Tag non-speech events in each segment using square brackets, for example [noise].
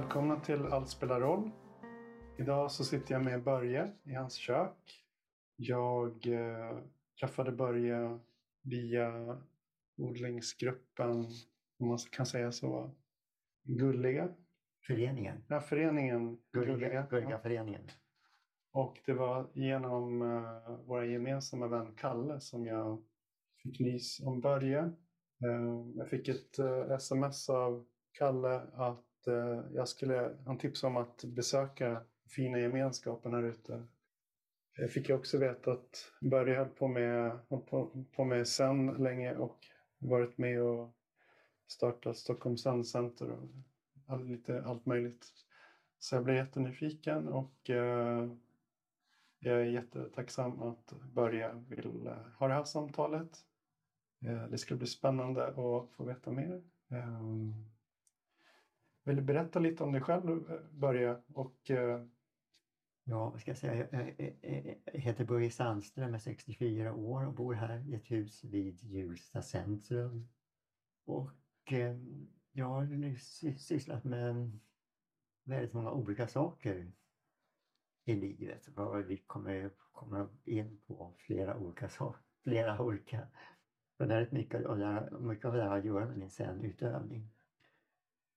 Välkomna till Allt spelar roll. Idag så sitter jag med Börje i hans kök. Jag eh, träffade Börje via odlingsgruppen, om man kan säga så, Gulliga. Föreningen. Ja, föreningen Gulliga, Gulliga föreningen. Och det var genom uh, våra gemensamma vän Kalle som jag fick nys om Börje. Eh, jag fick ett eh, sms av Kalle att eh, Eh, jag skulle, han tipsade om att besöka fina gemenskapen här ute. Jag fick också veta att Börje höll på med, på, på med Zen länge och varit med och startat Stockholm Sun Center och all, lite allt möjligt. Så jag blev jättenyfiken och eh, jag är jättetacksam att Börje vill eh, ha det här samtalet. Eh, det ska bli spännande att få veta mer. Eh, vill du berätta lite om dig själv, Börje? Och, eh, Ja, vad ska jag säga? Jag, heter Börje Sandström, är 64 år och bor här i ett hus vid Hjulsta centrum. Och eh, jag har nu sysslat med väldigt många olika saker i livet. Vi kommer, kommer in på flera olika saker. Flera olika. Väldigt mycket, av det mycket av det här har att göra med min sen-utövning.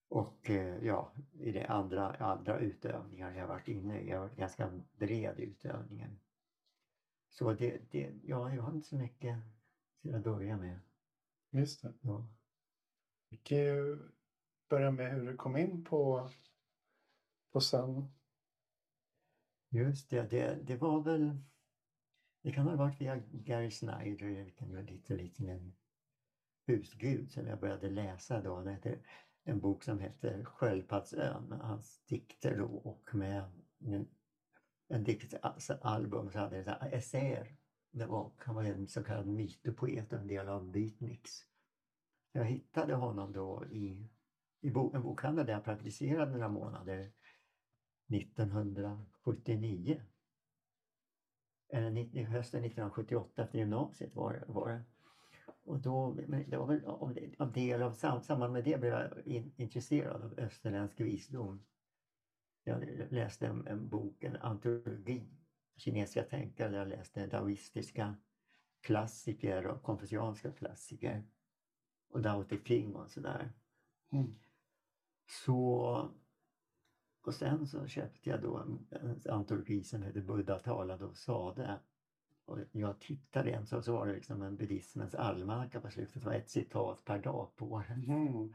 Och eh, ja, i det andra, andra utövningar jag varit inne i, jag har varit ganska bred utövningen. Så det, det, ja, jag har inte så mycket till att börja med. just det. Ja. Vi kan ju börja med hur du kom in på, på Zen. Just det, det, det var väl... Det kan ha varit via Gary Snyder, vilken var lite, lite en husgud som jag började läsa då. Det heter en bok som heter Sköldpaddsön med hans dikter då och med en, en diktalbum alltså så hade det essäer. Det var, han var en så kallad mytopoet och en del av Beatniks. Jag hittade honom då i, i bo, en bokhandel där jag praktiserade några månader 1979. Eller hösten 1978 efter gymnasiet var det. Var det. Och då, det var väl av, av del av sam, samband med det blev jag in, intresserad av österländsk visdom. Jag läste en, en bok, en antologi, kinesiska tänkare, där jag läste daoistiska klassiker och konfucianska klassiker. Och Dao Te Ching och sådär. Mm. Så och sen så köpte jag då en, en antologi som heter Buddha talade och sade. Och jag tittade en så, så var det liksom en buddhismens almanacka på slutet. Det var ett citat per dag på den. Mhm.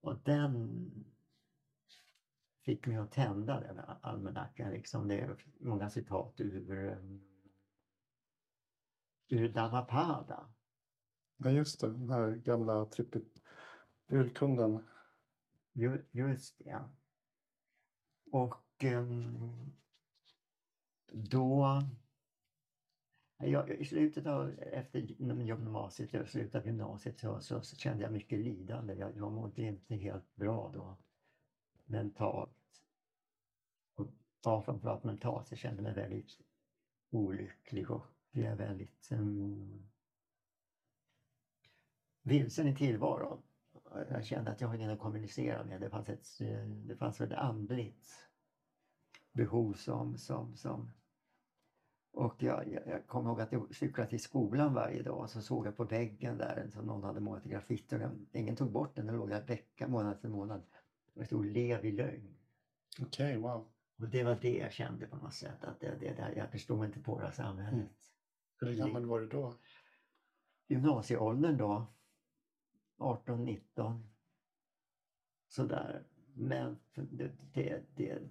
Och den fick mig att tända den almanackan. Liksom. Det är många citat ur, um, ur Dhammapada. Ja, just det. Den här gamla trippet urkunden. Ju, just det. Och ehm, då... Jag, I slutet av efter gymnasiet, jag slutade gymnasiet så, så, så kände jag mycket lidande. Jag, jag mådde inte helt bra då mentalt. Och ja, framförallt mentalt. Jag kände mig väldigt olycklig och blev väldigt um, vilsen i tillvaron. Jag kände att jag hade ingen att kommunicera med. Det fanns ett, eh, det fanns ett andligt behov som, som, som och jag, jag, jag kommer ihåg att jag cyklade till skolan varje dag och så såg jag på väggen där som någon hade målat i graffiti. och den- Ingen tog bort den, den låg där vecka, månad för månad. Och det stod lev i lögn. Okej, wow. Och det var det jag kände på något sätt. Att det, det där, jag förstod inte på det här samhället. Mm. Hur gammal var du då? gymnasieåldern då, 18, 19. Sådär. Men det, det,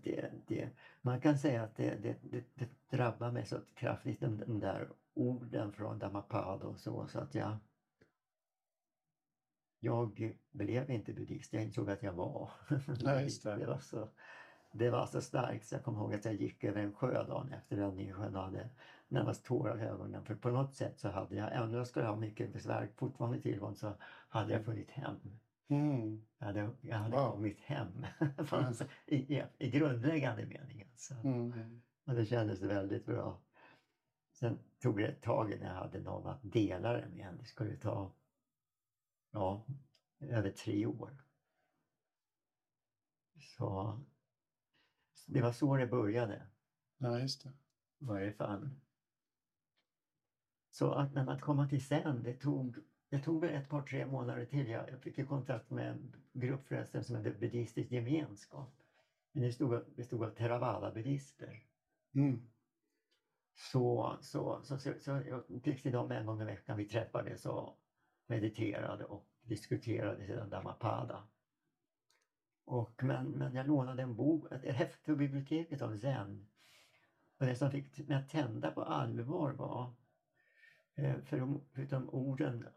det, det, man kan säga att det, det, det, drabbar mig så kraftigt, de, där orden från Dhammapada och så, så att jag jag blev inte buddhist, jag insåg att jag var. Just det. [laughs] det, var så, det var så starkt så jag kommer ihåg att jag gick över en sjö dagen efter den i sjön och hade närmast tårar i ögonen. För på något sätt så hade jag, även om jag skulle ha mycket besvär fortfarande i tillvaron så hade jag funnit hem. Mm. Jag hade, jag hade Wow. kommit hem [laughs] sätt, i, i, i grundläggande mening. Alltså. Mm. Och det kändes väldigt bra. Sen tog det ett tag innan jag hade någon att dela det med. Det skulle ta ja, över tre år. Så, så det var så det började Ja, just det. i varje fall. Så att när man komma till sen, det tog, det tog väl ett par tre månader till. Jag, fick kontakt med en grupp förresten som hette Buddhistisk gemenskap. Men det bestod, bestod av Theravada-buddister. Mm. Så, så, så, så, så jag fick till dem en gång i veckan. Vi träffades och mediterade och diskuterade sedan Dhammapada. Och, men, men jag lånade en bok, ett häfte på biblioteket av Zen. Och det som fick mig att tända på allvar var, eh, förutom orden,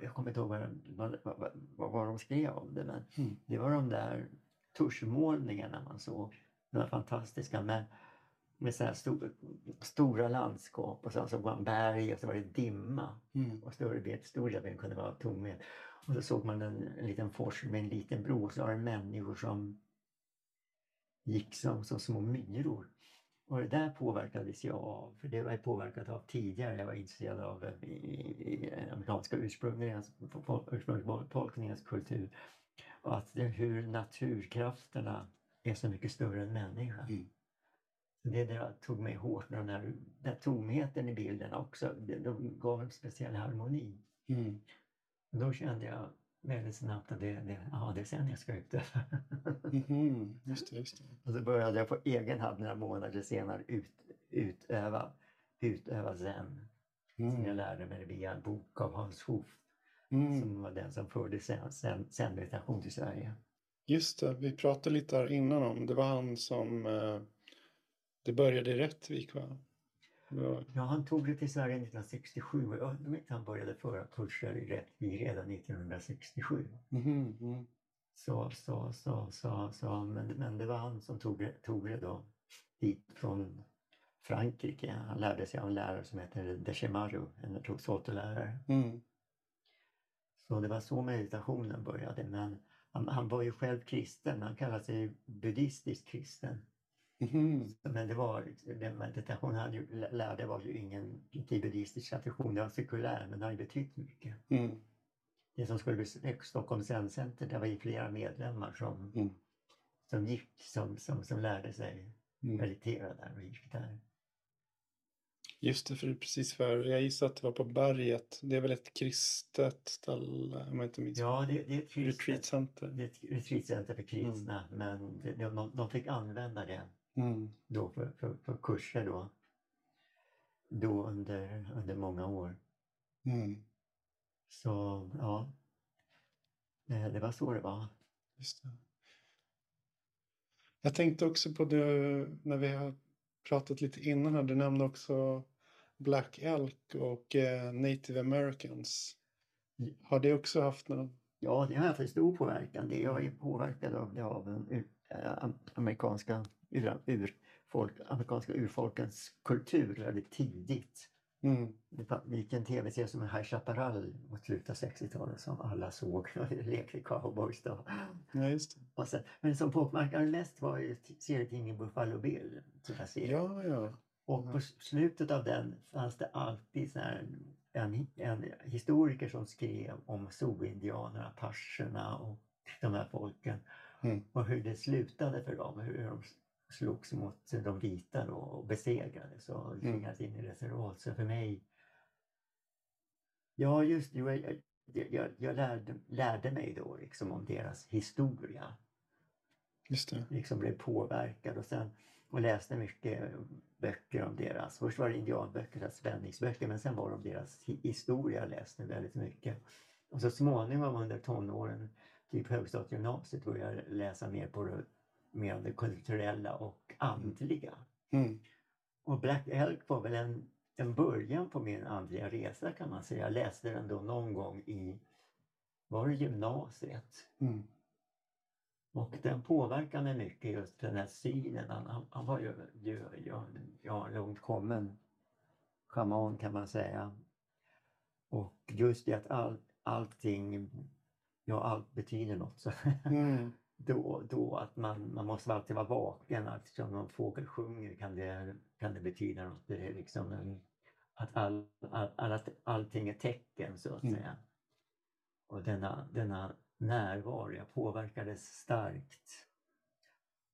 jag kommer inte ihåg vad, vad, vad, vad, de skrev om det, men Mm. det var de där tuschmålningarna man såg. De var fantastiska med, med så här stor, stora landskap och sen så var det berg och så var det dimma. Mm. Och större del, stor del kunde vara tomhet. Och så såg man en, en liten fors med en liten bro och så var det människor som gick som, som små myror. Och det där påverkades jag av, för det var jag påverkat av tidigare. Jag var intresserad av eh, i, i, i amerikanska ursprungligens, ursprungsbefolkningens kultur. Och att det, hur naturkrafterna är så mycket större än människan. Mm. Det där tog mig hårt, med den här, den här tomheten i bilden också. Det, de gav en speciell harmoni. Mm. Då kände jag väldigt snabbt att det, det, ja, det är sen jag ska utöva. [laughs] Mhm. Just det, just det. och så började jag på egen hand några månader senare ut, utöva, utöva zen. Som jag Mm. lärde mig via en bok av Hans Hoof Mm. som var den som förde zen, zen, zen meditation till Sverige. Just det, vi pratade lite här innan om, det var han som, eh, det började i Rättvik va? Var- Ja, han tog det till Sverige 1967 och jag undrar om inte han började föra kurser i Rättvik redan 1967. Mhm, mm. Så, så, så, så, så men, men det var han som tog det, tog det då hit från Frankrike. Han lärde sig av en lärare som heter Deshimaru, en Trosoto-lärare. Mm. Så det var så meditationen började. Men han, han var ju själv kristen, han kallade sig buddhistisk kristen. Mhm. Men det var, den meditation han lärde var ju ingen inte buddhistisk tradition, det var sekulär, men det har ju betytt mycket. Mm. Det som skulle bli Stockholms Zen-center, det var ju flera medlemmar som, Mm. som gick, som, som, som lärde sig Mm. meditera där och gick där. Just det, för det precis för, jag gissar att det var på berget. Det är väl ett kristet ställe, om jag inte minns Ja, det, det är ett kristet- Retreat center. det är ett retreatcenter för kristna, men det, de, de fick använda det Mm. då för, för, för kurser då, då under, under många år. Mm. Så ja, Eh, det var så det var. Just det. Jag tänkte också på det när vi har pratat lite innan här. Du nämnde också Black Elk och eh, Native Americans. Har det också haft någon? Ja, det har haft en stor påverkan. Det jag är påverkad av det av den äh, amerikanska, ur, urfolk, amerikanska urfolkens kultur väldigt tidigt. Mm. Det gick en tv-serie som High Chaparral mot slutet av 60-talet som alla såg. [laughs] Lekte cowboys då. Ja, just det. Och sen, men som påverkade mest var ju serietidningen Buffalo Bill. Ja, ja. Och på s- slutet av den fanns det alltid så en, en historiker som skrev om Sioux-indianerna, apacherna och de här folken. Mm. Och hur det slutade för dem, hur de slogs mot de vita då och besegrades och Mm. tvingades in i reservat. Så för mig... Ja, just det. Jag, jag, jag, lärde, lärde mig då liksom om deras historia Just det. liksom blev påverkad och sen och läste mycket böcker om deras, först var det indianböcker, spänningsböcker, men sen var det deras hi- historia jag läste väldigt mycket. Och så småningom under tonåren, typ högstadiegymnasiet, började jag läsa mer på om det kulturella och andliga. Mm. Och Black Elk var väl en, en början på min andliga resa kan man säga. Jag läste den då någon gång i, var det gymnasiet? Mm. Och den påverkade mig mycket, just den här synen. Han, han, han var ju, ju ja, ja, långt kommen schaman kan man säga. Och just det att all, allting, ja allt betyder något. Så [laughs] Mm. Då, då att man, man måste alltid vara vaken. Att som någon fågel sjunger kan det, kan det betyda något. Det är liksom en, att all, all, all, allting är tecken så att Mm. säga. Och denna, denna närvaro. Jag påverkades starkt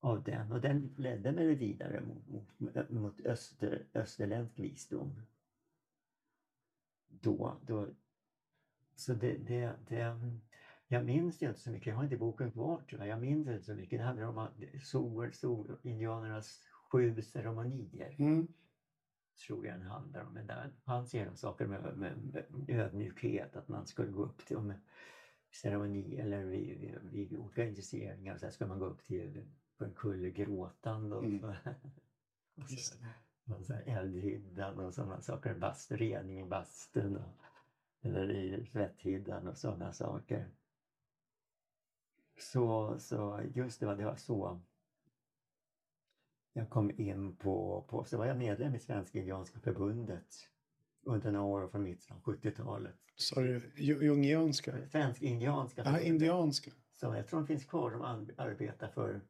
av den och den ledde mig vidare mot, mot, mot öster, österländsk visdom. Då, då, så det, det, det, jag minns inte så mycket, jag har inte boken kvar tror jag. minns inte så mycket. Det handlar om sol, sol, indianernas sju ceremonier. Mm. Tror jag den handlar om. Men där fanns genom saker med, med, med ödmjukhet, att man skulle gå upp till med ceremoni eller vid, vid, vid olika initieringar så ska man gå upp till på en kulle gråtande och, mm. [laughs] och så, och så eldhyddan och sådana saker. Bast, rening i bastun och, eller i tvätthyddan och sådana saker. Så, så just det, var, det var så jag kom in på, på, så var jag medlem i Svenska Indianska förbundet under några år från mitten av 70-talet. Sa du jungianska? Svensk-indianska. Ja, indianska. Så jag tror de finns kvar, de arbetar för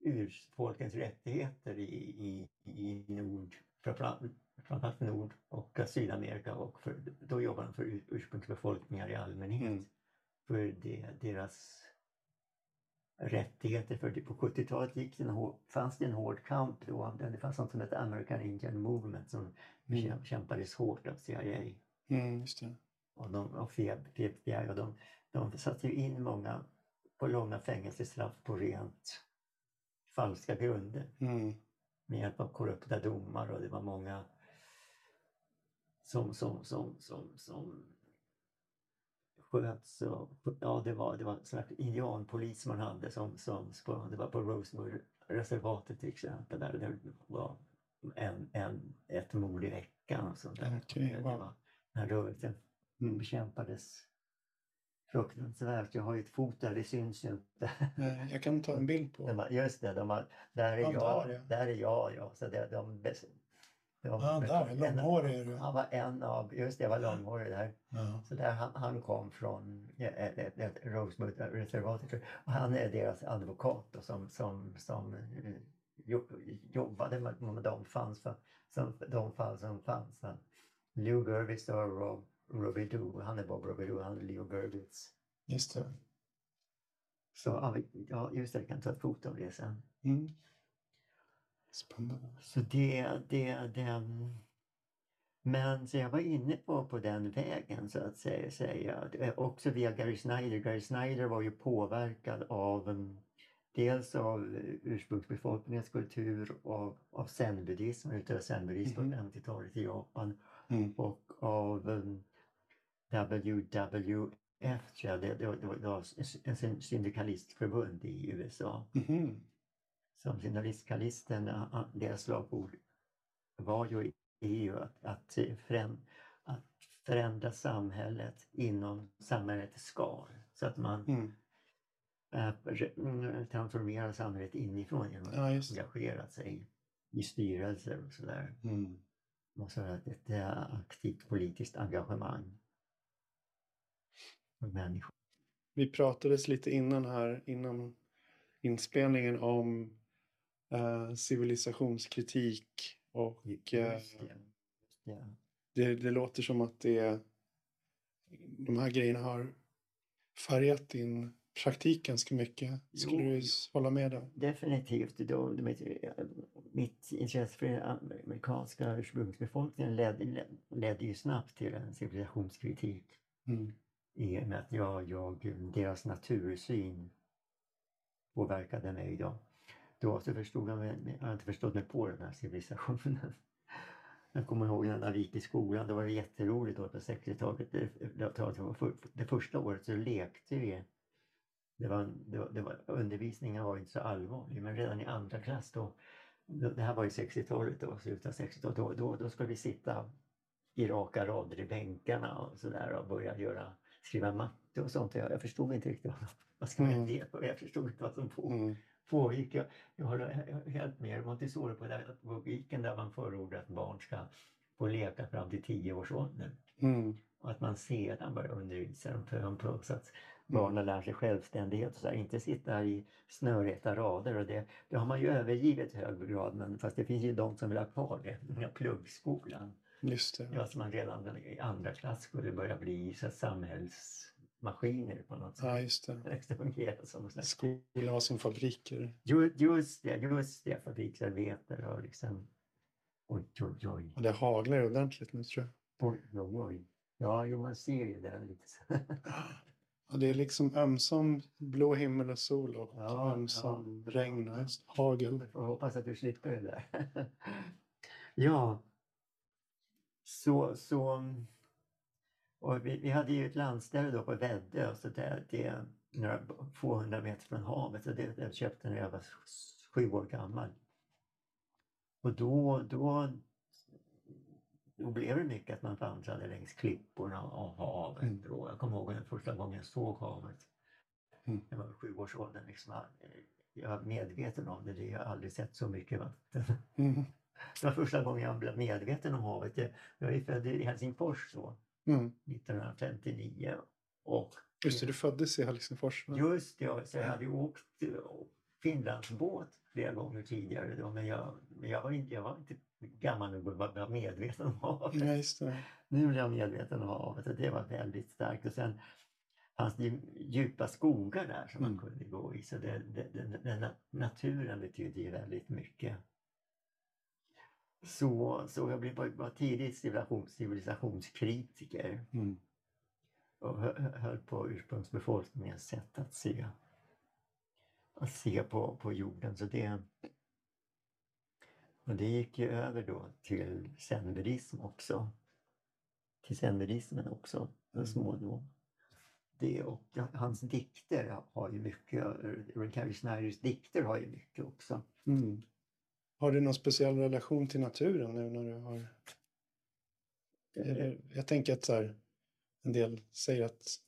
urfolkens rättigheter i, i, i Nord, framförallt Nord och Sydamerika och för, då jobbar de för ursprungsbefolkningar i allmänhet. Mm. För det, deras rättigheter. För på 70-talet gick en, fanns det en hård kamp då. Det fanns något som hette American Indian Movement som mm. kämpades hårt av CIA. Mm, just det. Och, de, och FBI och de, de satte in många på långa fängelsestraff på rent falska grunder. Mm. Med hjälp av korrupta domar och det var många som, som, som, som, som sköts. Och, ja, det var, det var en slags indianpolis man hade som, som det var på Rosewood-reservatet till exempel. Där det var en, en, ett mord i veckan. Och sånt där. Okay, wow. var, den här rörelsen mm. bekämpades fruktansvärt. Jag har ju ett foto där, det syns ju inte. Jag kan ta en bild på. [laughs] Just det, de har, där, är jag, där är jag. Ja. Så det, de, Ja, ja där, långhårig är du. Han var en av, just det, jag var långhårig där. Ja. Så där han, han kom från ett, ett, ett Rosewood-reservatet. Och han är deras advokat då, som, som, som eh, jobbade med, med de, fanns för, som, de fall som fanns. Lou Gervitz och Rob Robidoux, han är Bob Robidoux, han är Leo Gervitz. Just det. Så ja, just det, jag kan ta ett foto av det sen. Mm. Spännande. Så det, det, det, men så jag var inne på, på den vägen så att säga. säga. Också via Gary Snyder. Gary Snyder var ju påverkad av mm, dels av ursprungsbefolkningens kultur och av zen-buddhism, utövade zen-buddhism mm. på 50-talet i Japan mm. och av um, WWF, tror jag, det, det, det var ett syndikalistförbund i USA. Mm som journalistkalisten, deras slagord var ju, är ju att, att, förändra, att förändra samhället inom samhällets skal. Så att man mm. äh, transformerar samhället inifrån genom att ja, engagera sig i styrelser och sådär. Mm. Och så att ett aktivt politiskt engagemang för människor. Vi pratades lite innan här, innan inspelningen om eh, civilisationskritik och eh, det, det låter som att det, de här grejerna har färgat din praktik ganska mycket. Skulle jo, du hålla med där? Definitivt. Då, mitt intresse för den amerikanska ursprungsbefolkningen ledde, ledde ju snabbt till en civilisationskritik. Mm. I och med att jag, jag, deras natursyn påverkade mig. Då då så förstod jag, mig, jag har inte förstått mig på den här civilisationen. Jag kommer ihåg när jag gick i skolan, då var det jätteroligt då på 60-talet. Det, det, det första året så lekte vi. Det var, det var, det var, undervisningen var inte så allvarlig men redan i andra klass då, det här var ju 60-talet då, slutet av 60-talet, då, då, då skulle vi sitta i raka rader i bänkarna och sådär och börja göra, skriva matte och sånt. Jag, jag förstod inte riktigt vad, vad ska man ge på Jag förstod inte vad som pågick. Mm pågick. Jag, jag har helt med Montessori-pedagogiken där man förordar att barn ska få leka fram till tio års ålder. Mm. Och att man sedan börjar undervisa dem på en punkt så att barnen mm. lär sig självständighet. Och så här, inte sitta i snörräta rader. Och det, det har man ju övergivit i hög grad men fast det finns ju de som vill ha kvar det. Pluggskolan. Just det. Ja, som man redan i andra klass skulle börja bli så samhälls maskiner på något sätt. Ja, just det. Det fungerar som. Skolan var som fabriker. Ju- Just det, just det. Fabriksarbetare och liksom... Oj, oj, oj. Och det haglar ordentligt nu tror jag. Oj, oj, oj. Ja, jo, man ser ju det lite. Ja, det är liksom ömsom blå himmel och sol och Ja, ömsom regn och hagel. Jag får hoppas att du slipper det där. [laughs] ja. Så, så. Och vi, vi hade ju ett landställe då på Väddö, så det, det är några få hundra meter från havet. Så det, det köpte när jag var sju år gammal. Och då, då, då blev det mycket att man vandrade längs klipporna och havet. Mm. Och jag kommer ihåg den första gången jag såg havet. Mm. Jag var sju års ålder. Liksom. Jag var medveten om det. det. Jag har aldrig sett så mycket vatten. Mm. Det var första gången jag blev medveten om havet. Jag, jag är född i Helsingfors då, Mm. 1959. Och Just det, du föddes i Helsingfors va? just det, så jag hade åkt eh, Finlandsbåt flera gånger tidigare då, men jag, men jag, var, inte, jag var inte gammal nog att vara medveten om havet. Ja, just det. Nu blev jag medveten om havet och det var väldigt starkt. Och sen fanns det ju djupa skogar där som Mm. man kunde gå i. Så det, det, den, den, naturen betydde ju väldigt mycket. Så, så jag blev, var tidigt civilisation, civilisationskritiker Mm. och hö- höll på ursprungsbefolkningens sätt att se, att se på, på jorden. Så det, och det gick ju över då till zenbuddism också. Till zenbuddismen också så småningom. Det och hans dikter har ju mycket, Rickard Schneiders dikter har ju mycket också. Mm. Har du någon speciell relation till naturen nu när du har... Det, jag tänker att så här, en del säger att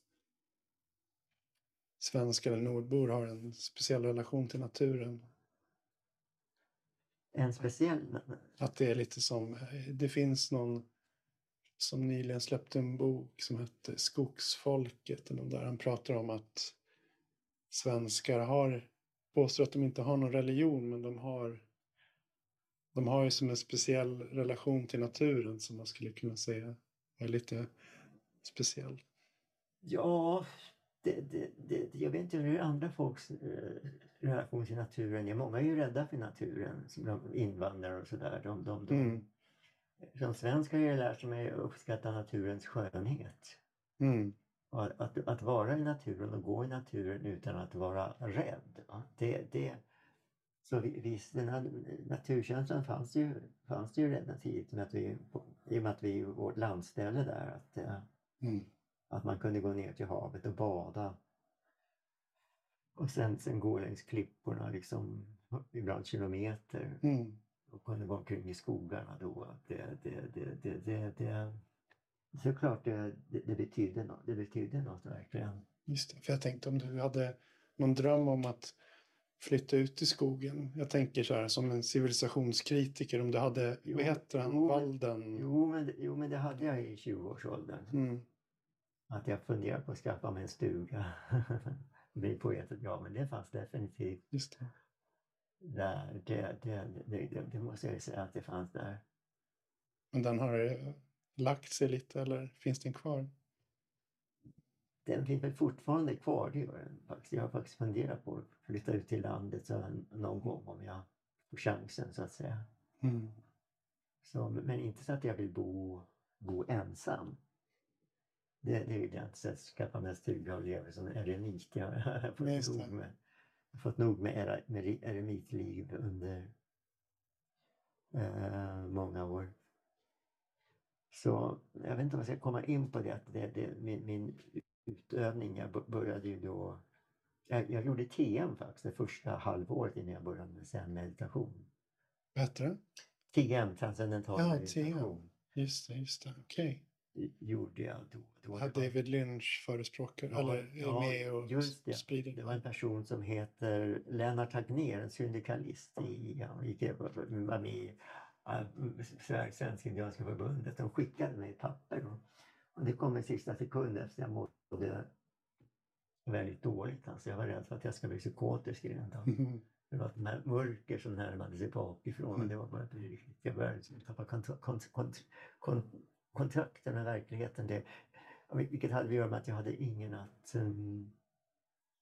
svenskar eller nordbor har en speciell relation till naturen. En speciell... Att det är lite som, det finns någon som nyligen släppte en bok som hette Skogsfolket. Där han pratar om att svenskar har, påstår att de inte har någon religion men de har de har ju som en speciell relation till naturen som man skulle kunna säga är lite speciell. Ja, det, det, det, jag vet inte hur andra folks eh, relation till naturen är. Många är ju rädda för naturen, som de invandrare och sådär. De, de, de, Mm. Som svensk har jag lärt mig att uppskatta naturens skönhet. Mm. Att, att, att vara i naturen och gå i naturen utan att vara rädd. Det, det, så vi- visst, den här naturkänslan fanns ju, fanns ju redan tidigt med att vi, i och med att vi i vårt landställe där. Att, eh, Mm. att man kunde gå ner till havet och bada. Och sen, sen gå längs klipporna liksom ibland kilometer Mm. och kunde gå omkring i skogarna då. Det, det, det, det, det, det, såklart det, det, det betydde något. Det betydde något verkligen. Just det, för jag tänkte om du hade någon dröm om att flytta ut i skogen. Jag tänker så här som en civilisationskritiker om du hade, Jo, vad heter han, jo, Walden? Jo men, jo, men det hade jag i 20-årsåldern. Mm. Att jag funderade på att skaffa mig en stuga. Bli poet. Ja, men det fanns definitivt Just det. där. Det, det, det, det, måste jag ju säga att det fanns där. Men den har lagt sig lite eller finns den kvar? Den finns väl fortfarande kvar, det gör den faktiskt. Jag har faktiskt funderat på att flytta ut till landet så någon gång om jag får chansen så att säga. Mm. Så, men inte så att jag vill bo, bo ensam. Det, det vill jag inte. Så att skaffa mig en stuga och leva som eremit. Jag har fått nog med, fått nog med, med eremitliv under eh, många år. Så jag vet inte om jag ska komma in på det. Att det, det min, min utövning, jag började ju då jag, jag gjorde TM faktiskt det första halvåret innan jag började med sen meditation. Det? TM, transcendental Ja, meditation. Just det, just det. Okej. gjorde jag då. då Okay. var, David Lynch förespråkar Ja, eller är ja, med och just det. sprider. det var en person som heter Lennart Agnér, en syndikalist. I, han gick, var med i Svenska Indianska förbundet. De skickade mig papper. Då. Och det kom i sista sekund efter jag mådde väldigt dåligt. Alltså jag var rädd för att jag skulle bli psykotisk rent av. Mhm. Det var ett mör- mörker som närmade sig bakifrån och Mm. det var bara riktigt. Jag började liksom tappa kont- kont- kont- kont- kontakten med verkligheten. Det, vilket hade att göra med att jag hade ingen att um,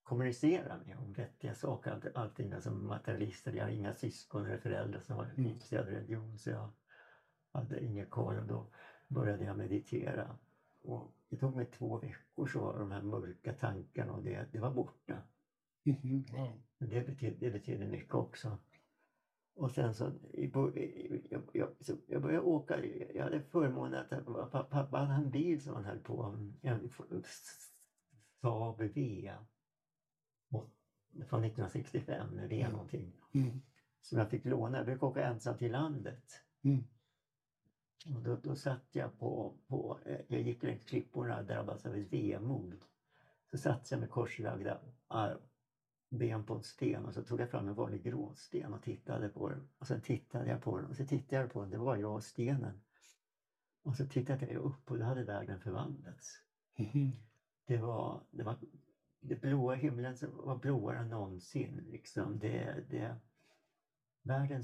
kommunicera med om vettiga saker. Allt, allting som alltså materialister. Jag har inga syskon eller föräldrar som var mm. intresserade av religion så jag hade ingen koll. Och då började jag meditera. Och det tog mig två veckor så var de här mörka tankarna och det, det var borta. Mm, wow. det, betydde, det betydde mycket också. Och sen så, jag, jag, jag började åka, jag hade förmånen att pappa hade en bil som han höll på, en Saab V från 1965, V mm. någonting. Mm. Som jag fick låna, jag brukade åka ensam till landet. Mm. Då, då satt jag på, på, eh, jag gick längs klipporna och drabbades av ett vemod. Så satt jag med korslagda ben på en sten och så tog jag fram en vanlig gråsten och tittade på den. Och sen tittade jag på den och så tittade jag på den, det var jag och stenen. Och så tittade jag upp och då hade världen förvandlats. Mm. Det var, det var det blåa himlen var blåare än någonsin. Liksom. Det, det, världen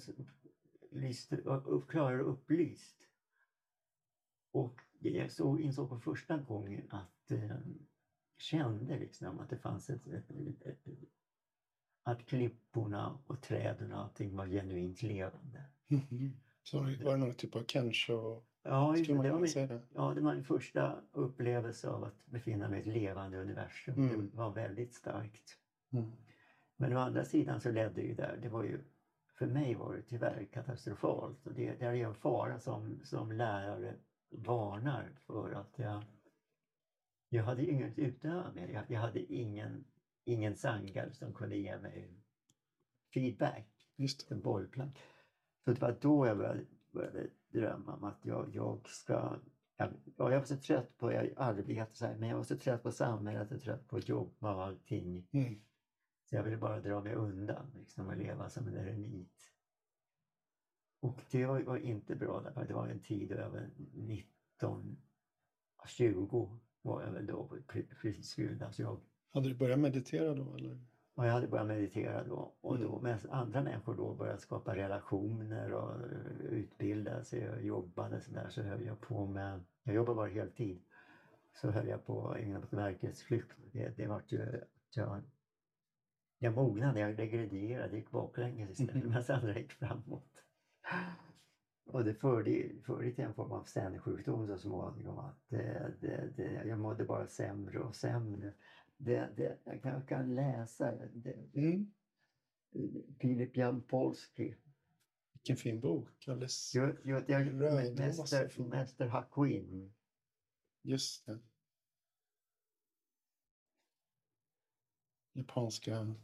lyste, upp, klarare upplyst. Och jag såg, insåg på första gången att eh, kände liksom att det fanns ett, ett, ett, ett att klipporna och träden och allting var genuint levande. Mm. Så var det någon typ av Kensho? Ja, det var, min, det? ja, det var min första upplevelse av att befinna mig i ett levande universum. Mm. Det var väldigt starkt. Mm. Men å andra sidan så ledde ju där, det var ju för mig var det tyvärr katastrofalt. Och det, det är en fara som, som lärare varnar för att jag, jag hade inget med. Jag, jag hade ingen ingen sangare som kunde ge mig feedback. Just. En bollplank. Så det var då jag började, började drömma om att jag, jag ska... Jag, jag var så trött på arbete så här, men jag var så trött på samhället och trött på att jobba och allting. Mm. Så jag ville bara dra mig undan liksom, och leva som en eremit. Och det var, var inte bra därför det var en tid över 19, 20 var jag väl då precis. Alltså jag hade du börjat meditera då? Eller? Ja, jag hade börjat meditera då. Och då mm. medan andra människor då började skapa relationer och utbilda sig och jobbade så där så höll jag på med, jag jobbade bara heltid, så höll jag på att ägna mig åt verklighetsflykt. Det, det var ju, jag, jag mognade, jag degraderade, gick baklänges istället mm. [laughs] medan andra gick framåt. Och det förde, förde till en form av sendsjukdom så småningom. Att det, det, det, jag mådde bara sämre och sämre det, det, jag kan, kan läsa det. Mm. Filip Jampolski. Vilken fin bok. Alldeles jo, jo, jag, Mäster, Mäster Hakuin. Just det. Japanska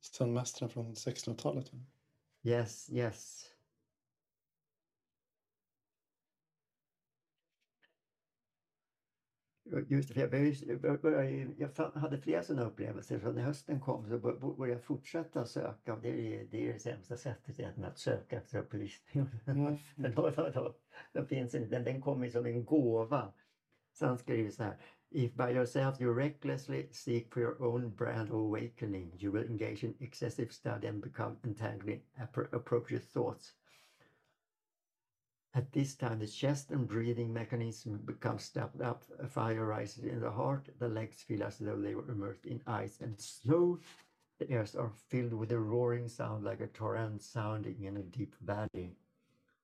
stenmästaren från 1600-talet. Yes, yes. Just det, jag, började, jag hade flera sådana upplevelser så när hösten kom så började jag fortsätta söka. Det är det, är det sämsta sättet egentligen att söka efter upplysning. Mm. den, finns inte, den, den kommer som en gåva. Så han skriver så här. If by yourself you recklessly seek for your own brand of awakening, you will engage in excessive study and become entangled in appropriate thoughts. At this time, the chest and breathing mechanism becomes stepped up. A fire rises in the heart. The legs feel as though they were immersed in ice, and slow the ears are filled with a roaring sound like a torrent sounding in a deep valley.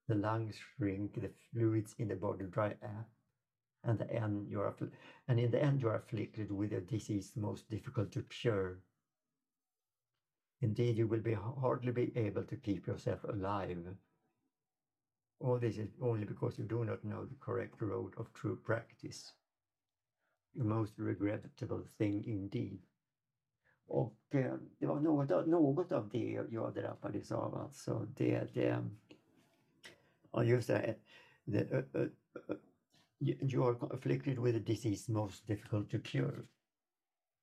The lungs shrink, the fluids in the body dry up, and the end you are, and in the end you are afflicted with a disease most difficult to cure. Indeed, you will be hardly be able to keep yourself alive All this is only because you do not know the correct road of true practice. The most regrettable thing indeed. Och eh, det var något av, något av det jag drabbades av. Alltså det, det, ja just det, the, uh, uh, uh, you are afflicted with a disease most difficult to cure.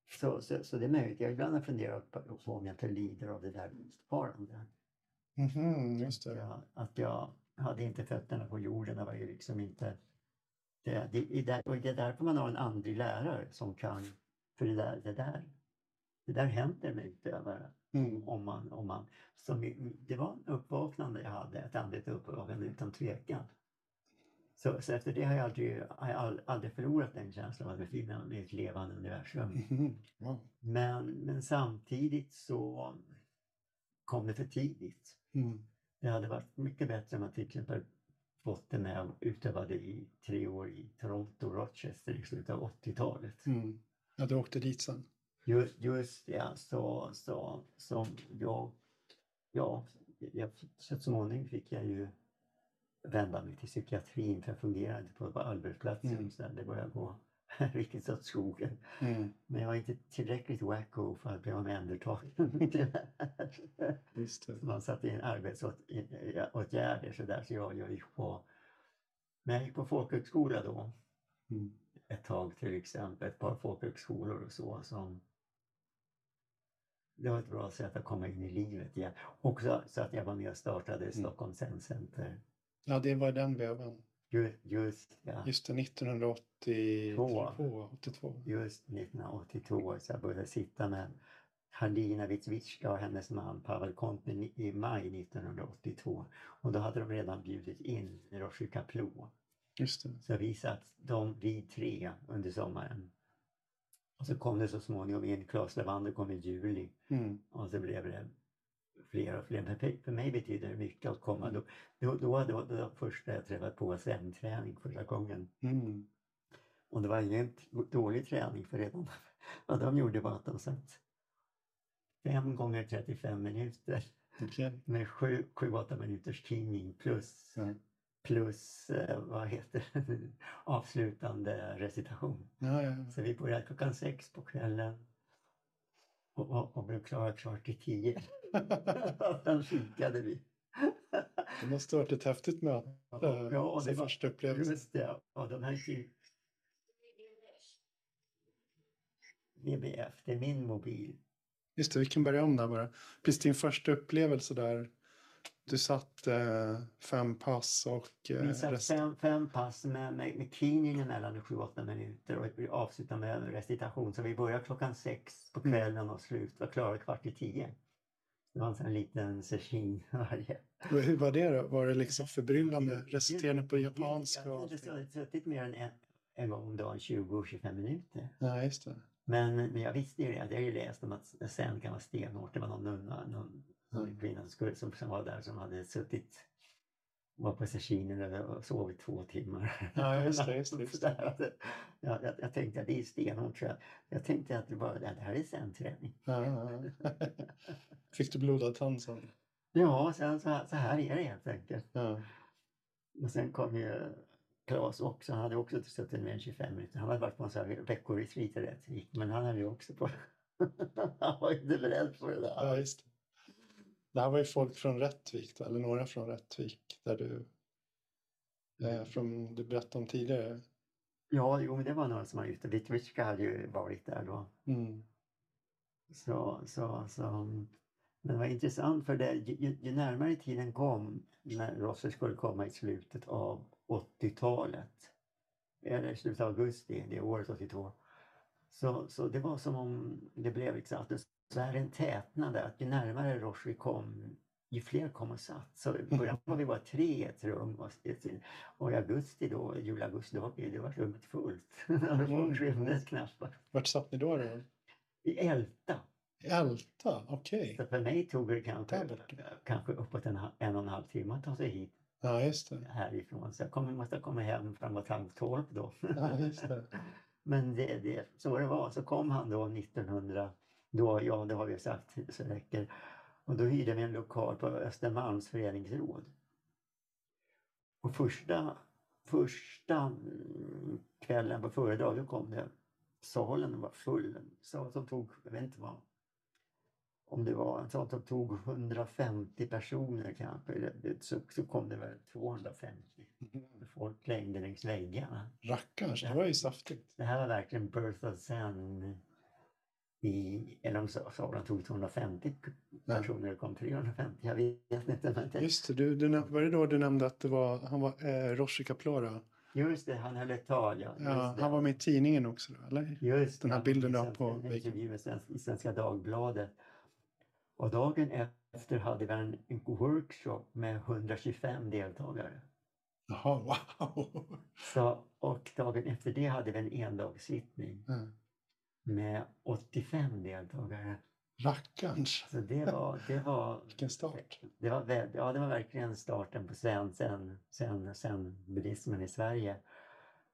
Så, så, så det är möjligt. Jag ibland har funderat på, om jag inte lider av det där fortfarande. Mm -hmm, just det. Jag, att jag hade inte fötterna på jorden. Det var ju liksom inte... Det, det, det, och det är därför man har en andlig lärare som kan... För det där, det där, det där händer med utövare. Mm. Om man, om man, som, det var en uppvaknande jag hade, ett andligt uppvaknande utan tvekan. Så, så efter det har jag aldrig, har jag aldrig förlorat den känslan av att befinna mig i ett levande universum. Mhm. Wow. Men, men samtidigt så kom det för tidigt. Mm. Det hade varit mycket bättre om man till exempel fått det när jag utövade i tre år i Toronto, Rochester i slutet av 80-talet. Mm. Ja, du åkte dit sen. Just, just det, så, så som jag, ja, jag, så småningom fick jag ju vända mig till psykiatrin för jag fungerade på, på arbetsplatsen. Mm. Så det började gå [laughs] riktigt åt skogen. Mm. Men jag var inte tillräckligt wacko för att bli omhändertagen. Just det. Man satte in arbetsåtgärder så där så jag, jag gick på men jag gick på folkhögskola då Mm. ett tag till exempel, ett par folkhögskolor och så som det var ett bra sätt att komma in i livet igen. Också så att jag var med och startade Stockholm Zen Center. Ja, det var den vevan. Ju- Just, ja, Just det, 1982. 82. just 1982 så jag började sitta med Halina Witwicka och hennes man Pavel Kontny i- maj 1982. Och då hade de redan bjudit in Roshi Kaplo. Just det. Så vi satt, de, vi tre, under sommaren. Och så kom det så småningom in, Claes Levander kom i juli. Mm. Och så blev det fler och fler. Men för- mig betyder det mycket att komma. Då, då, då, då, då, då första jag träffade på zen-träning första gången. Mm. Och det var ingen dålig träning för redan [laughs] vad de gjorde var att de satt fem gånger 35 minuter Okej. med sju, sju åtta minuters tidning plus, Ja. plus eh, vad heter det, [laughs] avslutande recitation. Ja, ja, ja. Så vi började klockan sex på kvällen och, och, och blev klara klart till tio. [laughs] Sen kikade vi. Det måste ha varit ett häftigt möte. Ja, och som det var första just det. Och de här till VBF, det är min mobil. Just det, vi kan börja om där bara. Precis din första upplevelse där. Du satt eh, fem pass och eh, Vi satt rest- fem, fem pass med, med, med cleaning emellan i sju, åtta minuter och vi avslutade med recitation. Så vi började klockan sex på kvällen och slut var klara kvart i tio. Det var en sån liten session varje. Hur var det då? Var det liksom förbryllande? Reciterande på japanska? Jag hade suttit- mer än en, en gång om dagen, 20-25 minuter. Ja, just det. Men, men jag visste ju det, jag har ju läst om att sen kan vara stenhårt. Det var någon nunna, någon, som, skulle, som, som var där som hade suttit var på sessionen och sovit två timmar. Ja, just det, just det, just det. [laughs] Sådär att, ja, jag, jag tänkte att det är stenhårt. Jag, jag tänkte att det, var, det här är sen-träning. Ja, ja. [laughs] Fick du blodad tand sen? Ja, sen, så, så här är det helt enkelt. Ja. Och sen kom ju Claes också. Han hade också suttit med en 25 minuter. Han hade varit på en sån här veckoretreat i Rättvik. Men han hade ju också på... [laughs] han var inte beredd på det där. ja, just det. Det här var ju folk från Rättvik, eller några från Rättvik, där du, eh, från, du berättade om tidigare. Ja, jo, det var några som hade gjort det. Hade ju varit där då. Mm. Så, så, så. Men det var intressant för det, ju, ju- närmare tiden kom när Rosser skulle komma i slutet av 80-talet, eller slutet av augusti det året 82, så, så det var som om det blev exakt en- så här en tätnad där, att ju närmare Roshi kom, ju fler kom och satt. Så i början var vi bara tre i ett rum och, och i augusti då, juli-augusti, då var det var rummet fullt. [laughs] Folk rymdes. Vart satt ni då? då? I Älta. I Älta? Okej. Så för mig tog det kanske, kanske uppåt en, en och en halv timme att ta sig hit Ja, just det. härifrån. Så jag kommer, måste komma hem framåt halv tolv då. Ja, just det. [laughs] Men det, det, så det var. Så kom han då 1900, då, ja det har vi sagt så det räcker. Och då hyrde vi en lokal på Östermalms föreningsråd. Och första, första kvällen på föredrag då kom det, salen var full. Sal som tog, jag vet inte vad, om det var en sån som tog 150 personer kanske, så, så kom det väl 250. Folk klängde längs väggarna. Rackarns, det var ju saftigt. Det här var verkligen Birth of Zen. I, eller sa de tog 250 Ja. personer, det kom 350, jag vet inte. Men Just det, du, du, var det då du nämnde att det var, han var eh, Roshi Kaplora? just det, han höll ett tal. Ja, Ja, han var med i tidningen också då, eller? Just den här bilden du har på väggen. i Svenska Dagbladet. Och dagen efter hade vi en, en workshop med 125 deltagare. Jaha, wow! Så, och dagen efter det hade vi en endagssittning Mm. Med 85 deltagare. Rackarns, Så det var, det var, [laughs] vilken start. det var, ja, det var verkligen starten på sen, sen, sen, sen buddhismen i Sverige.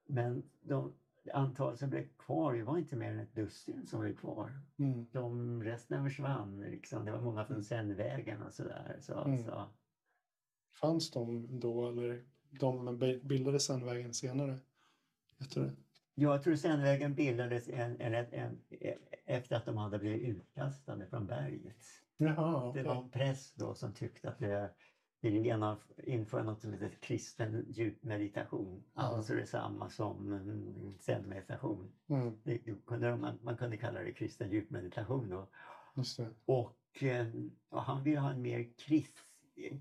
Men de antal som blev kvar, det var inte mer än ett dussin som blev kvar. Mm. De, resten försvann. Liksom. Det var många från Zenvägen och sådär. Så, Mm. så. Fanns de då eller de bildade sen vägen senare? Du det? Jag tror Zenvägen bildades en, en, en, efter att de hade blivit utkastade från berget. Jaha, Det okej. var en präst då som tyckte att det ville införa något som heter kristen djupmeditation. Alltså detsamma som mm, zen-meditation. Mm, Det, det kunde, man, man kunde kalla det kristen djupmeditation då. det. Och, eh, och han ville ha en mer krist,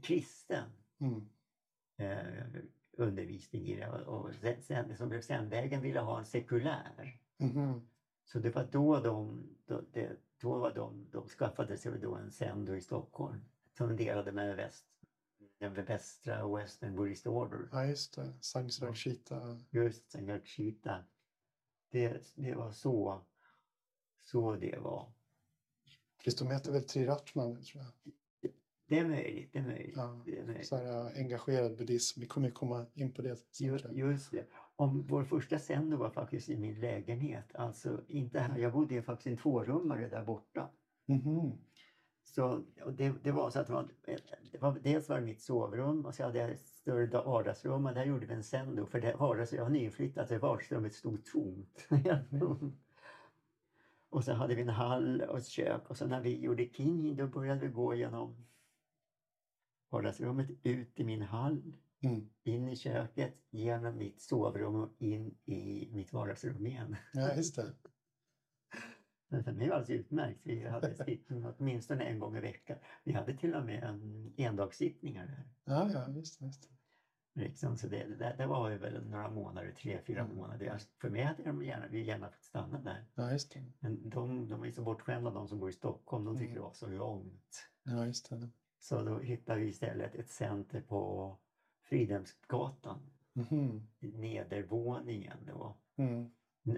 kristen Mm. eh, undervisning i det. Och sen, som blev Zenvägen ville ha en sekulär. Mhm. Så det var då de, då, det, då var de, de skaffade sig då en Zen i Stockholm. Som de delade med väst, den västra och Western Buddhist Order. Ja, just det. Sangs Rakshita. Just Sangakshita. Det, det var så, så det var. Precis, de heter väl Triratman tror jag. Det är möjligt, det är möjligt. Ja, Det är möjligt. Så här, engagerad buddhism. Vi kommer ju komma in på det. Just, just det. Om vår första sändning var faktiskt i min lägenhet. Alltså inte här, jag bodde faktiskt i en tvårummare där borta. Mhm. Så och det, det var så att det var, det var, dels var det mitt sovrum och så hade jag ett större da- vardagsrum och där gjorde vi en sendo för det vardags, jag har nyinflyttat så vardagsrummet stod tomt. [laughs] och så hade vi en hall och ett kök och så när vi gjorde king då började vi gå genom vardagsrummet ut i min hall, Mm. in i köket, genom mitt sovrum och in i mitt vardagsrum igen. Ja, just det. [laughs] Men för mig var det alldeles utmärkt. Vi hade sittning åtminstone en gång i veckan. Vi hade till och med en endagssittningar där. Ja, ja. Just det. Liksom, så det, det, det var väl några månader, tre, fyra Mm. månader. För mig hade de gärna, vi gärna fått stanna där. Ja, just det. Men de, de är så bortskämda, de som bor i Stockholm. De tycker Mm. det var så långt. Ja, just det. Så då hittade vi istället ett center på Fridhemsgatan. I Nedervåningen då. Mm.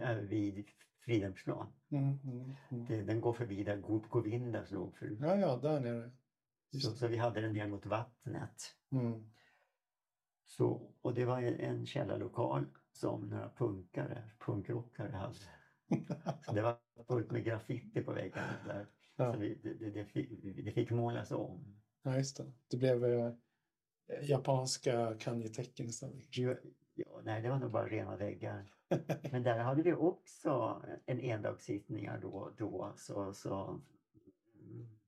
ö, Vid Fridhemsplan. Mm, mm, mm. Den går förbi där Go- Govindas låg förut. Ja, ja, där nere. Så, så vi hade den ner mot vattnet. Mm. Så, och det var en, en källarlokal som några punkare, punkrockare hade. Så det var fullt med graffiti på väggarna där. [laughs] Ja. Så vi, det, det, det, fick, det fick målas om. Ja, just det. Det blev eh, japanska kanji-tecken istället. Jo, ja, nej, det var nog bara rena väggar. [laughs] Men där hade vi också en endagssittningar då då. Så, så, mm,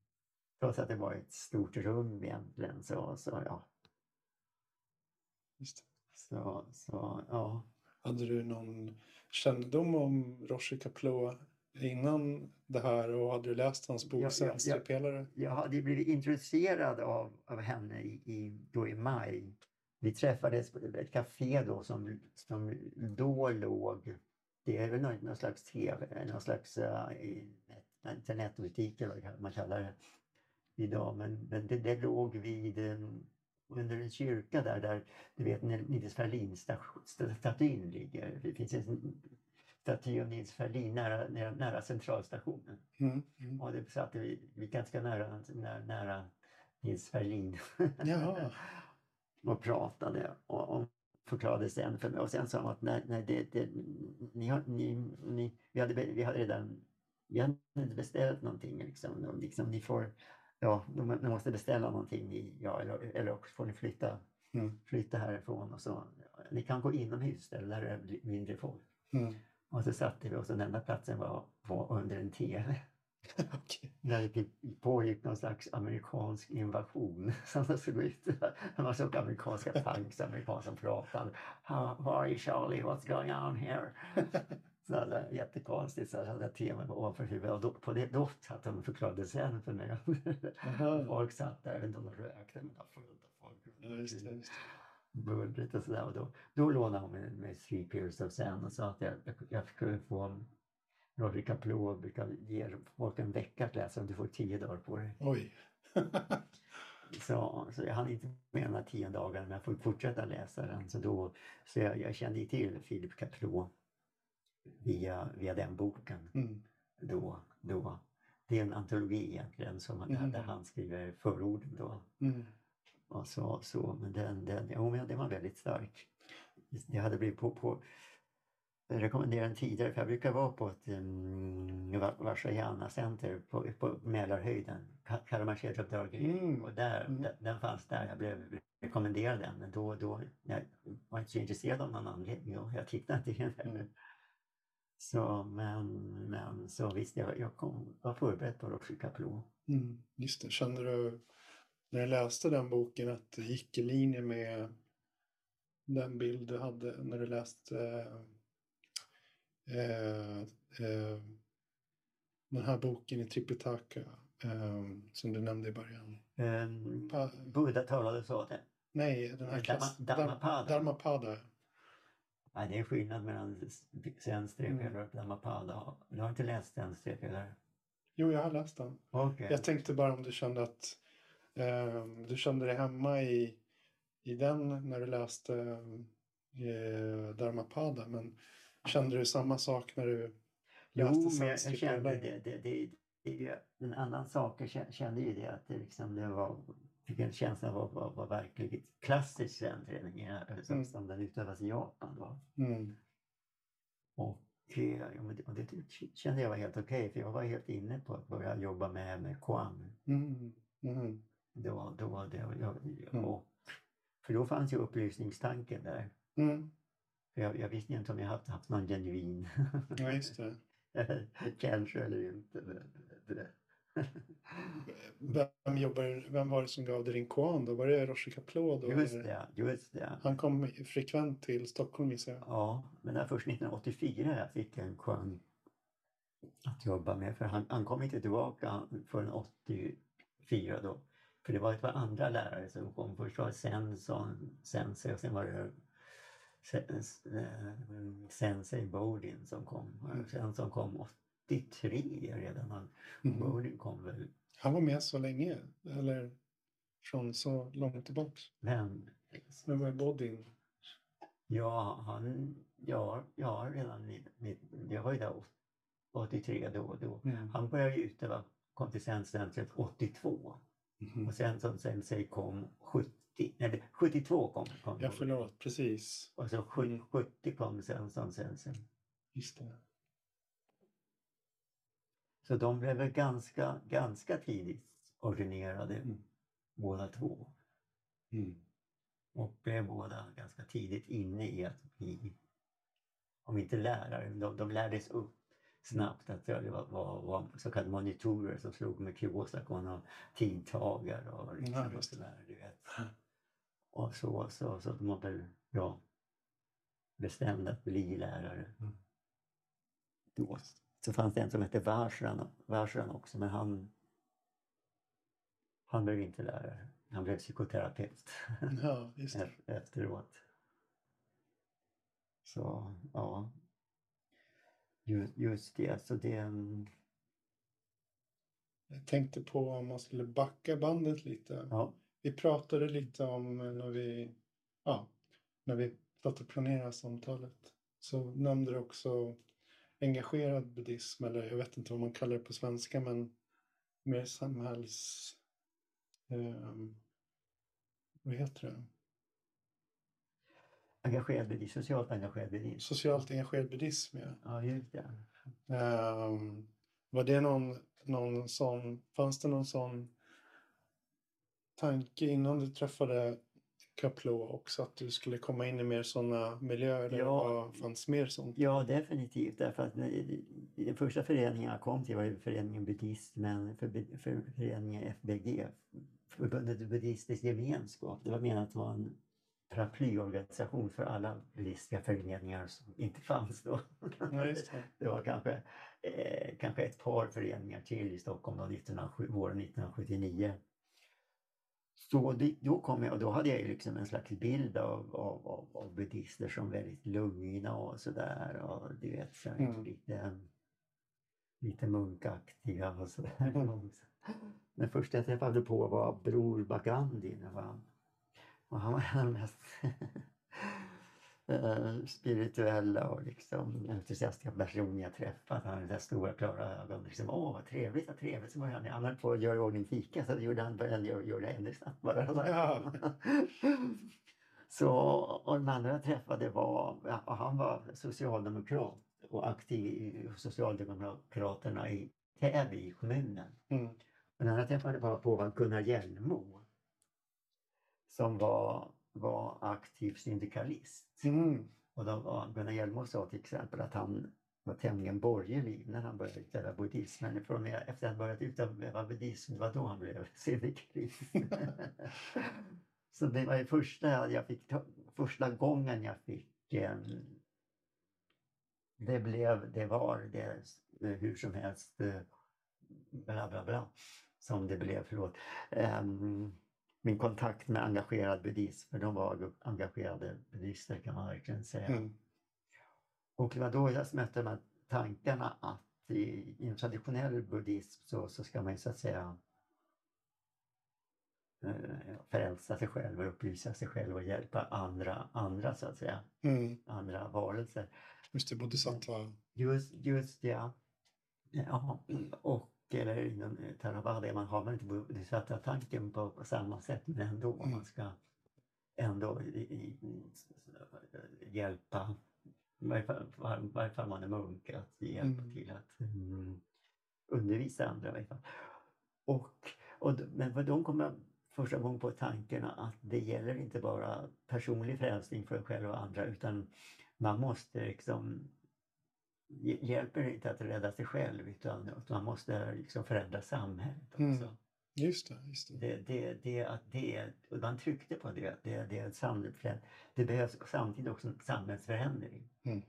trots att det var ett stort rum egentligen så, så ja. Just det. Så, så ja. Hade du någon kännedom om Roshi Kaploa innan det här och hade du läst hans bok Ja, ja, ja. Svenskpelare? Jag hade blivit introducerad av, av henne i, i, då i maj. Vi träffades på ett café då som, som då låg, det är väl någon, någon slags tv, någon slags uh, internetbutik eller vad man kallar det idag. Men, men det, det låg vid um, under en kyrka där, där du vet Nils Ferlin-statyn ligger. Det finns en staty av Nils Ferlin nära, nära, nära centralstationen. Mm. Mm. Och det satt vi, vi ganska nära, nära, nära Nils Ferlin [laughs] och pratade och, och förklarade sen för mig. Och sen sa han att nej, nej, det, det, ni har, ni, ni, vi, hade, vi hade redan vi hade inte beställt någonting. Liksom, liksom, ni får, ja, ni måste beställa någonting. I, ja, eller, eller också får ni flytta, Mm. flytta härifrån. Och så, ni kan gå inomhus där, där är det mindre folk. Mm. Och så satte vi oss och den enda platsen var, var under en tv. [laughs] Okej. När det pågick någon slags amerikansk invasion. [laughs] Som det såg ut. Man såg amerikanska tanks, amerikaner som pratade. How, how are you Charlie? What's going on here? [laughs] Så det var jättekonstigt. Så hade jag tvn ovanför huvudet. Och då, på det, då satt de och förklarade sen för mig. Folk satt där, de rökte, men de fullt av folk. Ja, just det. Just det. Bullret och sådär. Då, då lånade hon mig med Three Peers of Zen och sa att jag, jag, jag skulle få Rory Kaplow brukar ge folk en vecka att läsa om du får tio dagar på dig. Oj. [laughs] Så, så jag hann inte med de här tio dagarna men jag får fortsätta läsa den. Så, då, så jag, jag kände till Philip Caplot via, via den boken. Mm. Då, då. Det är en antologi egentligen som, Mm. där han skriver förorden. Då. Mm. Och så, så, men den, den, jo, men den var väldigt stark. Jag hade blivit på, på rekommenderade den tidigare för jag brukar vara på ett um, Varsajana center på, på Mälarhöjden, Ka- Karamazov-drageri. Mm. Och där, Mm. den, den fanns där, jag blev rekommenderad den. Men då, då, jag var inte så intresserad av någon anledning och jag tittade inte igen. Mm. Så, men, men så visst, jag, jag kom, var förberedd på Roger Caplot. Mm. Just det. Kände du när du läste den boken att det gick i linje med den bild du hade när du läste eh, eh, den här boken i Tripitaka eh, som du nämnde i början? Um, Pa- Buddha talade så. Det, Nej, den här klass... Dhammapada. Dharmapada. nej, det är skillnad mellan sen strepelare Mm. och Dhammapada. Du har inte läst sen strepelare? Jo, jag har läst den. Okej. Jag tänkte bara om du kände att du kände dig hemma i, i den när du läste eh, Dharmapada. Men kände du samma sak när du Jo, läste men jag, jag kände det. det, det, det är en annan sak. Jag kä- kände ju det att det, liksom, det var fick en känsla av att vara var verkligen klassisk zen-träning eh, som, Mm. som den utövas i Japan. Då. Mm. Och, eh, och det kände jag var helt okej för jag var helt inne på att börja jobba med, med Koan. Mm. Mm. Då, då var det, jag, Mm. och, för då fanns ju upplysningstanken där. Mm. Jag, jag visste inte om jag haft, haft någon genuin [laughs] Ja, just det. [laughs] kanske eller inte. Det- det- Vem, jobbar, vem var det som gav dig din koan då? Var det Roger Caplot då? Just det, just det. Han kom frekvent till Stockholm gissar jag. Ja, men det var först 1984 jag fick en chans att jobba med. För han, han kom inte tillbaka förrän 84 då. För det var ett par andra lärare som kom. Först var det Sensei och sen var det eh, Sensei Bodin som kom. Mm. Sen som kom 83 redan. Han, Mhm. Bodin kom väl, Han var med så länge, eller från så långt tillbaks. men Men vad är Bodin? Ja, han, ja, ja redan i, jag var ju där 83 då. då. Mm. Han började ju utöva kompetenscentret 82 Mhm. och sen som sen säg kom 70, eller 72 kom. kom Ja, förlåt, precis. och så 70, 70 kom sen som sen, sen. Just det. Så de blev väl ganska, ganska tidigt ordinerade Mm. båda två. Mm. Och blev båda ganska tidigt inne i att bli, om inte lärare, de, de lärdes upp snabbt att det var, var, var så kallade monitorer som slog med Kiyosakon och tidtagare och, liksom, Ja, och sådär, du vet. Och så, så, så de var väl, ja, bestämda att bli lärare. Mm. Då. Så fanns det en som hette Varsran, Varsran också, men han, han blev inte lärare. Han blev psykoterapeut Ja, [laughs] efteråt. Så ja, just, just det. Så det mm, Jag tänkte på om man skulle backa bandet lite. ja, Vi pratade lite om eh, när vi, ja, när vi satt och planerade samtalet. Så nämnde du också engagerad buddhism, eller jag vet inte vad man kallar det på svenska, men mer samhälls... ehm, vad heter det? Engagerad buddhism, socialt engagerad buddhism. Socialt engagerad buddhism, ja. Ja, just det. Ehm, var det någon, någon sån, fanns det någon sån tanke innan du träffade Kaplo också att du skulle komma in i mer sådana miljöer där Ja. det fanns mer sånt? Ja, definitivt. Därför att den första föreningen jag kom till var föreningen Buddhismen, för, för föreningen FBG, Förbundet Buddhistisk Gemenskap. Det var menat att vara en paraplyorganisation för alla buddhistiska föreningar som inte fanns då. Ja, det. Det var kanske, eh, kanske ett par föreningar till i Stockholm då, 1907, våren 1979. Så det, då kom jag och då hade jag liksom en slags bild av, av, av, av buddhister som väldigt lugna och sådär. Och du vet, så Mm. lite, lite munkaktiga och sådär. Mm. Den första jag träffade på var Bror Bagandi. Det var, och han var en av de mest [laughs] eh, spirituella och liksom entusiastiska personer jag träffat. Han hade så stora klara ögon. Liksom, Åh vad trevligt, vad trevligt. Så började han, han höll på att göra i ordning fika så gjorde han, göra det ännu snabbare. [laughs] Ja. Så, och den andra jag träffade var, han var socialdemokrat och aktiv i Socialdemokraterna i Täby kommunen. Mm. Och den andra jag träffade var på var Gunnar Hjellmo som var, var aktiv syndikalist. Mm. Och då var Gunnar Hjellmo sa till exempel att han var tämligen borgerlig när han började utöva buddhism. Men från efter att han börjat utöva buddhism, det var då han blev [laughs] syndikalist. [laughs] Så det var ju första, jag fick ta, första gången jag fick eh, det blev, det var det hur som helst eh, bla bla bla som det blev, förlåt. Ehm, min kontakt med engagerad buddhism, för de var engagerade buddhister kan man verkligen säga. Mm. Och det var då jag mötte de här tankarna att i, i en traditionell buddhism så, så ska man ju så att säga eh, frälsa sig själv och upplysa sig själv och hjälpa andra, andra så att säga, Mm. andra varelser. Just det, bodhisattva. Just, just ja. ja. Och eller inom Theravada man har man inte bodhisattva tanken på, på samma sätt men ändå Mm. man ska ändå i, i, hjälpa i varje fall, fall man är munk att hjälpa Mm. till att mm, undervisa andra i varje fall. Och, och, men de kommer första gången på tanken att det gäller inte bara personlig frälsning för sig själv och andra utan man måste liksom hjälper inte att rädda sig själv utan att man måste liksom förändra samhället också. Mm. Just det, just det. Det, det, det, att det, och man tryckte på det, det, det, är det behövs samtidigt också en samhällsförändring. Mm.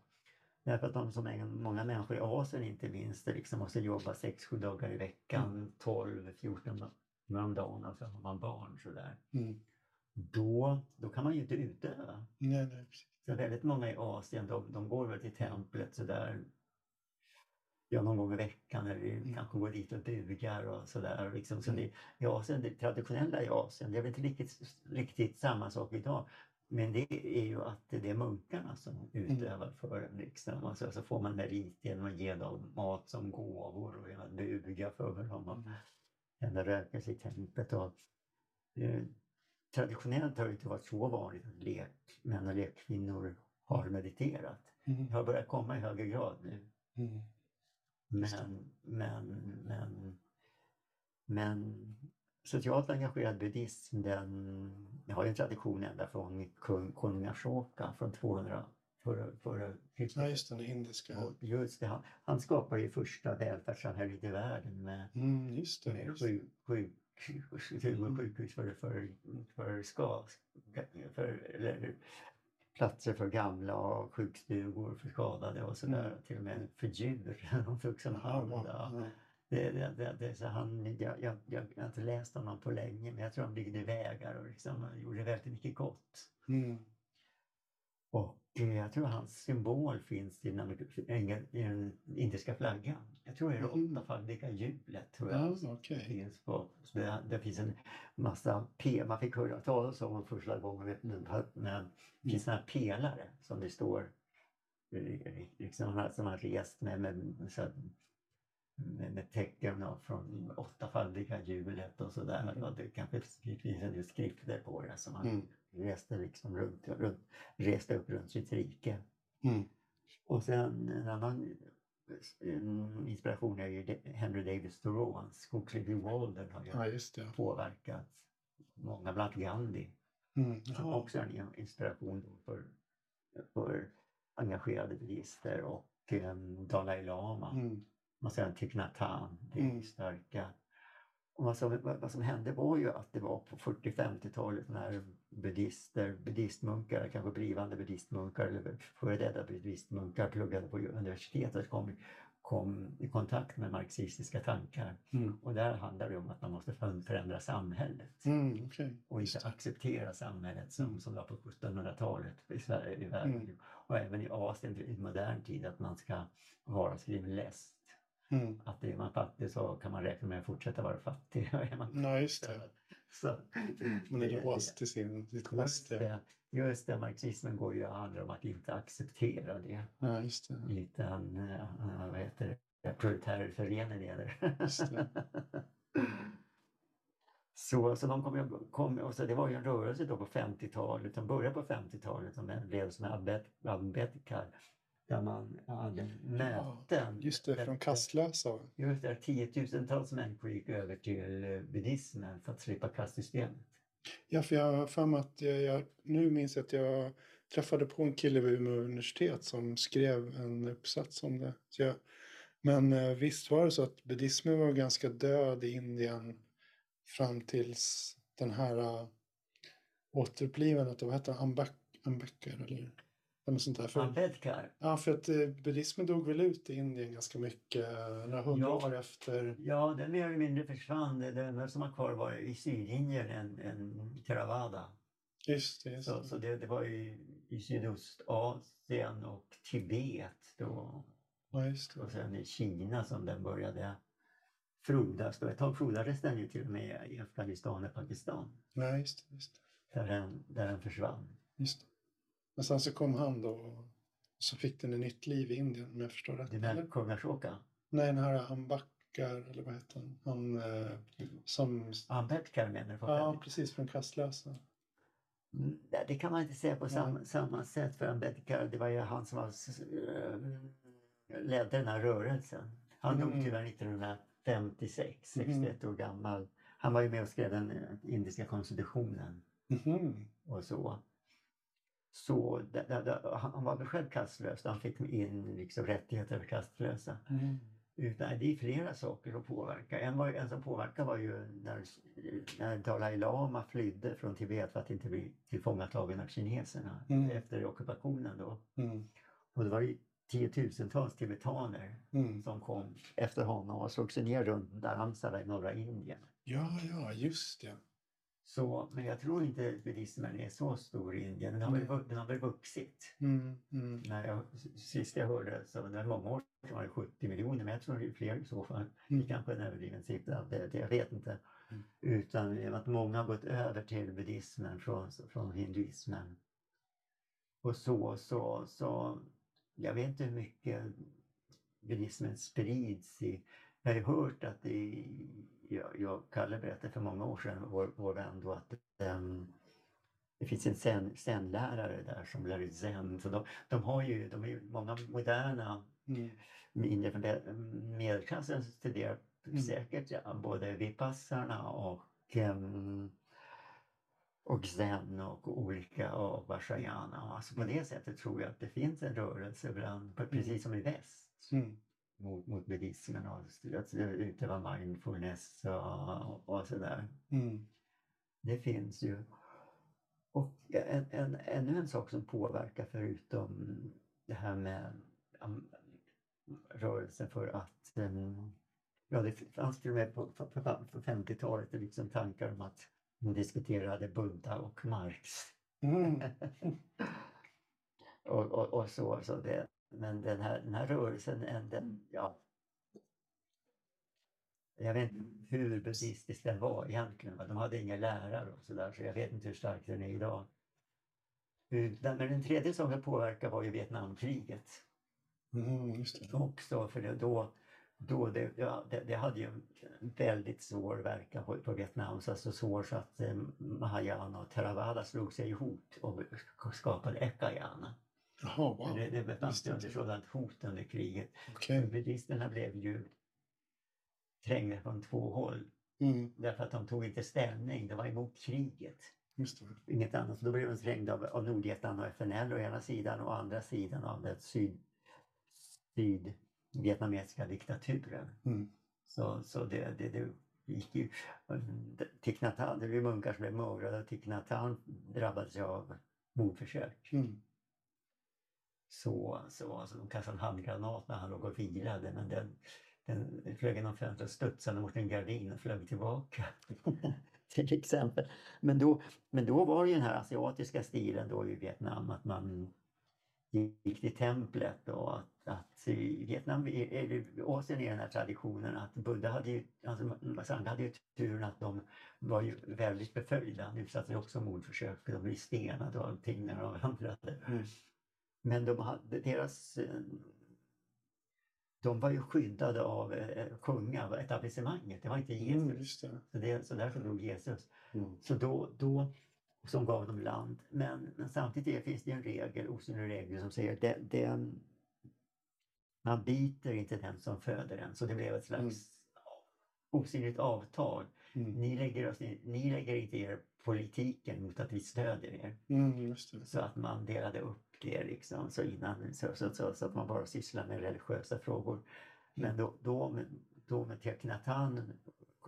Därför att de som många människor i Asien inte minst liksom måste jobba 6-7 dagar i veckan, 12-14 timmar om dagen och så har man barn sådär. Mm. Då, då kan man ju inte utöva. Nej, nej, precis. Så väldigt många i Asien de, de går väl till templet sådär ja, någon gång i veckan eller Mm. kanske går dit och bugar och sådär. Liksom. Så Mm. det, i Asien, det traditionella i Asien, det är väl inte riktigt, riktigt samma sak idag. Men det är ju att det är munkarna som Mm. utövar för en. Liksom. Alltså, så får man merit genom att ge dem mat som gåvor och genom att buga för dem och röka sig i templet. Och, eh, traditionellt har det inte varit så vanligt att lek, män och lekkvinnor har mediterat. Mm. Det har börjat komma i högre grad nu. Mm. Men, men, men, men socialt engagerad buddhism den har ju en tradition ända från kung, kung Ashoka från 200 före före Ja, just den indiska. Just det, han, han skapade ju första välfärdssamhället i världen med, Mm, det. med sjuk, sjuk, Sjukhus för, för, för, ska, för eller, platser för gamla och sjukstugor för skadade och sådär. Mm. Till och med för djur. [laughs] De tog som hand. ja. Det, det, det, så han, jag, jag, jag, har inte läst honom på länge men jag tror han byggde vägar och liksom, han gjorde väldigt mycket gott. Mm. Och jag tror hans symbol finns i den, indiska flaggan. Jag tror det är det Mhm. åttafaldiga hjulet. Tror jag. Ja, okej. finns på. Så det, det finns en massa P, man fick höra talas om första gången med det finns såna här pelare som det står eh, liksom som har rest med, med, med, med tecken då, från åttafaldiga hjulet och sådär. Mm. Och det kanske finns en del skrifter på det som han Mm. Reste liksom runt, runt, reste upp runt sitt rike. Mm. Och sen en annan inspiration är ju Henry Davis Thoreau, hans Skogsliv i Walden har ju Ja, påverkat många, bland annat Gandhi. Mm. Som Ja. också är en inspiration för, för engagerade bilister och um, Dalai Lama. Mm. Och sen Thich Nhat Hanh, det är Mm. starka. Och vad, som, vad som hände var ju att det var på 40-50-talet när buddhister, buddhistmunkar, kanske blivande buddhistmunkar eller före detta buddhistmunkar pluggade på universitetet kom, kom i kontakt med marxistiska tankar. Mm. Och där handlar det om att man måste för- förändra samhället Mm. Okej. och inte acceptera samhället som, som var på 1700-talet i Sverige, i världen. Mm. Och även i Asien i modern tid att man ska vara sin läst. Mm. Att är man fattig så kan man räkna med att fortsätta vara fattig. är [laughs] man Ja, just det. Så, Man är det- låst till sin, sitt det, just det, marxismen går ju handlar om att inte acceptera det. Ja, just det. Utan, uh, vad heter det, proletärföreningen eller? Just det. [laughs] Så, så de kom, kom och så det var ju en rörelse då på 50-talet, de började på 50-talet som blev som Abedkar där man hade möten. Just det, från kastlösa. Just det, tiotusentals människor gick över till eh, buddhismen för att slippa kastsystemet. Ja, för jag har för mig att jag, jag, nu minns att jag träffade på en kille vid Umeå universitet som skrev en uppsats om det. Jag, men eh, visst var det så att buddhismen var ganska död i Indien fram tills den här uh, återupplivandet av, vad hette han, Ambek- Ambedkar eller något sånt där. För, Ambedkar, ja, för att eh, buddhismen dog väl ut i Indien ganska mycket, eh, några hundra Ja. år efter. ja den mer eller mindre försvann. Det enda som var kvar var i Sydindien en, en Theravada. Just det, just Så, det. så det, det var i, i Sydostasien och Tibet då. Ja, just det. Och sen i Kina som den började frodas. Ett tag frodades den ju till och med i Afghanistan och Pakistan. Ja, just det. Just det. Där den, där den försvann. Just. Men sen så kom han då och så fick den ett nytt liv i Indien om jag förstår rätt. Det eller? där kung Ashoka. Nej, den här Ambakar, eller vad heter han? Han eh, som... Ambedkar menar du? Ja, precis, från Kastlösa. Mm, Det kan man inte säga på Nej. samma, sätt för Ambedkar, det var ju han som var, eh, ledde den här rörelsen. Han dog Mm. tyvärr 1956, 61 Mm. år gammal. Han var ju med och skrev den eh, indiska konstitutionen Mhm. och så. Så det, det, det, han var väl själv kastlös, han fick in liksom rättigheter för kastlösa. Mm. Utan det är flera saker som påverkar. En, var, en som påverkade var ju när, när Dalai Lama flydde från Tibet för att inte bli tillfångatagen av kineserna Mm. efter ockupationen då. Mm. Och det var ju tiotusentals tibetaner Mm. som kom efter honom och slog sig ner runt Dharamsala i norra Indien. Ja, ja, just det. Så, men jag tror inte buddhismen är så stor i Indien. Den har väl, den har väl vuxit. Mm. Mm. När jag, sist jag hörde, så det var många år sedan var det 70 miljoner, men jag tror det är fler i så fall. Det Mm. kanske är en överdriven siffra, jag vet inte. Mm. Utan att många har gått över till buddhismen från, från hinduismen. Och så, så, så, jag vet inte hur mycket buddhismen sprids i, jag har hört att det, i- jag, jag Kalle berättade för många år sedan, vår, vår vän då, att ehm, det finns en zen, zen-lärare där som lär ut zen. Så de, de har ju, de är ju många moderna Mm. från det- medelklassen studerar Mm. säkert ja, både vipassarna och, um, och zen och olika och vajrayana. Alltså på det sättet tror jag att det finns en rörelse bland, precis som i väst, Mm. Mot, mot buddhismen och utöva mindfulness och, och sådär. Mm. Det finns ju. Och en, en, ännu en sak som påverkar förutom det här med um, rörelsen för att um, ja, det fanns till och med på, på, på på 50-talet liksom tankar om att man diskuterade Buddha och Marx. Mm. [laughs] och, och, och så, så det, men den här, den här rörelsen, en- den, ja. Jag vet inte hur buddhistisk den var egentligen. De hade inga lärare och sådär, så jag vet inte hur stark den är idag. Men den tredje som jag påverkade var ju Vietnamkriget Mm. Också, för det, då, då det, ja, det, det hade ju en väldigt svår verkan på, på Vietnam, så alltså svår så att eh, Mahayana och Theravada slog sig ihop och skapade Ekayana. Jaha, wow. Det, det ju inte. under sådant hot under kriget. Okej. Buddhisterna blev ju trängda från två håll Mm. därför att de tog inte ställning, de var emot kriget. Det. Inget annat. Då blev de trängda av, av Nordvietnam och FNL å ena sidan och å andra sidan av den syd, sydvietnamesiska diktaturen. Mm. Så, så det, det, det gick ju... Thich Nhat Hanh, det ju munkar som blev mördade och Thich Nhat Hanh drabbades av mordförsök. Mm. Så, så, så de kastade en handgranat när han låg och vilade men den, den flög genom fönstret, studsade mot en gardin och flög tillbaka. [laughs] Till exempel. Men då, men då var det ju den här asiatiska stilen då i Vietnam att man gick till templet och att, att i Vietnam, Asien är den här traditionen att Buddha hade ju, alltså Sangha hade ju turen att de var ju väldigt förföljda. De utsattes också mordförsök, de blev stenade och allting när de vandrade. Mm. Men de hade, deras eh, de var ju skyddade av eh, kungar, av etablissemanget. Det var inte Jesus. Mm, det. Så, det, så därför dog Jesus. Mm. Så då, då som gav dem land. Men, men samtidigt finns det en regel, osynlig regel som säger det, det, man biter inte den som föder en. Så det blev ett slags Mm. osynligt avtal. Mm. Ni lägger, oss, ni lägger inte er politiken mot att vi stödjer er. Mm. Så att man delade upp det liksom, så, innan, så, så, så, så att man bara sysslar med religiösa frågor. Men då, då, med- då med Hanh,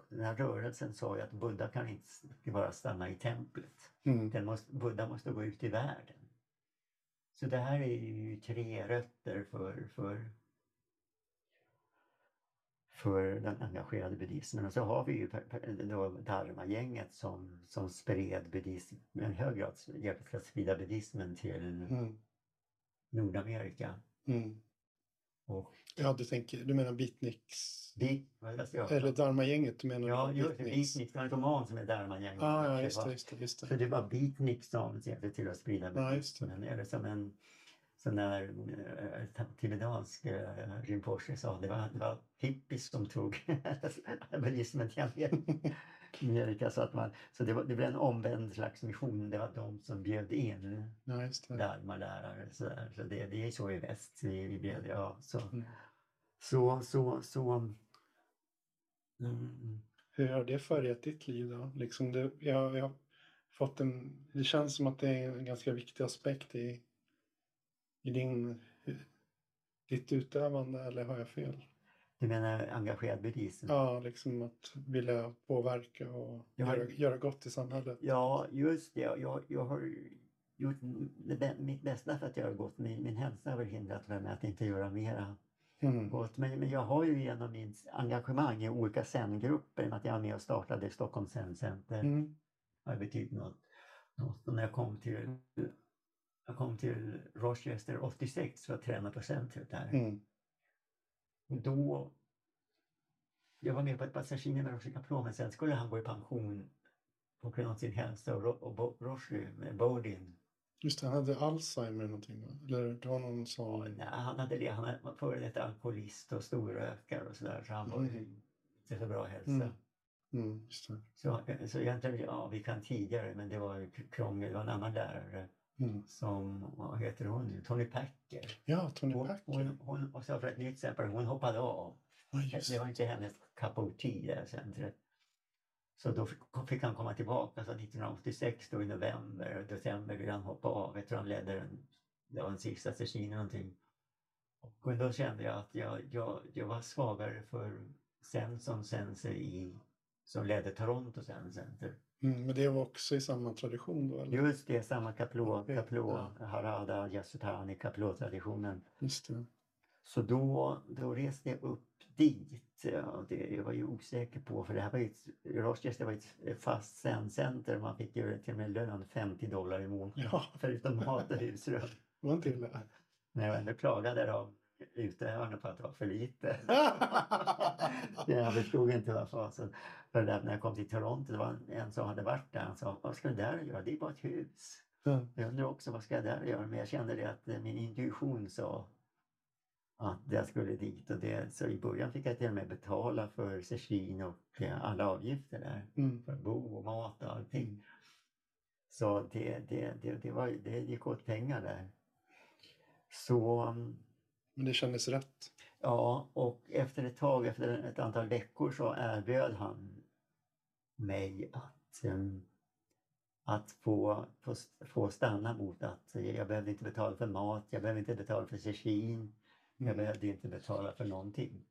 den här rörelsen sa ju att Buddha kan inte bara stanna i templet. Mm. Den måste, Buddha måste gå ut i världen. Så det här är ju tre rötter för, för, för den engagerade buddhismen. Och så har vi ju Dharma-gänget som, som spred buddhism, i hög grad hjälpte att sprida buddhismen till Mm. Nordamerika. Mm. Och Ja, du, tänker, du menar beatniks? jag Eller Dharma-gänget, du menar Ja, just det. beatniks? Beatniks, narkoman som är Dharma-gänget. Ah, ja, Det just var- det, just det. Just Så det. det var beatnik som hjälpte till att sprida Ja, det. buddhismen. Eller som en sån där eh, tibetansk eh, Rinpoche sa, det var, det var hippies som tog [laughs] buddhismen till Amerika. Så, att man, så det, var, det blev en omvänd slags mission. Det var de som bjöd in Ja, just det. dharma-lärare. Så, där. så det, det är så i väst. Vi, vi bjöd, ja, så, Mm. så, så, så. Mm. Hur har det färgat ditt liv då? Liksom det, jag, jag fått en, det känns som att det är en ganska viktig aspekt i, i din, ditt utövande, eller har jag fel? Du menar engagerad buddhism? Ja, liksom att vilja påverka och Jag har- göra, göra gott i samhället. Ja, just det. Jag, jag har gjort det, mitt bästa för att göra gott. Min, min hälsa har väl hindrat mig att inte göra mera Mm. gott. Men, men jag har ju genom mitt engagemang i olika zen-grupper, i och med att jag var med och startade Stockholms Zen-center, Mm. har det betytt något. något. Och när jag kom till, jag kom till Rochester 86 för att träna på centret där. Mm. Då, jag var med på ett passagier med Roshi Kaplan, men sen skulle han gå i pension på grund av sin hälsa och, och Roshi med Bodin. Just det, han hade Alzheimer någonting va? Eller det var någon Ja, sån... nej, han hade det, han var före detta alkoholist och storrökare och sådär så han var Mm. inte så bra hälsa. Mm. Mm. Så, så egentligen, ja vi kan tidigare men det var ju krångel, det var en annan lärare Mm. som, vad heter hon Tony Packer. Ja, Tony Hon, Packer. hon, hon, och så för ett nytt exempel, hon hoppade av. Just Det det. var inte hennes cup of tea det centret. Så då fick, han komma tillbaka så 1986 då i november och december ville han hoppa av. Jag tror han ledde den, det var en sista session någonting. Och då kände jag att jag, jag, jag var svagare för sen som sensei i, som ledde Toronto Zen Center. Mm, men det var också i samma tradition då? Eller? Just det, samma kaplå, Okej, kaplå ja. Harada, Yasutani, kaplå-traditionen. Just det. Så då, då reste jag upp dit. Ja, det jag var ju osäker på för det här var ju ett, Rochester var ett fast zen-center. Man fick ju till och med lön 50 dollar i månaden. Ja. [laughs] Förutom mat och husrum. Det var inte illa. Men jag ändå klagade de utövarna på att det var för lite. [laughs] jag förstod inte vad fasen. För där, när jag kom till Toronto, det var en, som hade varit där. Han sa, vad ska du där göra? Det är bara ett hus. Ja. Jag undrar också vad ska jag där göra? Men jag kände det att eh, min intuition sa att jag skulle dit. Och det, så i början fick jag till och med betala för session och eh, alla avgifter där. Mm. För bo och mat och allting. Så det, det, det, det, var, det gick åt pengar där. Så mm, Men det kändes rätt. ja, och efter ett tag, efter ett antal veckor så erbjöd han mig att, em, att få, få, få stanna mot att jag behövde inte betala för mat, jag behövde inte betala för session, jag Mm. behövde inte betala för någonting.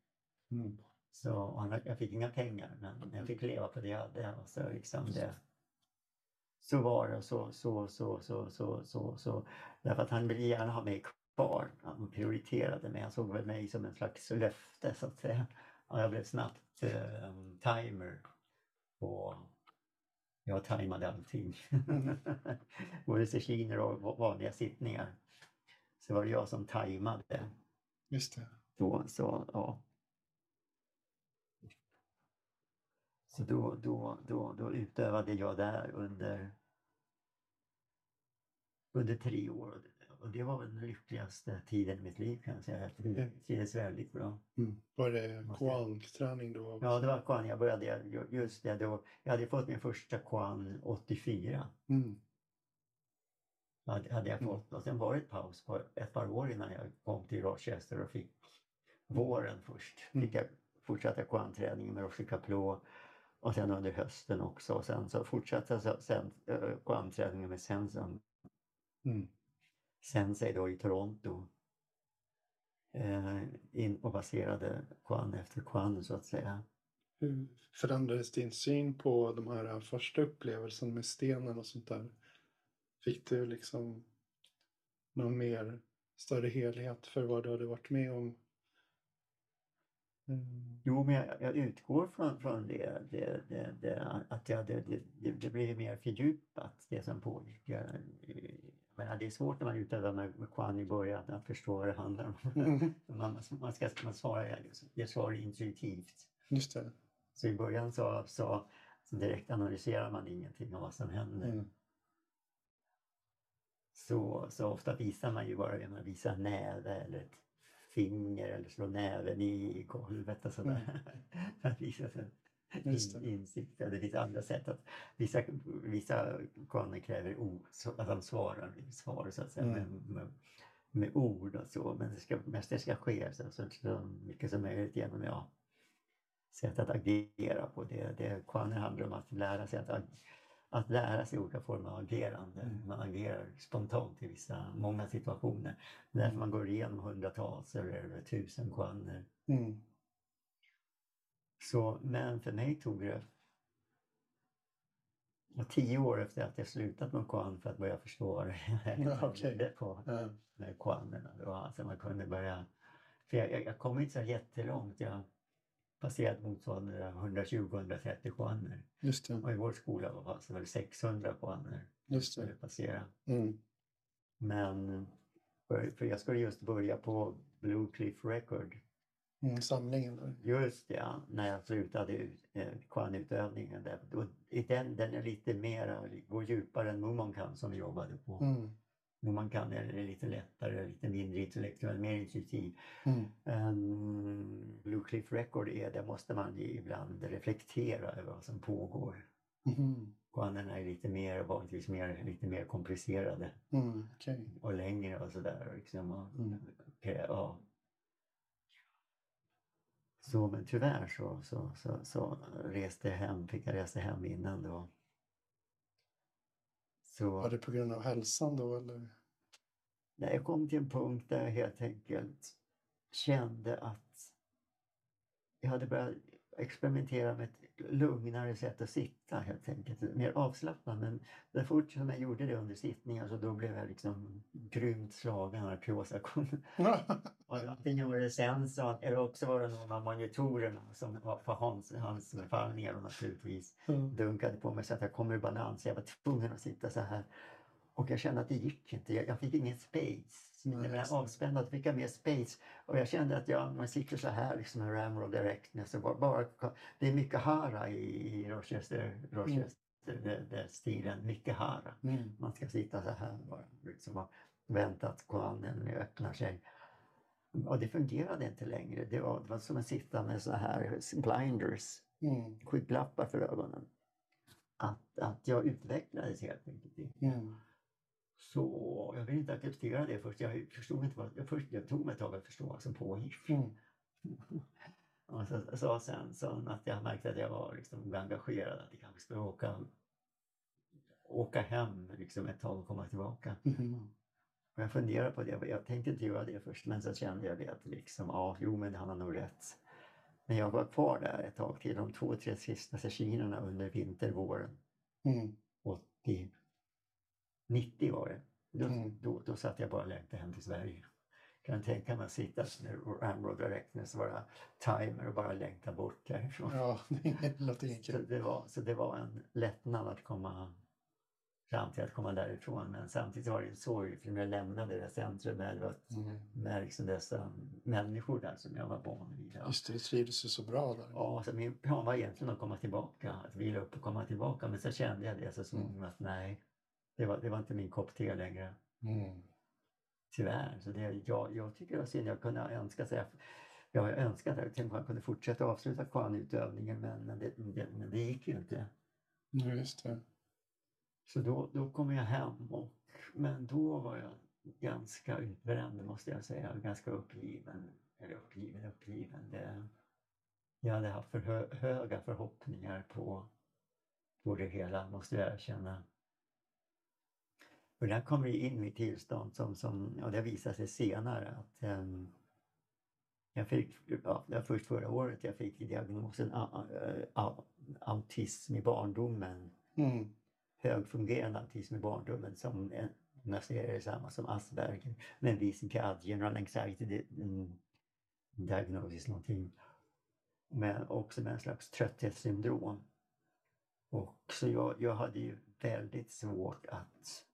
Mm. Så han, jag fick inga pengar men jag fick leva på det jag hade. Och så, liksom det, så var det så, så, så, så, så, så, så. Därför att han ville gärna ha mig kvar. Han prioriterade mig. Han såg väl mig som en slags löfte så att säga. Och jag blev snabbt eh, timer på jag tajmade allting. [laughs] Både sessioner och vanliga sittningar. Så var det jag som tajmade Just det. Då, så, ja. Så då, då, då, då utövade jag där under, under tre år. Och det var väl den lyckligaste tiden i mitt liv kan jag säga. Jag trivdes väldigt bra. Mm. Var det kwank-träning då? också? Ja, det var Kwan. Jag började ju- just det då. Jag hade fått min första Kwan 84. Mm. Hade, hade jag Mm. fått. Och sen var det ett paus på ett par år innan jag kom till Rochester och fick våren först. Mm. Fick jag fortsatta Kwan-träningen med Rocher Caplot. Och sen under hösten också. Och sen så fortsatte jag sen uh, Kwan-träningen med Sensum. Mm. Sensei då i Toronto. Eh, in och baserade Kwan efter Kwan så att säga. Hur förändrades din syn på de här första upplevelserna med stenen och sånt där? Fick du liksom någon mer större helhet för vad du hade varit med om? Mm. Jo, men jag, jag utgår från, från det, det, det, det att jag, det, det, blir mer fördjupat det som pågick. Jag, jag menar, det är svårt när man utövar med, med Kwan i början att förstå vad det handlar om. Mm. Man, man, ska, man svarar, det svarar intuitivt. Just det. Så i början så, så, så direkt analyserar man ingenting av vad som händer. Mm. Så, så ofta visar man ju bara genom att visa en näve eller ett finger eller slå näven i golvet och sådär. [laughs] För att visa Mm. Just in, insikt. Det finns andra sätt att vissa, vissa koner kräver så att de svarar svar så att säga Mm. med, med, med ord och så. Men det ska, mest det ska ske så, så, så mycket som möjligt genom ja, sätt att agera på det. det Kwaner handlar om att lära sig att, att lära sig olika former av agerande. Mm. Man agerar spontant i vissa, många situationer. Därför man går igenom hundratals eller tusen kwaner. Mm. Så, men för mig tog det och tio år efter att jag slutat med kwan för att börja förstå vad det Ja, okej. det på Ja. med kwanerna. Då, alltså man kunde börja... För jag, jag, jag kom inte så jättelångt. Jag passerat motsvarande 120-130 kwaner. Just det. Och i vår skola var alltså väl 600 kwaner Just skulle det. passera. Mm. Men för, för jag skulle just börja på Blue Cliff Record. Mm. Samlingen. Just ja, när jag slutade ut, eh, kwanutövningen. Där. Då, i den, den är lite mer, går djupare än Mumonkan som vi jobbade på. Mm. Mumonkan är lite lättare, lite mindre intellektuell, mer intuitiv. Mm. Um, Blue Cliff Record är, där måste man ibland reflektera över vad som pågår. Kwanerna är lite mer, vanligtvis mer, lite mer komplicerade Mm. Okej. och längre och sådär. Liksom. Och, Mm. ja. Så men tyvärr så, så, så, så reste jag hem, fick jag resa hem innan då. Så Var det på grund av hälsan då eller? när jag kom till en punkt där jag helt enkelt kände att jag hade börjat experimentera med ett lugnare sätt att sitta helt enkelt. Mer avslappnat men så fort som jag gjorde det under sittningar så då blev jag liksom grymt slagen av artrosa. [laughs] Och Antingen var det Senson eller också var det någon av monitorerna som var för hans, hans befallningar och naturligtvis Mm. dunkade på mig så att jag kom ur balans. Jag var tvungen att sitta så här. Och jag kände att det gick inte. Jag, jag fick ingen space. Det. var avspänd då fick jag mer space. Och jag kände att jag, man sitter så här liksom med Ramroll Directness och bara, bara, det är mycket hara i, i Rochester, Rochester det, det stilen. Mycket hara. Mm. Man ska sitta så här bara liksom och vänta att koanen öppnar sig. Och det fungerade inte längre. Det var, det var som att sitta med så här blinders, Mm. skygglappar för ögonen. Att, att jag utvecklades helt enkelt. Mm. Så jag vill inte acceptera det först. Jag förstod inte vad, jag, först, jag tog mig ett tag att förstå vad som pågick. Mm. Och så, så sen så att jag märkte att jag var liksom engagerad, att jag kanske skulle åka, åka hem liksom ett tag och komma tillbaka. Mhm. Och jag funderade på det, jag tänkte inte göra det först men så kände jag det att liksom, ja, jo men han har nog rätt. Men jag var kvar där ett tag till, de två, tre sista sessionerna under vintervåren Mm. 80, 90 var det. Då, Mm. då, då satt jag bara och längtade hem till Sverige. Kan sitta med sitta med Ramrod Directness, vara timer och bara längta bort därifrån. Ja, [laughs] det låter inget Så det, var, så det var en lättnad att komma fram till att komma därifrån. Men samtidigt var det en sorg för när jag lämnade det centrum med, Mm. med liksom dessa människor där som jag var van vid. Just det, du trivdes ju så bra där. Ja, så min plan var egentligen att komma tillbaka, att vila upp och komma tillbaka. Men så kände jag det så småningom att nej, det var, det var inte min kopp te längre. Mm. Tyvärr. Så det, jag, jag tycker det var synd. Jag kunde önska sig, jag har önskat att jag kunde fortsätta avsluta kvarnutövningen men, men, det, det, men det gick ju inte. Ja, just det. Så då, då kom jag hem och, men då var jag ganska utbränd måste jag säga. Ganska uppgiven. Eller uppgiven, uppgiven. Det, jag hade haft för hö, höga förhoppningar på, på det hela måste jag erkänna. Och där kom vi in i tillstånd som, som och det visade sig senare att um, jag fick, ja, det var först förra året jag fick diagnosen a, a, autism i barndomen. Mm. Högfungerande autism i barndomen som en, jag ser det samma som Asperger med en viss CAD, general anxiety diagnosis någonting. Men också med en slags trötthetssyndrom. Och så jag, jag hade ju väldigt svårt att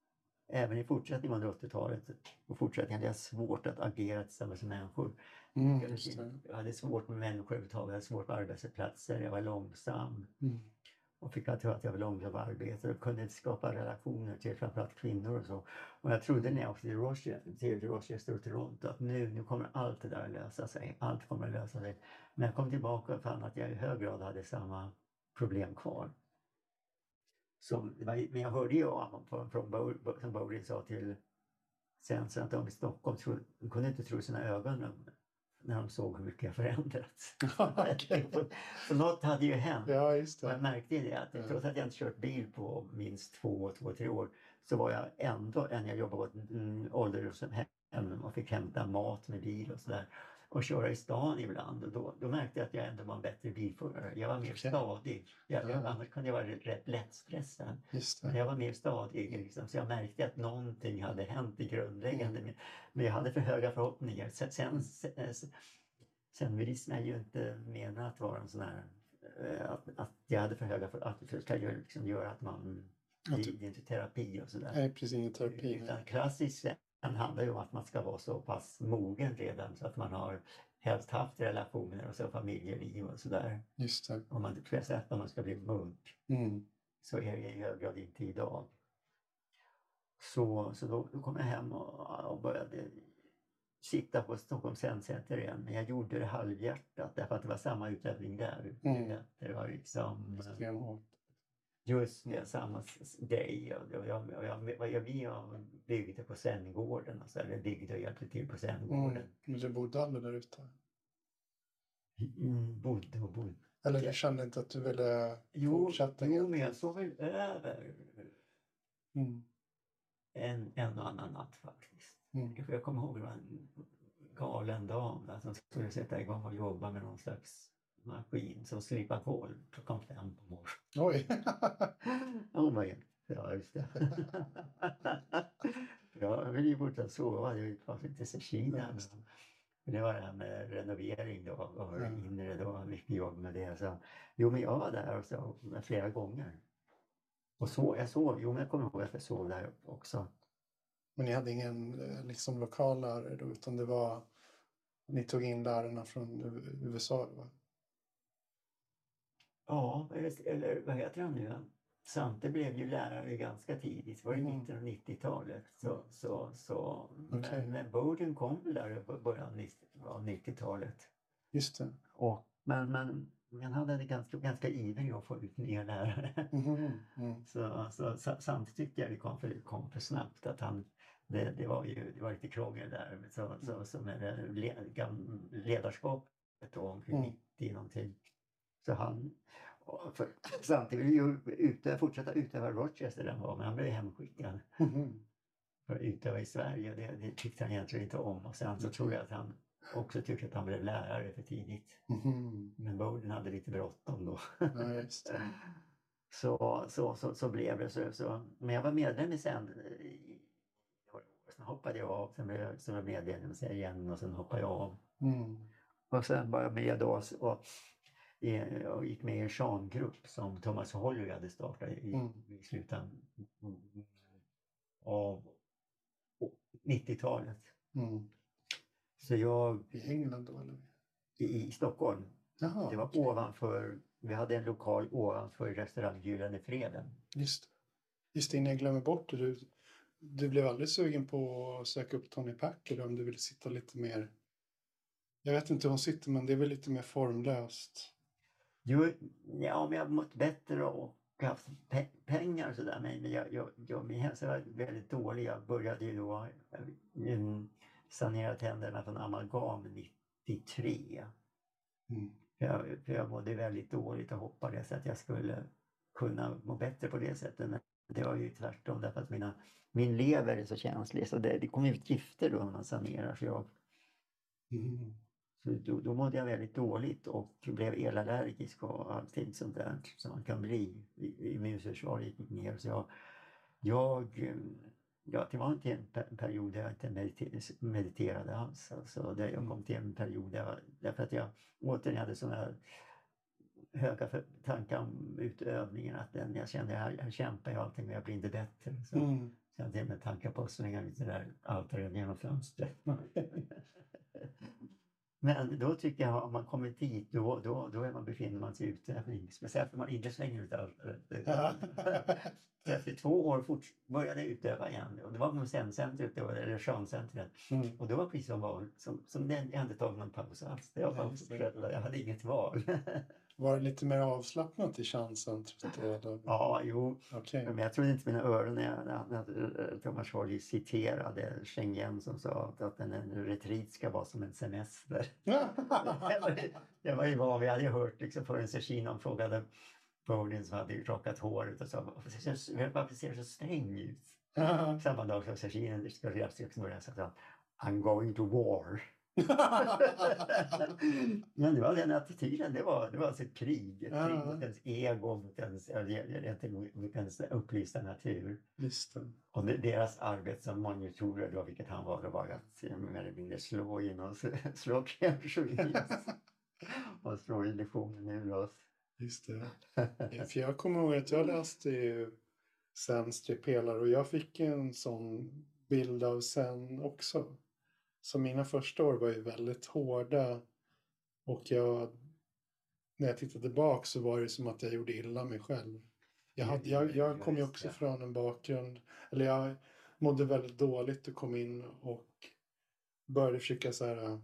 även i fortsättningen under 80-talet och fortsättningen hade jag svårt att agera tillsammans med människor. Mm. Jag hade svårt med människor överhuvudtaget, jag hade svårt på arbetsplatser, jag var långsam Mm. och fick alltid höra att jag var långsam på arbete och kunde inte skapa relationer till framförallt kvinnor och så. Och jag trodde när jag åkte till Rochester, till Rochester och Toronto att nu, nu kommer allt det där att lösa sig. Allt kommer att lösa sig. Men jag kom tillbaka och fann att jag i hög grad hade samma problem kvar. Som, men jag hörde ju om- från, från som Bowlin sa till Sensen att de i Stockholm tro, de kunde inte tro sina ögon när de såg hur mycket jag förändrats. [laughs] [laughs] Så något hade ju hänt. Ja, just jag märkte det att Mm. trots att jag inte kört bil på minst två, två, tre år så var jag ändå, än jag jobbade på ett mm, ålderdomshem och fick hämta mat med bil och sådär och köra i stan ibland och då, då märkte jag att jag ändå var en bättre bilförare. Jag var mer Okej. stadig. Jag, jag, Ja. annars kunde jag vara rätt lättstressad. Men jag var mer stadig liksom, så jag märkte att någonting hade hänt i grundläggande. Men, men jag hade för höga förhoppningar. Sen, sen, sen, är ju inte menat att vara en sån här eh, att, att jag hade för höga för att det ska liksom göra att man det är inte terapi och sådär. Nej, precis ingen terapi. Utan klassiskt sett handlar ju om att man ska vara så pass mogen redan så att man har helst haft relationer och så familjeliv och sådär. Just det. Om man säger att man ska bli munk Mm. så är det i hög grad inte idag. Så, så då, då kom jag hem och, och började sitta på Stockholms Senscenter igen. Men jag gjorde det halvhjärtat därför att det var samma utövning där. Mm. Det var liksom Stenhårt. Just det, Mm. samma s- grej. Och jag, jag, och jag, var jag och byggde på Sänngården. Och så, eller byggde och hjälpte till på Sänngården. Mm. Men du bodde aldrig där ute? Mm, bodde och bodde. Eller du kände inte att du ville Jo, fortsätta? jo men jag sov väl över Mm. en, en och annan natt faktiskt. Mm. Jag kommer ihåg det var en galen dam där som skulle sätta igång och jobba med någon slags maskin som slipade golv klockan fem på morgonen. Oj! [laughs] Var helt... Ja, just det. [laughs] jag ville ju fortsätta sova. Det var inte så Kina. Men det var det här med renovering då och Ja. inre då. Mycket jobb med det. Så, jo, men jag var där och så, flera gånger. Och så, jag sov. Jo, men jag kommer ihåg att jag sov där också. Men ni hade ingen eh, liksom, lokal lärare då, utan det var... Ni tog in lärarna från USA? Va? Ja, eller, eller vad heter han nu? Sante blev ju lärare ganska tidigt, det var i Mm. mitten av 90-talet. Så, så, så, Okej. Men, men Bowden kom väl där i början av 90 av 90-talet. Just det. Och, men, men, men han hade ganska, ganska ivrig att få ut nya lärare. Mhm. Mm. Så, så, sa- samtidigt tyckte jag det kom för, kom för snabbt. Att han, det, det var ju det var lite krångel där. Så, så, så med ledarskapet då, omkring Mm. 90 någonting. Så han, för, [laughs] samtidigt ville ute, fortsätta utöva Rochester den var, men han blev hemskickad Mhm. för att utöva i Sverige. Det, det tyckte han egentligen inte om. Och sen så tror jag att han också tyckte att han blev lärare för tidigt. Mhm. Men Bowden hade lite bråttom då. Ja. [laughs] Så, så, så, så blev det. Så, så. Men jag var medlem i sen. Sen hoppade jag av. Sen blev jag, så var jag medlem igen och sen hoppade jag av. Mm. Och sen var jag med då. Och och gick med i en shangrupp som Thomas Holly hade startat i, Mm. i slutet av 90-talet. Mm. Så jag I England då eller? i, i Stockholm, Jaha, det var okej. ovanför, vi hade en lokal ovanför restaurang Gyllene Freden. Just, just innan jag glömmer bort det. Du, du blev aldrig sugen på att söka upp Tony Packer om du ville sitta lite mer... Jag vet inte hur hon sitter men det är väl lite mer formlöst. Jo, ja, om jag mått bättre och haft pe- pengar och sådär. Men jag, jag, jag, min hälsa var väldigt dålig. Jag började ju då um, sanera tänderna från amalgam 93. Mm. För jag, för jag mådde väldigt dåligt och hoppades att jag skulle kunna må bättre på det sättet. Men det var ju tvärtom därför att mina, min lever är så känslig så det, det kom ut gifter då när man sanerar. Så jag, Mm. Så då, då mådde jag väldigt dåligt och blev elallergisk och allting sånt där som man kan bli. I- Immunförsvaret gick ner. Så jag, jag, ja, det var inte en pe- period där jag inte mediter- mediterade alls. Alltså, där jag kom till en period där jag, därför att jag återigen hade sådana här höga tankar om utövningen. Att den, jag kände här, här kämpar jag allting men jag blir inte bättre. Så Mm. jag till med tankar på att slänga lite där altaret genom fönstret. [laughs] Men då tycker jag, om man kommer dit, då, då, då är man, befinner man sig utövning. Speciellt om man inte slänger ut altaret. [laughs] Så Efter två år fort, började jag utöva igen. Och det var då, eller Shan-centret. Mm. Och det var precis som var, som, som den, jag tagit någon paus alls. Det var Ja, bara just det. fortsätta, jag hade inget val. [laughs] Var det lite mer avslappnat i eller? ja, jo. Okej. Men jag trodde inte mina öron när, när, när Thomas Hardy citerade Schengen som sa att, att en, en retreat ska vara som en semester. [laughs] det, var, ju vad vi hade hört liksom förrän Cechinon frågade Bodin som hade rakat håret och sa varför ser, du- så sträng ut? Samma dag som Cechinon skulle resa sig och sa han I'm going to war. [laughs] Men det var den attityden, det var, det var alltså ett krig. Ett krig Ja. mot ens ego, mot ens, mot ens upplysta natur. Just det. Och deras arbete som monitorer då, vilket han var, det var att mer eller mindre slå in oss, [laughs] slå [laughs] och slå illusionen ur oss. Just det. För jag kommer ihåg att jag läste ju Sens tre pelare och jag fick en sån bild av Sen också. Så mina första år var ju väldigt hårda och jag, när jag tittade tillbaka så var det som att jag gjorde illa mig själv. Jag, hade, jag, jag kom ju också från en bakgrund, eller jag mådde väldigt dåligt och kom in och började försöka så här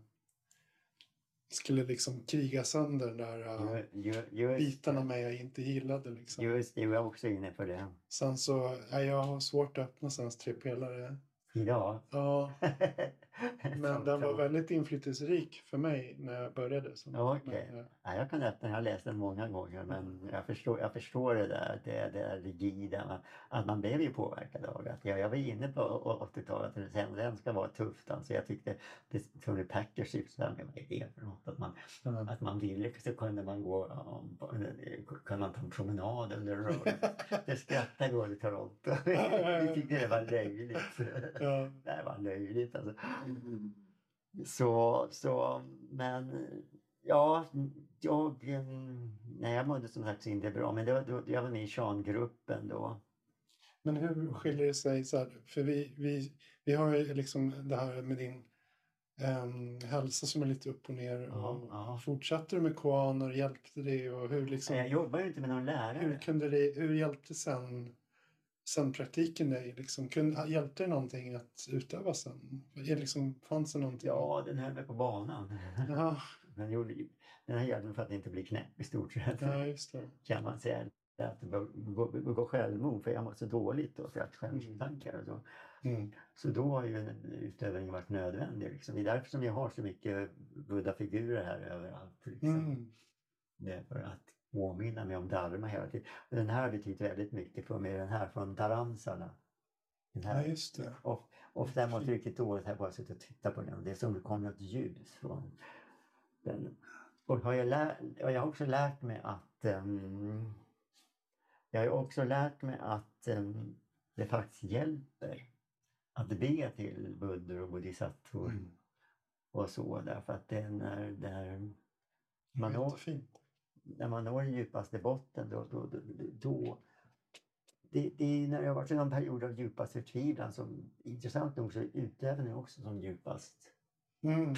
skulle liksom kriga sönder den där äh, Ju- ju- Just, bitarna med jag inte gillade liksom. just det, jag var också inne på det. Sen så, ja, jag har svårt att öppna Sens tre pelare. Idag. Ja, [laughs] [laughs] men Som- den var som- väldigt inflytelserik för mig när jag började. Så, Ja, okej. men, Ja, jag kan öppna, jag har läst den många gånger men jag förstår, jag förstår det där, det, det där rigida, att man blev ju påverkad av det. Jag, jag var inne på å- 80-talet, att den, ska vara tufft. Alltså jag tyckte det Tony Packer syftade med, vad är det för något? Att man, ja. att man ville så kunde man gå, um, kunde man ta en promenad under roll. Det skrattade vi åt Toronto. [laughs] Vi tyckte det var löjligt. Det var löjligt alltså. Så, så, men ja, jag, nej jag mådde som sagt inte bra. Men det var, då, jag var med i Sean-gruppen då. Men hur skiljer det sig? Så här, för vi, vi, vi har ju liksom det här med din um, hälsa som är lite upp och ner. Ja, Och ja. Fortsatte du med koaner? Hjälpte det? Och hur, liksom, jag jobbar ju inte med någon hur, lärare. kunde det, hur hjälpte sen, sen praktiken dig? Liksom, kunde, hjälpte det någonting att utöva det Liksom, fanns det någonting? Ja, den höll mig på banan. Ja, [laughs] Den, gjorde, den här hjälpte mig för att inte bli knäpp i stort sett. ja just det. Kan man säga. Att begå, självmord för jag mådde så dåligt då. Jag hade självmordstankar och så. Mm. Så då har ju en utövning varit nödvändig. Liksom. Det är därför som jag har så mycket buddha-figurer här överallt. Liksom. Mm. Det är för att påminna mig om dharma hela tiden. Den här betyder väldigt mycket för mig. Den här från Dharamsala. Den Ja, här. just det. Och, och den måste riktigt dåligt här bara sitta och titta på den. Det är som det kommer något ljus från den. Och har jag, lär, jag har också lärt mig att ehm, jag har också lärt mig att ehm, det faktiskt hjälper att be till buddhor och bodhisattvor Mm. och så därför att det är när, där man jättefint. När man når den djupaste botten då, då, då, då det, det är när det har varit en period av djupast förtvivlan som intressant nog så är utövningen också som djupast. Mm.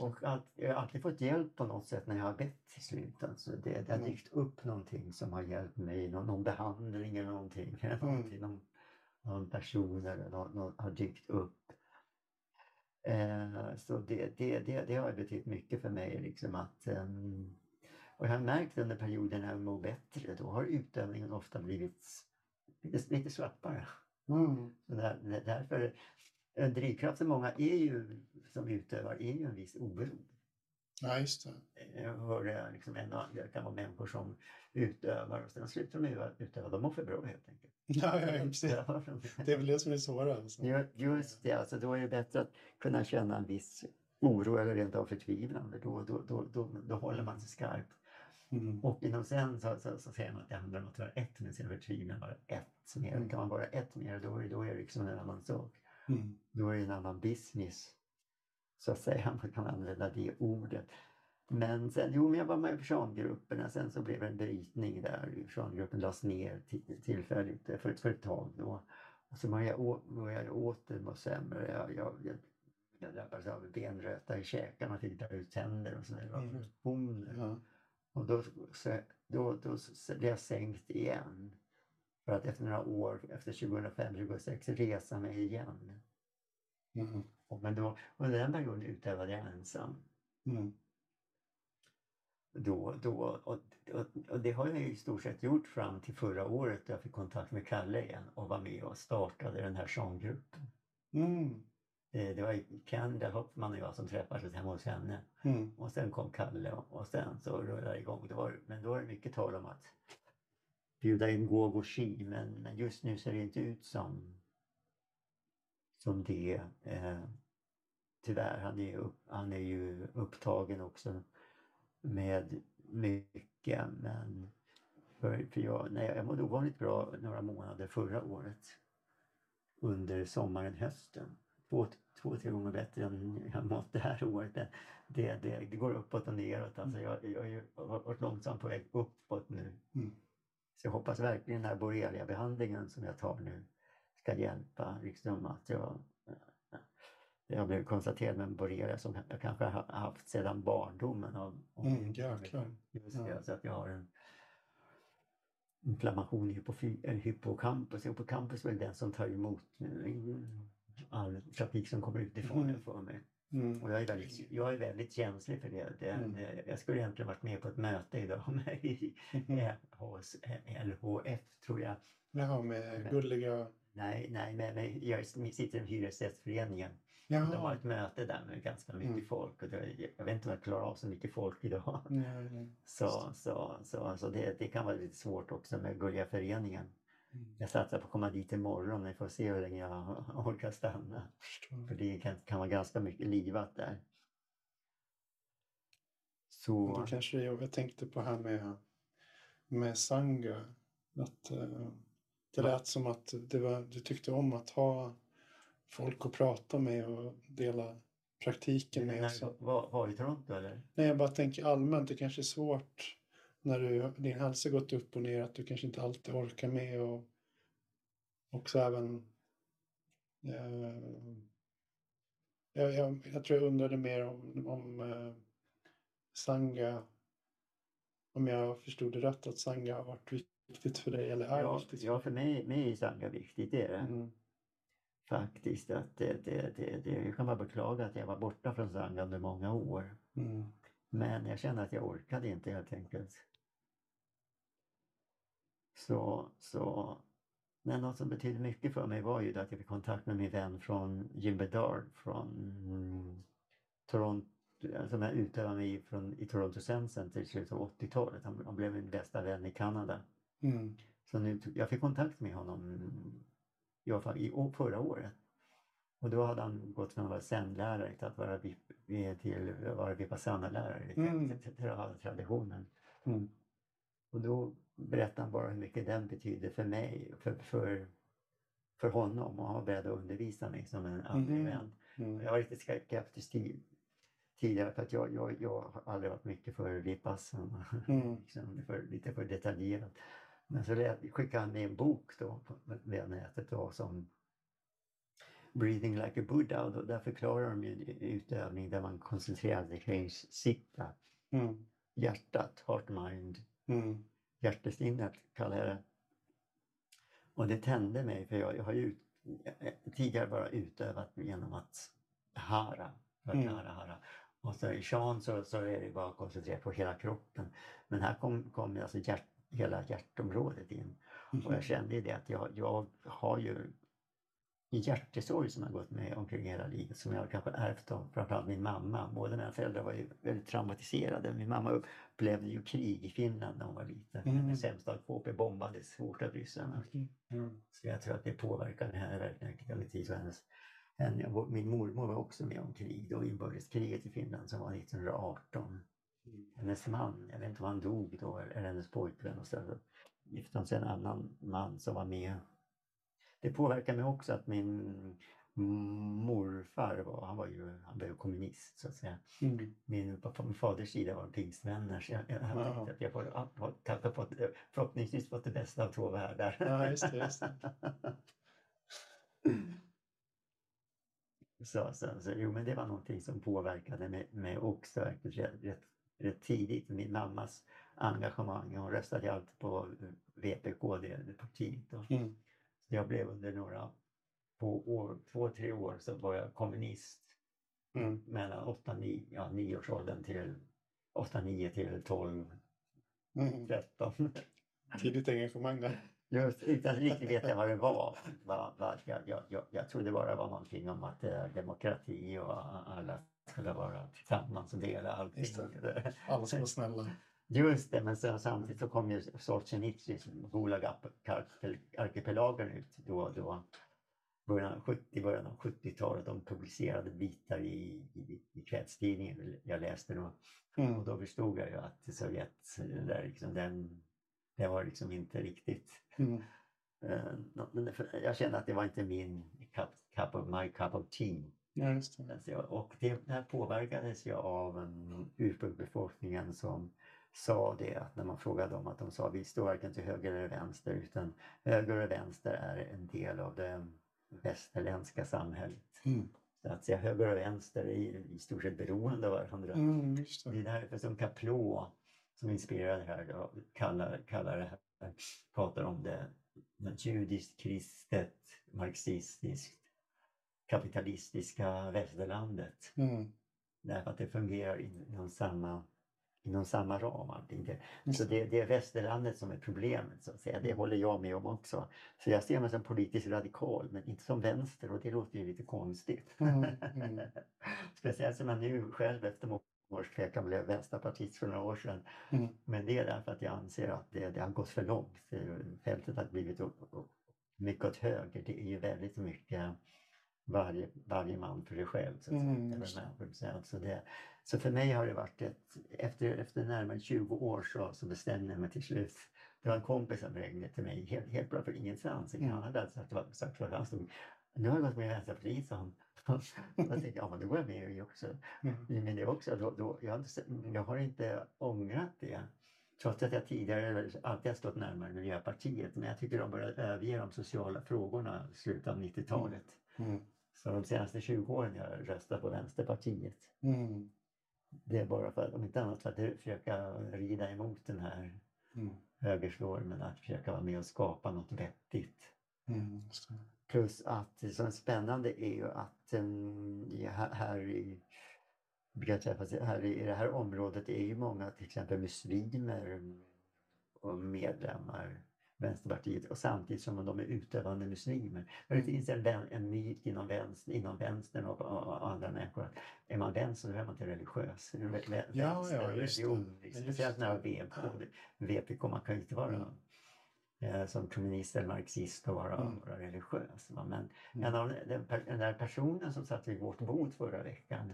Och allt, jag har alltid fått hjälp på något sätt när jag har bett till slut. Alltså det, det har Mm. dykt upp någonting som har hjälpt mig, någon, någon behandling eller någonting. Eller Mm. någonting någon, någon person eller någon, någon har dykt upp. Eh, så det, det, det, det har betytt mycket för mig. Liksom att, ehm, och jag har märkt under perioder när jag mår bättre, då har utövningen ofta blivit lite, lite slappare. Mm, Så där, där- därför, en drivkraft för många är ju, som utövar är ju en viss oro. ja, just det. Jag hörde liksom en och det kan vara människor som utövar och sen slutar de utöva, de mår för bra helt enkelt. [laughs] Ja, ja, precis. Det är väl det som är svårare. Alltså. Ju- Just det, alltså då är det bättre att kunna känna en viss oro eller rent av förtvivlan. Då, då, då, då, då håller man sig skarp. Mm. Och inom sen så, så, så säger man att det handlar om att vara ett med sin förtvivlan, vara ett mer. Mm. Kan man vara ett mer då, är- då är det liksom en annan sak. Mm. Då är det en annan business. Så att säga, man kan använda det ordet. Men sen, jo, men jag var med i persongrupperna, sen så blev det en brytning där. Persongruppen lades ner till, tillfälligt för, för ett tag då. Och så började jag, å- började jag åter må sämre. Jag, jag, jag, jag drabbades av benröta i käkarna, fick dra ut tänder och sådär. Det var Mm. Och då, då, då blev jag sänkt igen. För att efter några år, efter 2005-2006, resa mig igen. Mm. Och Men då, under den perioden utövade jag ensam. Mm. Då, då, och, och, och det har jag i stort sett gjort fram till förra året då jag fick kontakt med Kalle igen och var med och startade den här sånggruppen. Mm. Eh, Det var Kenda Hoffman och jag som träffades hemma hos henne. Mm. Och sen kom Kalle och, och sen så rullade det igång. Det var, men då var det mycket tal om att bjuda in Gogo Shi men, men just nu ser det inte ut som, som det. Eh, tyvärr, han är, upp, han är ju upptagen också med mycket men för, för jag, nej, jag mådde ovanligt bra några månader förra året under sommaren, hösten. Två, två tre gånger bättre än jag mått det här året. Det, det, det, det går uppåt och neråt. Alltså jag, jag, har varit långsamt på väg uppåt nu. Mm. Så jag hoppas verkligen den här borrelia-behandlingen som jag tar nu ska hjälpa. Liksom att jag, jag blev konstaterad med en borrelia som jag kanske har haft sedan barndomen. Av, av Mm, jäklar. Just Ja. det, så att jag har en inflammation i hippocampus. Hippocampus är väl den som tar emot eh, all trafik som kommer utifrån Mm. för mig. Mm. Och jag är väldigt, jag är väldigt känslig för det. det, Mm. jag skulle egentligen varit med på ett möte idag [laughs] med i, Mm. eh, hos eh, LHF tror jag. Jaha, med gulliga... Nej, nej, men men jag sitter i en hyresgästföreningen. De har ett möte där med ganska mycket Mm. folk. Och det, jag vet inte om jag klarar av så mycket folk idag. Nej, nej. Så, så, så alltså det, det kan vara lite svårt också med Gulliga föreningen. Mm. Jag satsar på att komma dit imorgon. Vi får se hur länge jag [laughs] orkar stanna. Förstår. För det kan, kan vara ganska mycket livat där. Så kanske det, jag tänkte på här med, med Sangha. Att, eh, det lät som att det var, du tyckte om att ha folk att prata med och dela praktiken med. när, var, var i Toronto eller? Nej, jag bara tänker allmänt, det kanske är svårt när du, din hälsa gått upp och ner att du kanske inte alltid orkar med och också även eh, jag, jag, jag tror jag undrade mer om, om eh, Sangha om jag förstod det rätt att Sangha har varit viktigt för dig eller är Ja, viktigt ja, för mig, mig är Sangha viktigt. Det är det. Mm. Faktiskt. Att det, det, det, det, jag kan bara beklaga att jag var borta från Sangha under många år. Mm. Men jag kände att jag orkade inte helt enkelt. Så, så. Men något som betydde mycket för mig var ju att jag fick kontakt med min vän från Jim Bedard från Toronto, som jag utövade mig från, i Toronto Zen Center i slutet av 80-talet. Han, han blev min bästa vän i Kanada. Mm. Så nu, jag fick kontakt med honom i, alla fall i förra året. Och då hade han gått från att vara zen-lärare till att vara, till vara vipassana-lärare, Mm. till, till, till ha traditionen. Mm. Och då berättade han bara hur mycket den betyder för mig, för, för, för honom. Och han var beredd att undervisa mig som en andlig Mhm. vän. Mm. Jag var lite skeptisk till, tidigare för att jag, jag, jag har aldrig varit mycket för Vipassana. [laughs] Mm. liksom, för, lite för detaljerat. Men så skickade han med en bok då på, via nätet då, som Breathing like a Buddha och då, där förklarar de en utövning där man koncentrerar sig kring sitta, Mm. hjärtat, heart mind, Mm. Hjärtesinnet kallar jag det. Och det tände mig för jag, jag har ju ut, tidigare bara utövat genom att hara, att Mm. hara, hara. Och så i shan så, så är det bara att koncentrera på hela kroppen. Men här kom, kom alltså hjärt, hela hjärtområdet in. Och jag kände ju det att jag, jag har ju hjärtesorg som har gått med omkring hela livet som jag kanske ärvt av framförallt min mamma. Båda mina föräldrar var ju väldigt traumatiserade. Min mamma upplevde ju krig i Finland när hon var liten. Mm. Hennes sämsta KP bombades hårt av ryssarna. Mm. Så jag tror att det påverkade henne verkligen hennes henne, och min mormor var också med om krig, då inbördeskriget i Finland som var 1918. Hennes man, jag vet inte om han dog då, eller hennes pojkvän och så gifte hon sig en annan man som var med. Det påverkade mig också att min morfar var, han var ju, han var ju kommunist så att säga. Mm. Min, på min faders sida var pingstvänner så jag, jag, Ja. tänkte att jag får, har kanske fått, förhoppningsvis fått det bästa av två världar. Ja, just det, just det. [laughs] Så, så, så, jo, men det var någonting som påverkade mig, mig också rätt, rätt, rätt tidigt. Min mammas engagemang. Hon röstade alltid på VPK, det, det partiet. Då. Mm. Jag blev under några få år, två, tre år så var jag kommunist Mm. mellan 8, 9, ja, 9 årsåldern till 8, 9 till 12, Mm. 13. Tidigt engagemang där. Just utan riktigt veta vad det var. Va, va, jag, jag, jag, jag trodde bara det var någonting om att det är demokrati och alla skulle vara tillsammans och dela allting. Alla ska vara snälla. Just det, men så, samtidigt så kom ju Solzjenitsyns Gulag-arkipelagen ut då, då början av 70, början av 70-talet. De publicerade bitar i, i, i kvällstidningen jag läste då. Och Mm. då förstod jag ju att Sovjet, den, där, liksom, den, det var liksom inte riktigt Mm. för- jag kände att det var inte min cup, cup of, my cup of tea. Ja, det. Och det här påverkades ju av um, ursprungsbefolkningen som sa det att när man frågade dem att de sa vi står varken till höger eller vänster utan höger och vänster är en del av det västerländska samhället. Mm. Så att säga höger och vänster är i, stort sett beroende av varandra. Mm, Det det. är därför som Kaplå som inspirerar det här då, kallar, kallar det här, pratar om det judiskt, kristet, marxistiskt, kapitalistiska västerlandet. Mm. Därför att det fungerar inom samma, inom samma ram. Allting. Det, Just så det, det är västerlandet som är problemet så att säga. Det håller jag med om också. Så jag ser mig som politiskt radikal men inte som vänster och det låter ju lite konstigt. Mm, mm. [laughs] Speciellt som jag nu själv efter många års tvekan blev vänsterpartist för några år sedan. Mm. Men det är därför att jag anser att det, det har gått för långt. Fältet har blivit o- o- mycket åt höger. Det är ju väldigt mycket varje, varje man för sig själv. Så, att säga. Mm, så, att- så, det, så för mig har det varit ett, efter, efter närmare 20 år så, så bestämde jag mig till slut. Det var en kompis som ringde till mig helt, helt bra för ingenstans i Mm. Kanada. Så att det var, sagt för att han stod, nu har jag gått med i Vänsterpartiet, sa han. [laughs] jag tänkte, ja men då går jag med i också. Mm. Men det också, då, då, jag, har inte, jag har inte ångrat det. Trots att jag tidigare alltid har stått närmare Miljöpartiet. Men jag tycker de började överge de sociala frågorna i slutet av 90-talet. Mm. Så de senaste 20 åren har jag röstat på Vänsterpartiet. Mm. Det är bara för att, om inte annat för att försöka rida emot den här Mm. högerstormen. Att försöka vara med och skapa något vettigt. Mm. Plus att det som är spännande är ju att um, i- här, i brukar träffas här i, i det här området är ju många till exempel muslimer och medlemmar Vänsterpartiet och samtidigt som de är utövande muslimer. Men det finns en, en myt inom, vänster, inom vänstern och, och, och andra människor att är man vänster så är man inte religiös. Vä- vä- Ja, vänster, ja, just religion, Just Speciellt när det. VPK, VPK, man kan ju inte vara Mm. eh, som kommunist eller marxist och vara, Mm. vara religiös. va. Men Mm. en av den, den där personen som satt vid vårt bord förra veckan,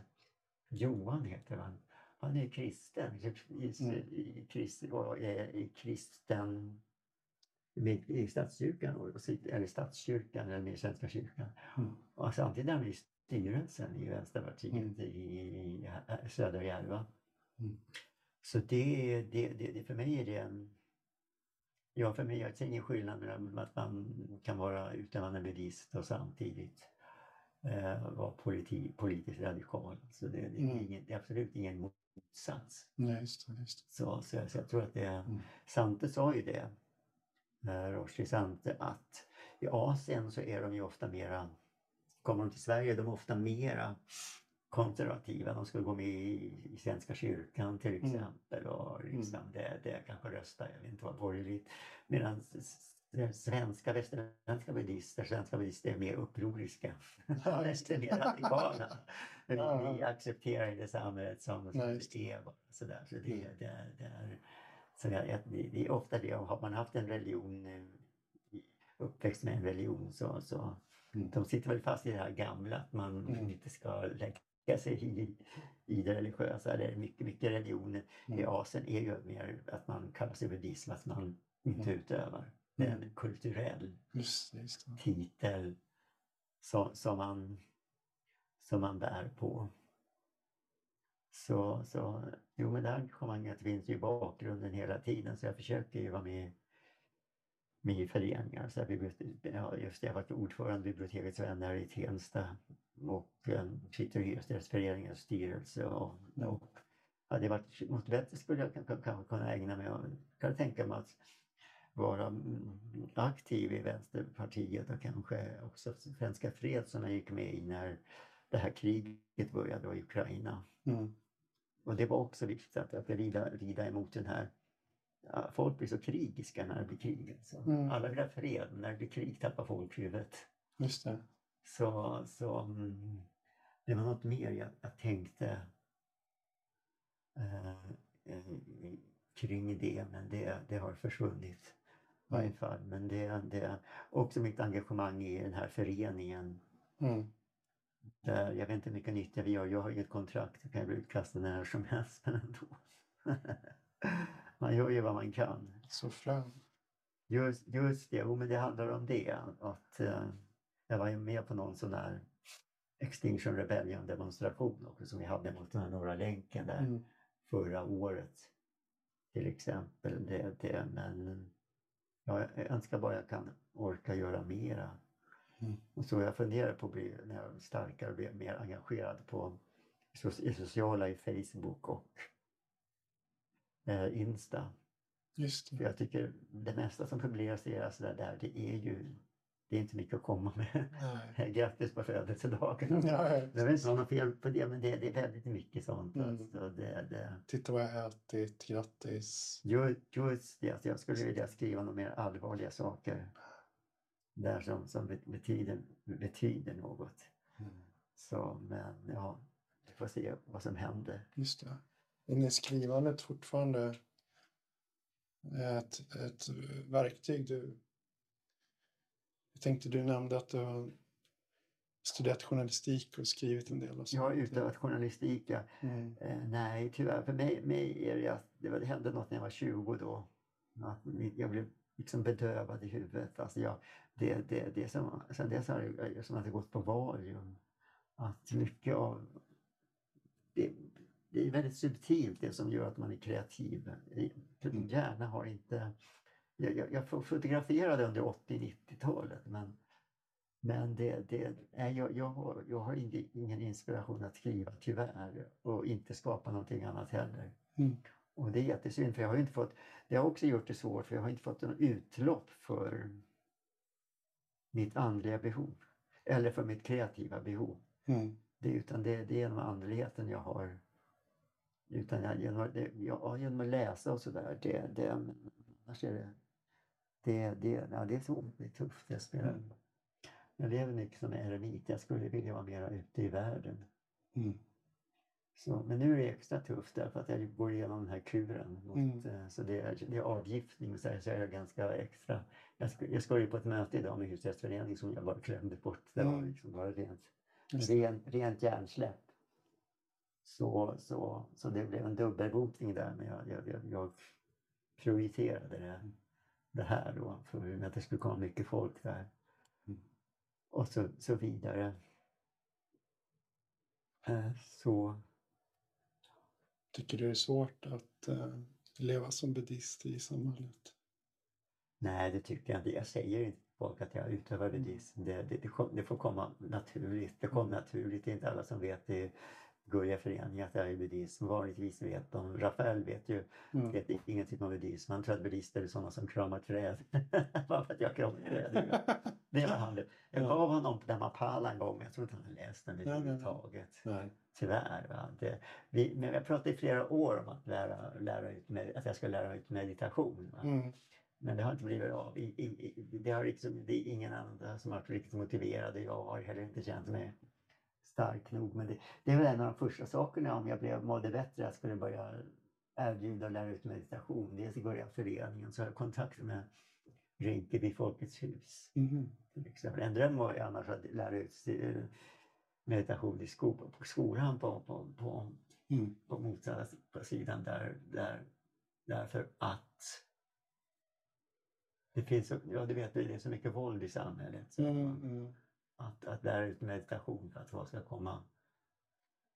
Johan heter han, han är kristen, i, i, Mm. i, krist, och är i kristen med, i statskyrkan, och, eller statskyrkan eller med Svenska kyrkan. Mm. Och samtidigt är han i styrelsen i Vänsterpartiet Mm. i, i i södra Järva. Mm. Så det, det, det, det, för mig är det en... Ja, för mig är det ingen skillnad mellan att man kan vara utövande budist och samtidigt eh, vara politi, politiskt radikal. Så det, det, är Mm. ingen, det är absolut ingen motsats. Nej, just. Just. Så, så, jag, så jag tror att det är... Mm. Sante sa ju det, Roshi Sante, att i Asien så är de ju ofta mera, kommer de till Sverige, de är ofta mera konservativa. De skulle gå med i, i Svenska kyrkan till Mm. exempel och liksom det, det kanske rösta, jag vet inte vad borgerligt. Medan svenska, västerländska buddister, svenska buddister är mer upproriska. [laughs] Ja, det är mer radikala. Vi, vi accepterar det samhället som, det är bara. Sådär. Så det, Mm. det, det är, så jag, jag- det, är ofta det, har man haft en religion, eh, i- uppväxt med en religion så, så Mm. de sitter väl fast i det här gamla att man Mm. inte ska lägga sig i, i det religiösa. Det är mycket, mycket religioner i Mm. Asien är ju mer att man kallar sig buddhism, att man inte Mm. utövar. Det är Mm. en kulturell Just. Just titel som, som, man, som man bär på. Så, så jo men det här engagemanget finns ju i bakgrunden hela tiden så jag försöker ju vara med, med i föreningar. Så jag, just det, jag har varit ordförande i Bibliotekets vänner i Tensta och ehm, sitter i Hyresgästföreningens styrelse. Och, och hade jag varit något bättre skulle jag kanske kunna ägna mig åt, kan tänka mig att vara mm, aktiv i Vänsterpartiet och kanske också Svenska Fred som jag gick med i när det här kriget började i Ukraina. Mm. Och det var också viktigt att, att rida, rida emot den här Folk blir så krigiska när det blir krig. Så. Mm. Alla vill ha fred, när det blir krig tappar folk huvudet. Just det. Så, så mm, det var något mer jag, jag tänkte eh, eh, kring det, men det, det har försvunnit. I varje Mm. fall. Men det, det också mitt engagemang i den här föreningen. Mm. Där, jag vet inte hur mycket nytta vi gör. Jag har inget kontrakt. Jag kan bli utkastad när som helst. [laughs] Men ändå. man gör ju vad man kan. Så fram. Just, just det, jo, men det handlar om det. Att, eh, jag var ju med på någon sån där Extinction Rebellion demonstration också som vi hade mot den här Norra länken där Mm. förra året. Till exempel. Det, det, men ja, jag önskar bara jag kan orka göra mera. Mm. Och så jag funderar på att bli, när jag är starkare, bli mer engagerad på i sociala i Facebook och eh, Insta. Just För det. jag tycker det mesta som publiceras där, där det är ju det är inte mycket att komma med. Nej. [laughs] Grattis på födelsedagen. Jag vet inte något fel på det men det, det är väldigt mycket sånt. Mm. Alltså, det, det, Titta vad jag ätit. Grattis. ju- just det, alltså jag skulle vilja skriva några mer allvarliga saker. Där som, som bet- betyder, betyder något. Mm. Så, men ja, vi får se vad som händer. Just det. Är skrivandet fortfarande ett, ett verktyg du... Jag tänkte du nämnde att du har studerat journalistik och skrivit en del. Och Jag har utövat journalistik. Ja. Mm. Eh, nej, tyvärr. För mig, mig är det att det, det hände något när jag var 20 då. Att jag blev liksom bedövad i huvudet. Alltså jag, det, det, det som, sen dess har jag som att jag gått på Valium. Att mycket av... Det, det är väldigt subtilt det som gör att man är kreativ. Mm. Hjärna har inte... Jag, jag, jag fotograferade under 80-90-talet men, men det, det, nej, jag, jag, har, jag har ingen, ingen inspiration att skriva tyvärr och inte skapa någonting annat heller. Mm. Och det är jättesynd för jag har inte fått, det har också gjort det svårt för jag har inte fått något utlopp för mitt andliga behov. Eller för mitt kreativa behov. Mm. Det, utan det, det är genom andligheten jag har utan jag, genom, det, ja, genom att läsa och sådär. Det, det, annars är det, det, det, ja, det är så det är tufft. Jag, spelar, Mm. jag lever mycket som eremit. Jag skulle vilja vara mera ute i världen. Mm. Så, men nu är det extra tufft därför att jag går igenom den här kuren. Mot, Mm. eh, Så det är, det är avgiftning så, här, så är jag ganska extra. Jag ska, jag ska ju på ett möte idag med Hyresgästföreningen som jag bara klämde bort. Det var Mm. liksom bara rent, det. rent, hjärnsläpp. Så, så, så det blev en dubbelbokning där men jag, jag, jag, jag prioriterade det, det här då för att det skulle komma mycket folk där. Mm. Och så, så vidare. Eh, Så Tycker du det är svårt att eh, leva som buddhist i samhället? nej, det tycker jag inte. Jag säger inte till folk att jag utövar buddhism. Det, det, det, det får komma naturligt. Det kom naturligt. Det är inte alla som vet det. Gurja förening att jag är buddhism. Vanligtvis vet de. Rafael vet ju Mm. vet ingenting om buddhism. Han tror att buddister är sådana som kramar träd. [laughs] Bara för att jag kramar träd. Det var han. [laughs] Jag Ja. gav honom Dhammapada en gång. Jag tror inte han har läst den Nej, nej, nej. överhuvudtaget. Nej. Tyvärr. Va? Det, vi, men jag pratade i flera år om att, lära, lära ut, med, att jag ska lära ut meditation. Mm. Men det har inte blivit av. I, i, det, har liksom, det är ingen annan som har varit riktigt motiverad och jag har heller inte känt mig stark nog. Men det, det är väl en av de första sakerna om jag blev, mådde bättre, jag skulle börja erbjuda och lära ut meditation. Dels i början föreningen så har jag kontakt med Rinkeby Folkets hus. Mhm. Till exempel. En dröm var ju annars att lära ut eh, meditation i sko, på skolan på, på, på, Mm. på motsatta sidan där, där, därför att det finns, ja du vet det är så mycket våld i samhället. Så Mm. Mm. att, att lära ut meditation för att folk ska komma,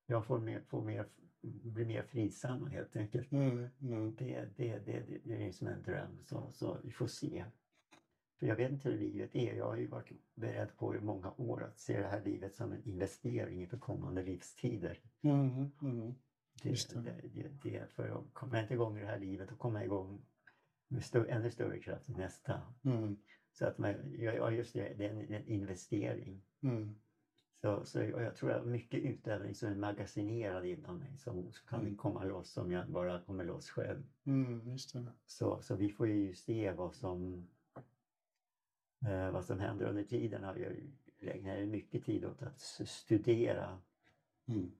jag får mer, får mer, bli mer fridsamma helt enkelt. Mm. Mm. Det, det, det, det, det är som en dröm så, så vi får se. För jag vet inte hur livet är. Jag har ju varit beredd på i många år att se det här livet som en investering inför kommande livstider. Mm. Mm. Det, det. det, det, för att komma inte igång i det här livet och komma igång med stö, ännu större kraft i nästa. Mm. Så att man, ja, just det, det är en, en investering. Mm. Så, så jag, jag tror att mycket utövning som är magasinerad inom mig som så kan Mm. komma loss om jag bara kommer loss själv. Mm. Så, så vi får ju se vad som, vad som händer under tiden. Har jag ägnat mycket tid åt att studera, Mm.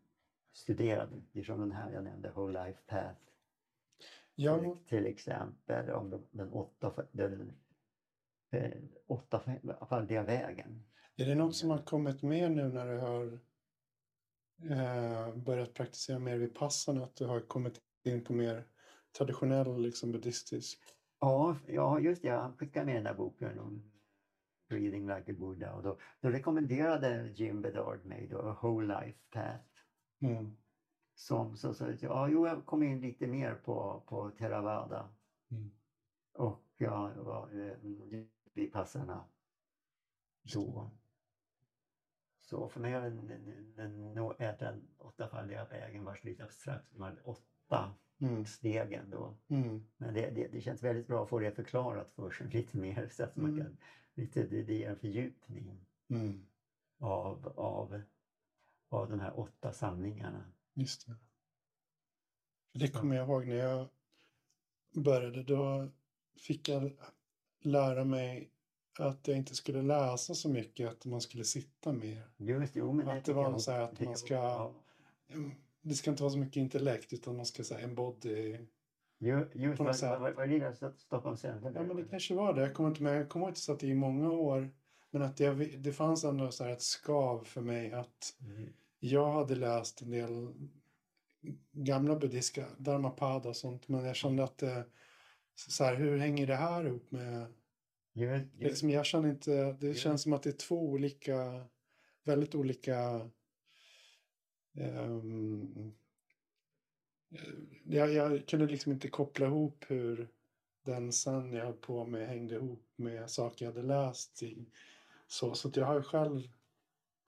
studera böcker som den här jag nämnde, Whole Life Path. Ja, Till, till exempel om den, den åtta, den, eh, åtta, i alla fall det vägen. är det något som har kommit med nu när du har eh, börjat praktisera mer vid passen? Att du har kommit in på mer traditionell liksom buddhistisk? Ja, ja just det. Jag skickade med den där boken om Breathing like a Buddha och då, då rekommenderade Jim Bedard mig då A Whole Life Path. Mm. Som, så, så, ja, jo, jag kom in lite mer på, på Theravada Mm. och ja, var eh, vid passarna Just det. då. Så för mig är den, den, den, åttafaldiga vägen vars lite abstrakt, de här åtta Mm. stegen då. Mm. Men det, det, det känns väldigt bra att få det förklarat för sig lite mer så att man Mm. kan, lite, det, det ger en fördjupning Mm. av, av, av de här åtta sanningarna. Just det. Det kommer jag ihåg när jag började. Då fick jag lära mig att jag inte skulle läsa så mycket, att man skulle sitta mer. Just jo, men Att det var så här att man ska-. Mm, Det ska inte vara så mycket intellekt utan man ska säga embody. Ju- Just På något sätt. vad ligger Sto- Stockholms centrum? Ja men det kanske var det. Jag kommer inte med. Jag kommer inte så att det i många år. Men att det, det fanns ändå så här ett skav för mig att Mm. jag hade läst en del gamla buddhistiska dharmapada och sånt. Men jag kände att det, så här, hur hänger det här ihop med Just, just, Liksom, jag känner inte, det Ja. känns som att det är två olika, väldigt olika ehm, Eh, jag, jag kunde liksom inte koppla ihop hur den sen jag höll på med hängde ihop med saker jag hade läst. I, så, så att jag har själv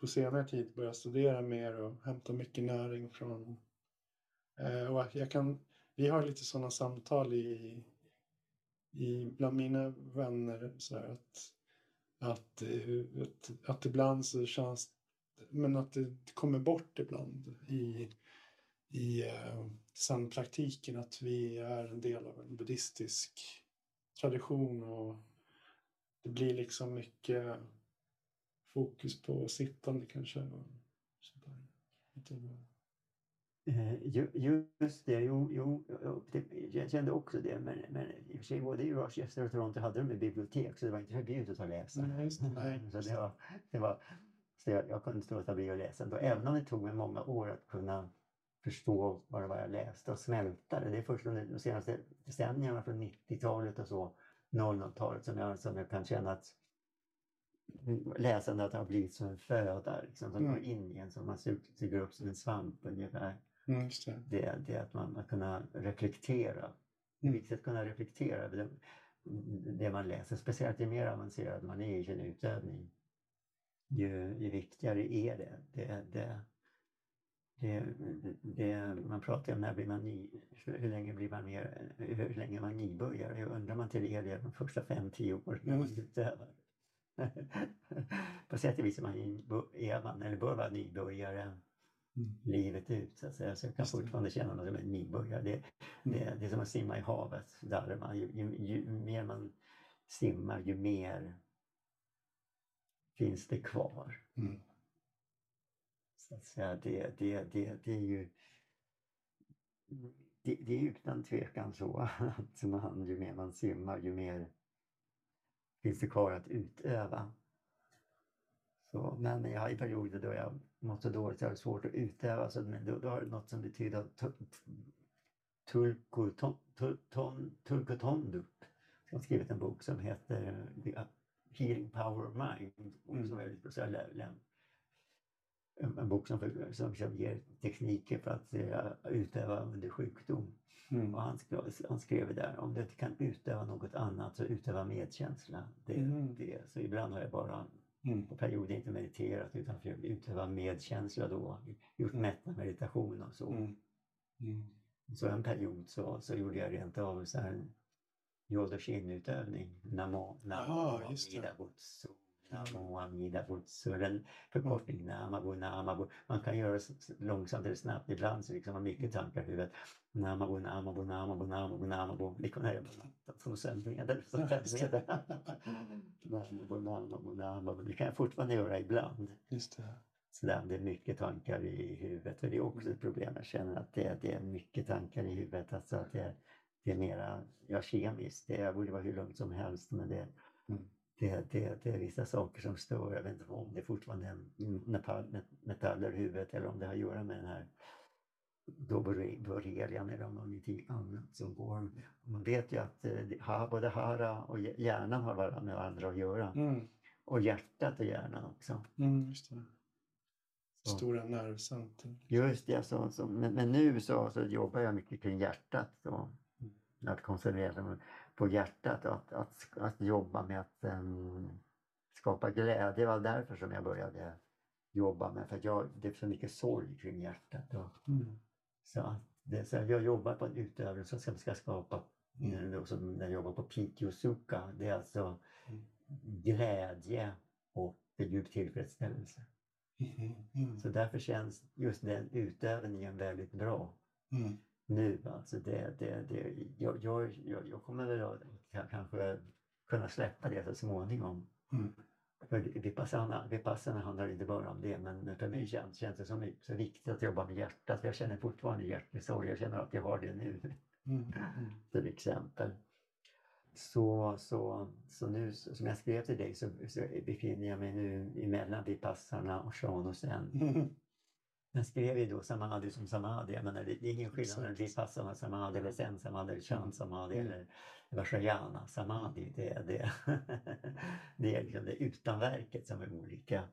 på senare tid börjat studera mer och hämta mycket näring från eh, och jag kan, vi har lite sådana samtal i, i bland mina vänner så här att, att, eh, att, att ibland så känns men att det kommer bort ibland i, i eh, sen praktiken att vi är en del av en buddhistisk tradition och det blir liksom mycket fokus på sittande kanske. Eh, ju- Just det, jo, jo, det, jag kände också det. Men, men i och för sig både i Rochester och Toronto hade de ett bibliotek så det var inte förbjudet att läsa. Nej, just det. Nej, [laughs] så just det var, det var, så jag, jag kunde inte låta bli att läsa ändå. Även om det tog mig många år att kunna förstå vad det var jag läste och smälta det. Det är först under de senaste decennierna från 90-talet och så, 00-talet som jag, som jag kan känna att läsandet har blivit som en föda liksom, som Mm. går in i en som man suger upp som en svamp ungefär. Mm, det. Det, det är att man, man kunna reflektera. Det är viktigt att kunna reflektera över det, det man läser. Speciellt ju mer avancerad man är i sin utövning. Ju, ju viktigare är det. det, det det, det, man pratar ju om när blir man ny, hur länge blir man mer, hur länge man nybörjare? Jag undrar man till er det de första fem, tio åren. [laughs] På sätt och vis är man, är man eller bör vara nybörjare Mm. livet ut så att säga. Så jag kan det. fortfarande känna mig som en nybörjare. Det, det, Mm. det är som att simma i havet. Där är man, ju, ju, ju mer man simmar ju mer finns det kvar. Mm. Så att säga, det, det, det, det är ju det, det är utan tvekan så [laughs] att man, ju mer man simmar ju mer finns det kvar att utöva. Så, men jag har i perioder då jag mått så dåligt jag har svårt att utöva så men då, då har det något som betyder tu- Turkotondup som har skrivit en bok som heter Healing Power of Mind. Som är lite så här lä- lä- en, en bok som, för, som, som ger tekniker för att eh, utöva under sjukdom. Mm. Och han, skrev, han skrev där, om du inte kan utöva något annat så utöva medkänsla. Det, Mm. det, så ibland har jag bara Mm. på perioder inte mediterat utan försökt utöva medkänsla då. Gjort mätta meditation och så. Mm. Mm. Så en period så, så gjorde jag rent av så här Yodoshin-utövning. Namo, namo Ah, Namo Amida Butsu. Den förkortning Namabu Namabu. Man kan göra långsamt eller snabbt ibland så liksom har mycket tankar i huvudet. Namabu Namabu Namabu Namabu Namabu. Det kunde jag som sömnmedel. Som Ja, just det. kan jag fortfarande göra ibland. Just det. Så där, det är mycket tankar i huvudet och det är också ett problem. Jag känner att det, det är mycket tankar i huvudet. Alltså att det, det är mera ja, kemiskt. Det borde vara hur lugnt som helst men det, Mm. Det, det, det är vissa saker som stör. Jag vet inte om det fortfarande är metall, metaller i huvudet eller om det har att göra med den här då borrelian eller om någonting annat som går. Man vet ju att eh, både hara och hj- hjärnan har varandra med varandra att göra. Mm. Och hjärtat och hjärnan också. Mm. Stora nervcenter. Just det, så, så, men, men nu så, så jobbar jag mycket kring hjärtat. Så, att koncentrera mig på hjärtat att, att, att jobba med att em, skapa glädje. Det var därför som jag började jobba med, för att jag, det är så mycket sorg kring hjärtat. Och, Mm. så att det, så jag jobbar på en utövning som ska, ska skapa, Mm. som när jag jobbar på Pikiosuka, det är alltså Mm. glädje och djup tillfredsställelse. Mm. Mm. Så därför känns just den utövningen väldigt bra Mm. Nu. Alltså det, det, det, jag, jag, jag, kommer väl att kanske kunna släppa det så småningom. Mm. För Vipassana, Vipassana handlar inte bara om det men för mig känns, känns det som så viktigt att jobba med hjärtat. Jag känner fortfarande hjärtlig sorg. Jag känner att jag har det nu Mm. [laughs] Till exempel. Så, så, så nu som jag skrev till dig så, så befinner jag mig nu emellan Vipassana och Shanosen. Mm. Den skrev ju då samadhi som samadhi. Jag menar, det är ingen skillnad mellan vipassana samadhi eller zen samadhi eller shan samadhi Mm. eller vajrayana samadhi. Det, är- det, [laughs] det är liksom det utanverket som är olika.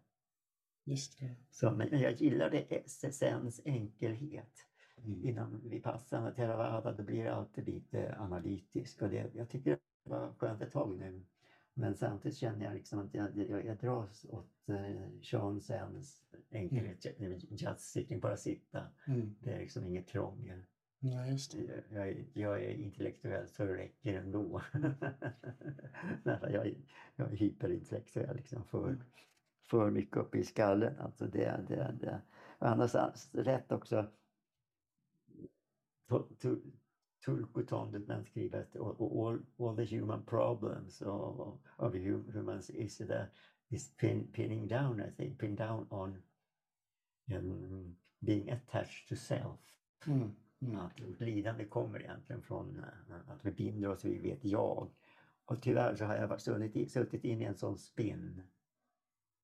Just det. Så, men jag gillar det zens enkelhet. Mm. Inom vipassana theravada då blir det alltid lite analytiskt och det, jag tycker det var skönt ett tag nu. Men samtidigt känner jag liksom att jag, jag, jag dras åt eh, Sean Sens enkelhet, just sitting, bara sitta. Mm. Det är liksom inget krångel. Nej, just det. Jag, är- jag är intellektuell så det räcker ändå. [laughs] Jag, jag är hyperintellektuell liksom för, Mm. för mycket uppe i skallen. Alltså det, det, det. Annars rätt också. Tu- tu- Men skrivet och, och all, all the human problems of, of hu- humans is, the, is pin, pinning down I think, pin down on um, being attached to self. Mm. Mm. Att vårt lidande kommer egentligen från eh, att vi binder oss vid vet jag. Och tyvärr så har jag varit suttit, suttit in i en sån spinn.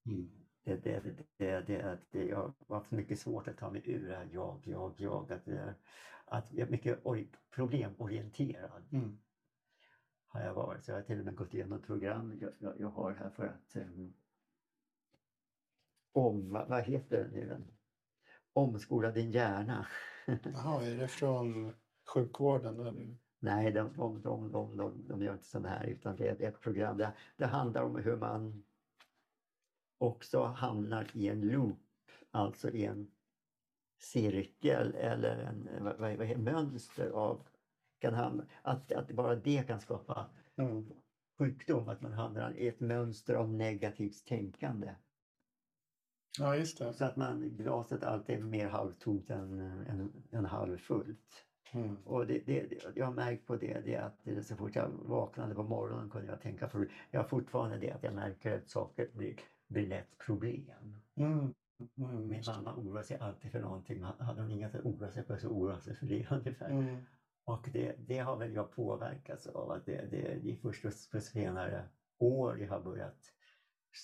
Mm. Det, det, det, det, det, det, jag har haft mycket svårt att ta mig ur det här jag, jag, jag. Att, det, att jag är mycket ori- problemorienterad Mm. har jag varit. Så jag har till och med gått igenom program jag, jag, jag har här för att um, om, vad heter det nu? Omskola din hjärna. [laughs] Jaha, är det från sjukvården? Eller? Nej, de, de, de, de, de, de gör inte sådana här utan det är ett program. Det, det handlar om hur man också hamnar i en loop, alltså i en cirkel eller en vad, vad, vad, mönster av kan hamna, att, att bara det kan skapa Mm. sjukdom, att man hamnar i ett mönster av negativt tänkande. Ja, just det. Så att man, glaset alltid är mer halvtomt än, än, än halvfullt. Mm. Och det, det, det- jag har märkt på det, det att så fort jag vaknade på morgonen kunde jag tänka på Jag har fortfarande det att jag märker att saker blir, blir lätt problem. Mm. Mm. Min mamma oroar sig alltid för någonting. Hade hon inget att oroa sig för så oroar hon sig för det ungefär. Mm. Och det, det har väl jag påverkats av att det, det, det är först på senare år jag har börjat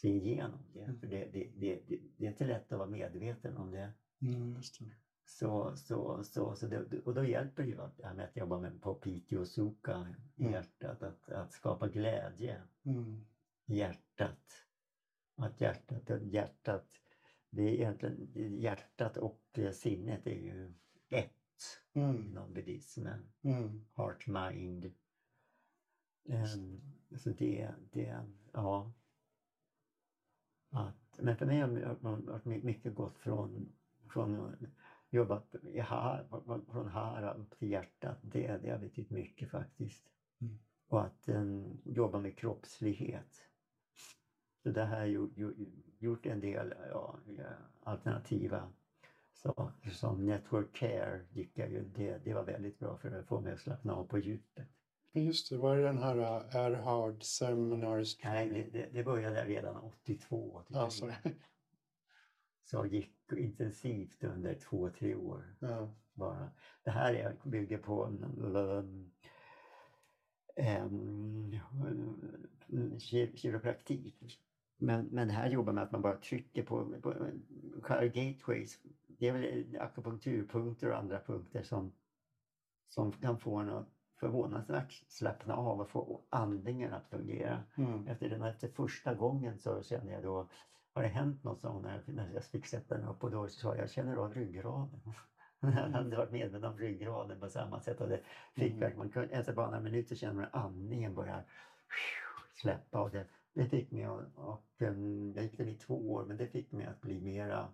se igenom det. För det, det, är inte lätt att vara medveten om det. Mm. Så, så, så, så det, och då hjälper det ju att- det här med att jobba med på piti och suka i Mm. hjärtat, att, att skapa glädje Mm. i hjärtat. Att hjärtat, hjärtat, det är egentligen hjärtat och eh, sinnet är ju ett Mm. inom buddhismen. Mm. Heart, mind. Ehm, så det, det, ja. Att, men för mig har det varit my- mycket gått från, från att jobba i här, från här upp till hjärtat. Det, det har betytt mycket faktiskt. Mm. Och att um, jobba med kroppslighet. Så det här har gjort, gjort, en del ja, alternativa saker som network care. Gick jag ju, det, det var väldigt bra för att få mig att slappna av på djupet. Just det, var det den här uh, Erhard Seminars? Nej, det, det, började redan 82, 83. Alltså, Så gick intensivt under två, tre år ja. bara. Det här är, bygger på en, um, ki- kiropraktik. Men, men här jobbar man att man bara trycker på, på skär gateways. Det är väl akupunkturpunkter och andra punkter som, som kan få en att förvånansvärt slappna av och få andningen att fungera. Mm. Efter, den, efter första gången så kände jag då, har det hänt något så när, jag- när jag fick sätta den upp och då sa jag, jag känner av ryggraden. [laughs] Jag hade varit medveten om ryggraden på samma sätt och det fick Mm. man kunde, efter bara några minuter känner man andningen börjar släppa och det, det fick mig att, och, um, jag gick den i två år men det fick mig att bli mera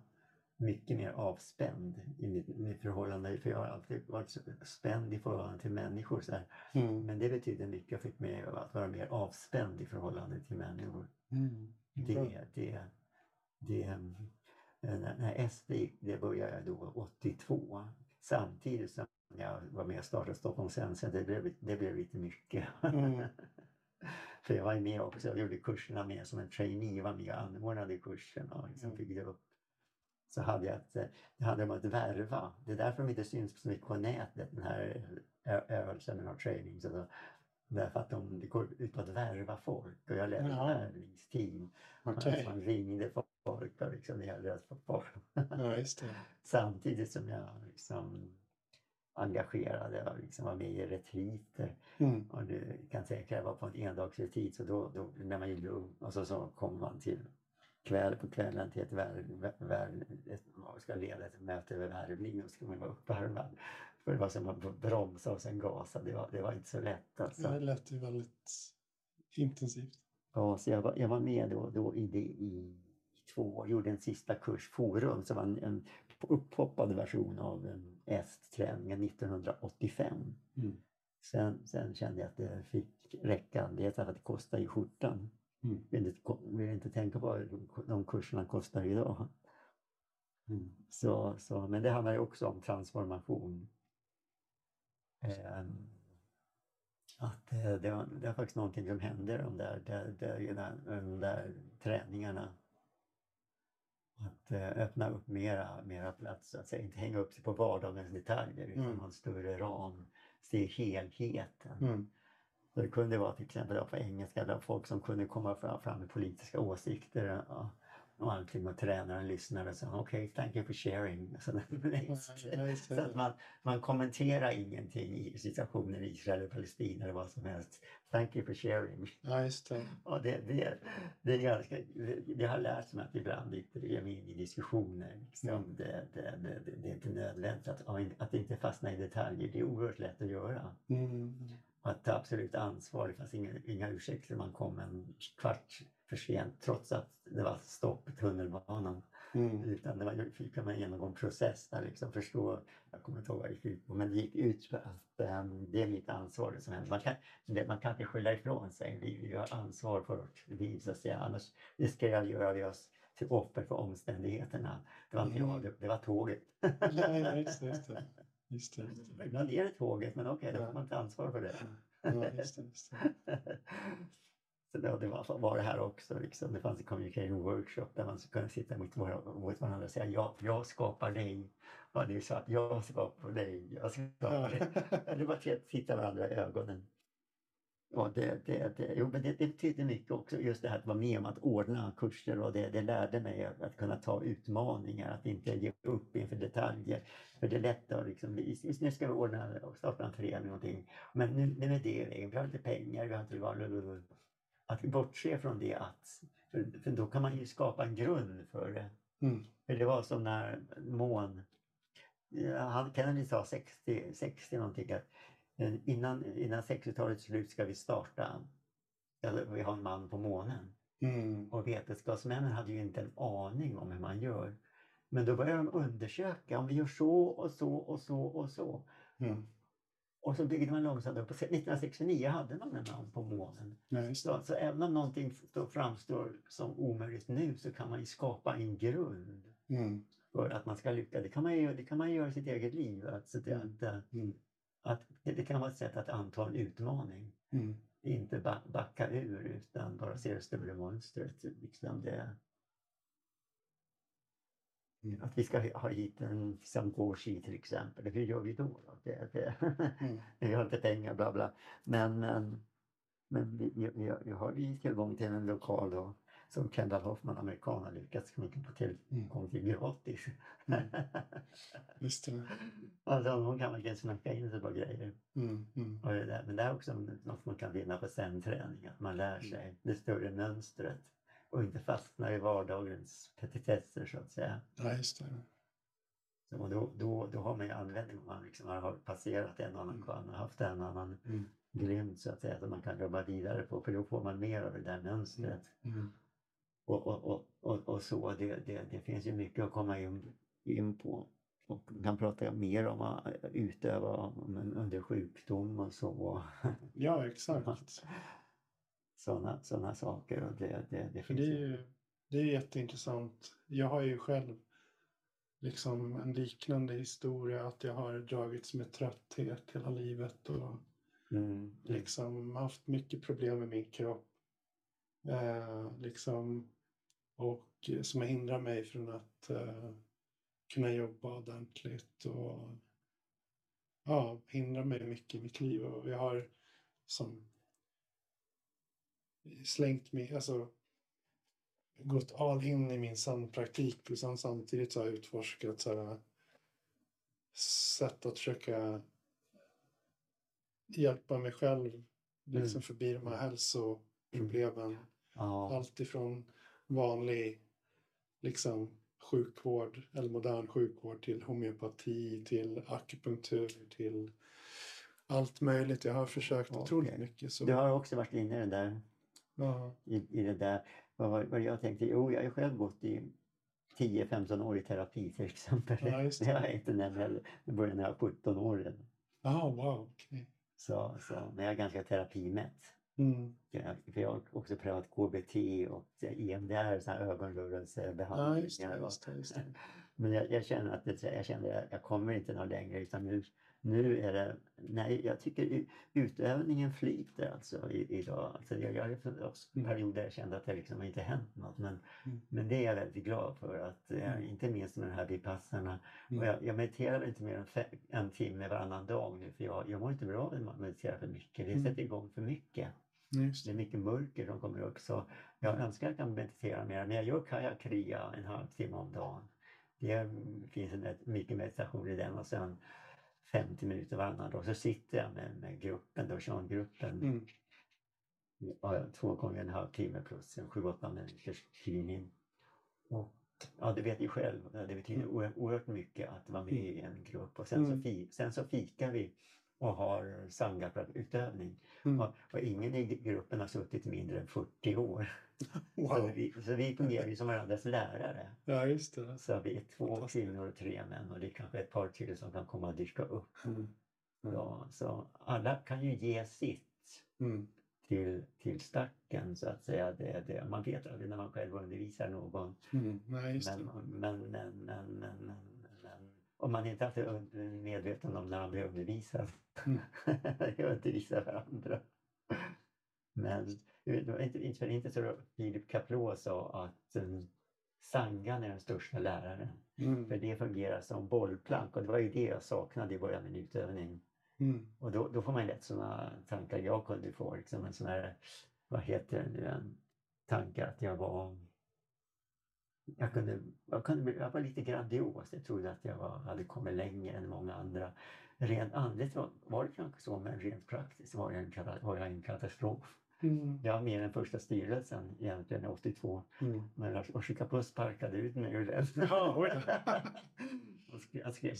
mycket mer avspänd i mitt, mitt förhållande, för jag har alltid varit spänd i förhållande till människor. Så. Mm. Men det betyder mycket och fick mig att vara mer avspänd i förhållande till människor. Mm. Det, det, det, eh, när, när SD gick, det började jag då 82. Samtidigt som jag var med och startade Stockholm Sense. Det blev, det blev lite mycket. Mm. [laughs] För jag var med också, jag gjorde kurserna med som en trainee, var med och anordnade kurserna och liksom Mm. byggde upp. Så hade jag ett, det handlade om att värva. Det är därför de inte syns så mycket på nätet, den här Earl Seminar Training. Så då, därför att de, det går ut på att värva folk och jag ledde ett värvningsteam. Okej. Man ringde folk och liksom att få folk. Ja. [laughs] Samtidigt som jag liksom engagerade och liksom var med i retriter. Mm. Och du kan tänka jag var på en endagsretreat så då, då när man gjorde och så, så kom man till kväll på kvällen till ett värv, värv, ett, ska leda ett möte över värvning och ska man vara uppvärmad. För det var som att bromsa och sen gasa, det var, det var inte så lätt alltså. Det lät ju väldigt intensivt. Ja, så jag var, jag var med då, då i, det, i två år, gjorde en sista kurs, Forum, som var en, en upphoppad version av en EST-träningen 1985. Mm. Sen, sen kände jag att det fick räcka, dels för att det kostar i skjortan. Mm. Vill inte, vill inte tänka på vad de, de kurserna kostar idag. Mm. Så, så, men det handlar ju också om transformation. Ehm, att eh, det, var, det var faktiskt någonting som hände de där, där, där, de där träningarna. Att eh, öppna upp mera, mera plats, att säga, inte hänga upp sig på vardagens detaljer utan Mm. ha en större ram, se helheten. Mm. Så det kunde vara till exempel på engelska, där folk som kunde komma fram med politiska åsikter. Ja. Och allting och tränaren lyssnade och sa okej, okay, thank you for sharing. [laughs] Så, så att man, man kommenterar ingenting i situationen i Israel och Palestina eller vad som helst. Thank you for sharing. Ja, just det. [laughs] Och det, det, det, är ganska, det har lärt mig att ibland inte ge mig in i diskussioner. Liksom. Mm. Det, det, det, det, är inte nödvändigt att, att inte fastna i detaljer. Det är oerhört lätt att göra. Mm. Att ta absolut ansvar. Det fanns inga, inga ursäkter. Man kom en kvart för sent trots att det var stopp i tunnelbanan. Mm. Utan det var, fick man genomgå en process där liksom förstå, jag kommer inte ihåg vad det gick ut på, men det gick ut på att um, det är mitt ansvar det som händer. Man kan, det, man kan inte skylla ifrån sig, vi, vi har ansvar för vårt liv så att säga, annars riskerar vi att göra oss till offer för omständigheterna. Det var inte mm. jag, det, det var tåget. ja, just just det. Just det. Ibland är det tåget, men okej, okay, då får man inte ansvar för det. Ja, just det, just det. [laughs] Så det, det var, var det här också. Liksom. Det fanns en communication workshop där man kunde sitta mot, mot varandra och säga jag, jag skapar dig. Ja, det är så att jag skapar dig. Jag skapar dig. det var att titta varandra i ögonen. Ja, det, det, det, jo, men det, det betyder mycket också, just det här att vara med om att ordna kurser och det, det lärde mig att, att kunna ta utmaningar, att inte ge upp inför detaljer. För det är lätt att liksom, nu ska vi ordna och starta en förening någonting. Men nu, nu är det vi har inte pengar, vi har inte att bortse från det att, för, för då kan man ju skapa en grund för det. Mm. För det var som när mån, han, Kennedy sa 60, 60 någonting att eh, innan, innan 60-talets slut ska vi starta, eller vi har en man på månen. Mm. Och vetenskapsmännen hade ju inte en aning om hur man gör. Men då började de undersöka om vi gör så och så och så och så. Mm. Och så byggde man långsamt upp. 1969 hade man en man på månen. Ja, så, så även om någonting framstår som omöjligt nu så kan man ju skapa en grund mm. för att man ska lyckas. Det kan man ju, det kan man göra i sitt eget liv. Att, att, mm. att, mm. Att det, kan vara ett sätt att anta en utmaning. Mm. Inte backa ur utan bara se det större monstret. Liksom det, Mm. Att vi ska ha hit en Samgårdsky till exempel. Hur gör vi då? då? Det, det, mm. [laughs] vi har inte pengar, bla bla. Men, men, men vi, vi, vi har vi tillgång till en lokal då, som Kendall Hoffman, amerikan, har lyckats mycket på tillgång till gratis. Mm. [laughs] Just det. Alltså hon kan verkligen snacka in sig på grejer. Mm, mm. Och det där, men det är också något man kan vinna på sen-träning, att man lär sig mm. det större mönstret och inte fastna i vardagens petitesser så att säga. Ja, just det. Så då, då, då har man ju användning om man liksom har passerat en annan kvarn och haft en annan mm. glimt så att säga som man kan jobba vidare på för då får man mer av det där mönstret. Mm. Mm. Och, och, och, och, så, det, det, det finns ju mycket att komma in, in på. Och man kan prata mer om att utöva under sjukdom och så. [laughs] Ja, exakt. [laughs] sådana såna saker. Och det, det, det, För det, är ju, det är jätteintressant. Jag har ju själv liksom en liknande historia att jag har dragits med trötthet hela livet och mm. liksom haft mycket problem med min kropp. Eh, liksom, och som hindrar mig från att eh, kunna jobba ordentligt och ja, hindrar mig mycket i mitt liv. Och jag har som slängt mig, alltså gått all in i min sandpraktik och sen samtidigt har jag utforskat så här, sätt att försöka hjälpa mig själv liksom Mm. förbi de här hälsoproblemen. Ja, Allt ifrån vanlig liksom, sjukvård eller modern sjukvård till homeopati, till akupunktur, till allt möjligt. Jag har försökt Okej. otroligt mycket. Så, du har också varit inne i det där ja, i, i det där. Vad, var- vad jag tänkte, jo jag har själv gått i 10-15 år i terapi till exempel. Ja, just det jag inte nämnt heller. Det började när jag var 17 år redan. ah, wow, okej. Så, så, men jag är ganska terapimätt. Mm. För jag har också prövat KBT och EMDR, så här Ja, ögonrörelsebehandlingar. just det, och- just det, just det. [laughs] Men jag, jag känner att det, jag, känner att jag kommer inte någon längre utan nu, nu är det, nej jag tycker utövningen flyter alltså i, idag. Alltså jag, jag har haft Mm. perioder jag kände att det liksom inte hänt något men, Mm. men det är jag väldigt glad för att eh, Mm. inte minst med den här vipassarna. Mm. Och jag, jag mediterar inte mer än fe, en timme varannan dag nu för jag, jag mår inte bra av att meditera för mycket. Det Mm. sätter igång för mycket. Just Det är mycket mörker som kommer upp så jag önskar att jag kan meditera mer. Men jag gör kajakria en halvtimme om dagen. Det finns mycket meditation i den och sen 50 minuter varannan dag så sitter jag med, med gruppen, då, Sean-gruppen. Mm. Ja, två gånger en halvtimme plus en sju, åtta minuters tidning. Och, ja, det vet ni själv, det betyder oerhört, mycket att vara med i en grupp. Och sen, så, Mm. fi, sen så fikar vi och har sangha-utövning. Mm. Och, och ingen i gruppen har suttit mindre än 40 år. Så, Wow. vi, så vi fungerar ju som varandras lärare. Ja, just det. Så vi är två kvinnor och tre män och det är kanske ett par till som kan komma och dyka upp. Mm. Mm. Ja, så alla kan ju ge sitt Mm. till, till starten så att säga. Det, det, man vet aldrig när man själv undervisar någon. Mm. Men, men, men, men, men om man inte alltid är medveten om när man blir undervisad. Mm. [laughs] undervisar varandra. Men inte, inte för inte så Filip Kaplå sa att um, Sangan är den största läraren. För Mm. det fungerar som bollplank och det var ju det jag saknade i början av min utövning. Mm. Och då, då får man lätt sådana tankar jag kunde få. Liksom en sån här, vad heter det nu, en tanke att jag var jag, kunde, jag, kunde, jag var lite grandios. Jag trodde att jag var, hade kommit längre än många andra. Rent andligt var, var det kanske så, men rent praktiskt var jag en, var jag en katastrof. Mm. Jag var med i den första styrelsen egentligen 82. Mm. Men Oshika Plus sparkade ut mig ur den. Ja, [laughs] [laughs] skrev- Han skrev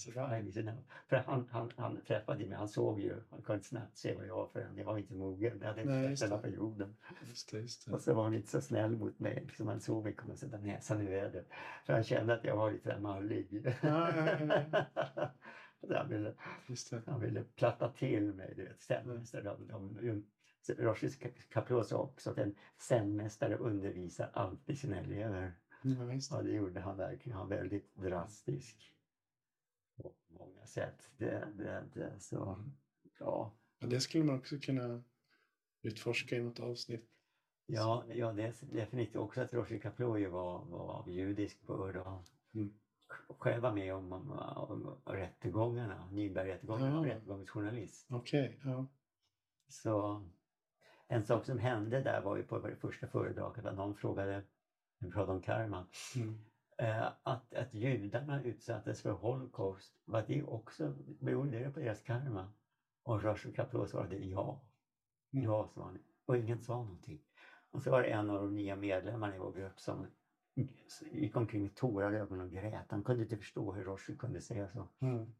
sina- För han, han, han träffade mig, han såg ju, han kunde snabbt se vad jag var för. Jag var inte mogen, jag hade Nej, inte sett det. hela perioden. Just det, just det. Och så var han inte så snäll mot mig, liksom han såg mig komma och sätta näsan i vädret. För han kände att jag var lite mallig. Ja, ja, ja, [laughs] han, ville, han ville platta till mig, du vet, Roshis Kapleau sa också att en zenmästare undervisar alltid sina elever. Just Ja, det. det gjorde han verkligen. Han var väldigt drastisk. På många sätt. Det, det, det, så, ja. Ja, det skulle man också kunna utforska i något avsnitt. Ja, ja, det är definitivt också att Roshi Kaploy var, var judisk börd och Mm. själv var med om, om, om rättegångarna, Nürnbergrättegångarna, Ja. rättegångsjournalist. Okej, ja. Så en sak som hände där var ju på det första föredraget att någon frågade, vi pratade om karma, Mm. Eh, att, att judarna utsattes för Holocaust, var det också, berodde det på deras karma? Och Rosh Kaplow svarade ja. Mm. Ja, sa han. Och ingen sa någonting. Och så var det en av de nya medlemmarna i vår grupp som gick omkring med tårar i ögonen och grät. Han kunde inte förstå hur Roshi kunde säga så. Mm.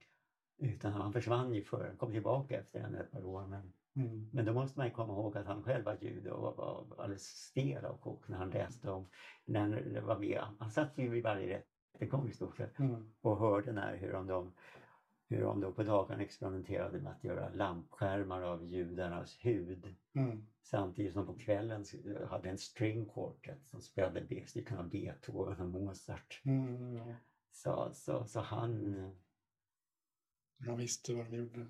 Utan han försvann ju för, han kom tillbaka efter en ett par år. Men, Mm. men då måste man ju komma ihåg att han själv var jude och var, alldeles stel av chock när han läste om, när han det var med. Han satt ju i varje rättegång i stort sett Mm. och hörde när, hur, de, de, hur de då på dagarna experimenterade med att göra lampskärmar av judarnas hud. Mm. Samtidigt som på kvällen hade en string quartet som spelade stycken av Beethoven och Mozart. Mm. Ja. Så, så, så han, Man visste vad de gjorde.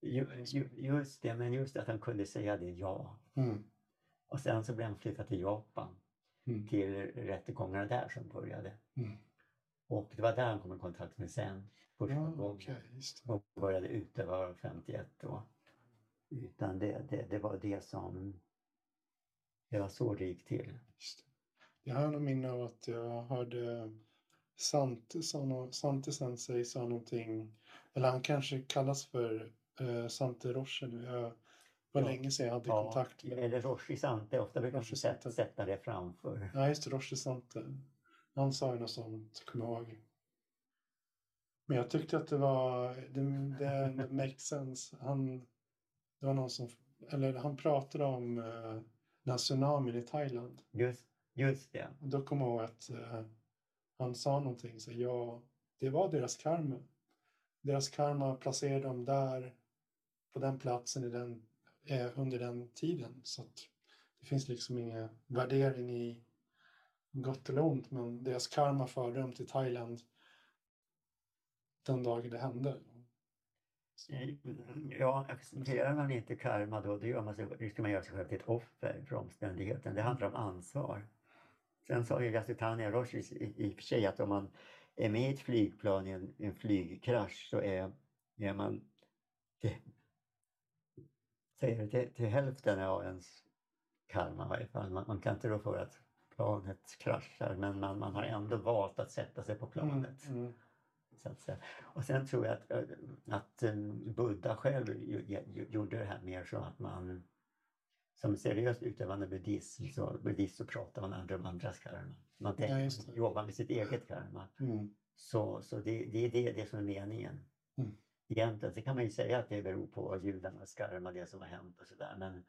Ju, ju, just det, men just att han kunde säga det ja. Mm. Och sen så blev han flyttad till Japan, Mm. till rättegångarna där som började. Mm. Och det var där han kom i kontakt med Zen första Ja, gången. det. och började utöva 51 då. Utan det, det, det var det som, det var så det gick till. Just det. Jag har någon minne av att jag hörde Sant, Sante Sensei sa någonting, eller han kanske kallas för uh, Sante Roche nu. Jag, var Ja. länge sedan jag hade kontakt med Eller Roshi Sante, ofta brukar man sätta, sätta det framför. Ja, just det, Roche Sante. Han sa ju något sånt, kommer jag ihåg. Men jag tyckte att det var, det, det, det [laughs] sense. Han, det var någon som, eller han pratade om uh, den här tsunamin i Thailand. Just, just det. Och då kommer jag ihåg att eh, han sa någonting, så ja, det var deras karma. Deras karma placerade dem där, på den platsen i den, eh, under den tiden. Så att det finns liksom ingen värdering i gott eller ont, men deras karma förde dem till Thailand den dagen det hände. Så, eh, Ja, accepterar man inte karma då, då gör man sig, riskerar man göra sig själv till ett offer för omständigheten. Det handlar om ansvar. Sen sa ju Yasutania Roshi i, i och för sig att om man är med i ett flygplan i en, en flygkrasch så är, är man säger till, till hälften av ens karma i varje fall. Man, man kan inte rå för att planet kraschar men man, man har ändå valt att sätta sig på planet. Mm, mm. Så att säga. Och sen tror jag att, eh, att eh, Buddha själv gjorde det här mer så att man som seriöst utövande buddhism så, buddhist så pratar man aldrig om andras karma. Man Ja, tänker, jobbar med sitt eget karma. Mm. Så, så det, det är det, det som är meningen. Mm. Egentligen så kan man ju säga att det beror på judarnas karma, det som har hänt och sådär. Men,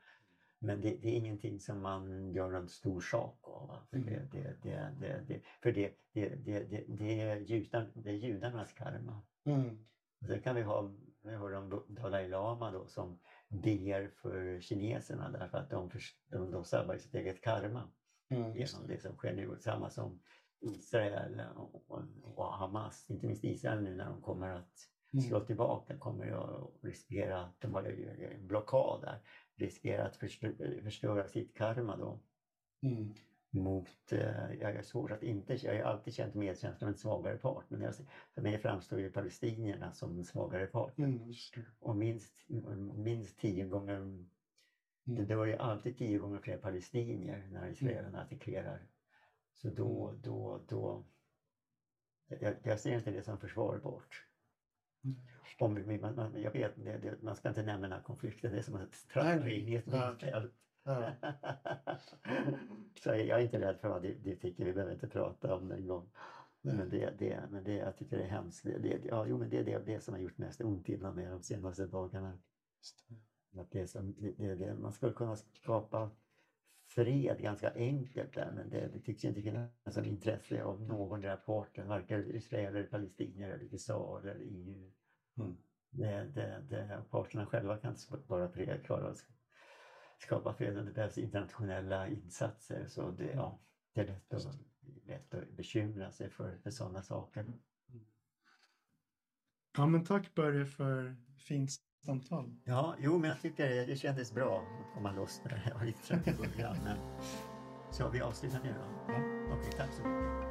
men det, det är ingenting som man gör en stor sak av. För det, det, det, det, det, för det, det, det, det, det, är judar, det är judarnas karma. Mm. Sen kan vi ha, vi har de Dalai Lama då som ber för kineserna därför att de, förs- de, de sabbar sitt eget karma Mm. genom det. som sker nu. Samma som Israel och, och Hamas, inte minst Israel nu när de kommer att slå Mm. tillbaka kommer ju att riskera att de har blockad där, riskerar att förstö- förstöra sitt karma då Mm. mot, eh, jag är svårt att inte, jag har alltid känt medkänsla med en svagare part men jag, för mig framstår ju palestinierna som en svagare part Mm. Och minst, minst tio gånger, Mm. det var ju alltid tio gånger fler palestinier när israelerna attackerar. Så då, Mm. då, då, jag, jag ser inte det som försvarbart. Om man, man, jag vet, det, det, man ska inte nämna den här konflikten, det är som nej. in i ett minfält. Ja. [laughs] Så jag är inte rädd för vad det, det tycker vi behöver inte prata om en gång. Nej. Men, det, det, men det, jag tycker det är hemskt. Det, det, ja, jo, men det är det, det som har gjort mest ont inom mig de senaste dagarna. Det. Att det är som, det, det, det, man skulle kunna skapa fred ganska enkelt där men det, tycks inte finnas något intresse av någon där parten, varken israeler, palestinier, eller USA eller EU. Mm. Det, det, det, parterna själva kan inte bara fred, klara att skapa fred, men det behövs internationella insatser. Så det, ja, det är lätt att, lätt att bekymra sig för, för sådana saker. Ja, men tack Börje för fint samtal. Ja, jo, men jag tycker det, det kändes bra att komma loss där. Jag var lite trött i början. Men... Så vi avslutar nu då? Ja. Okej, tack så mycket.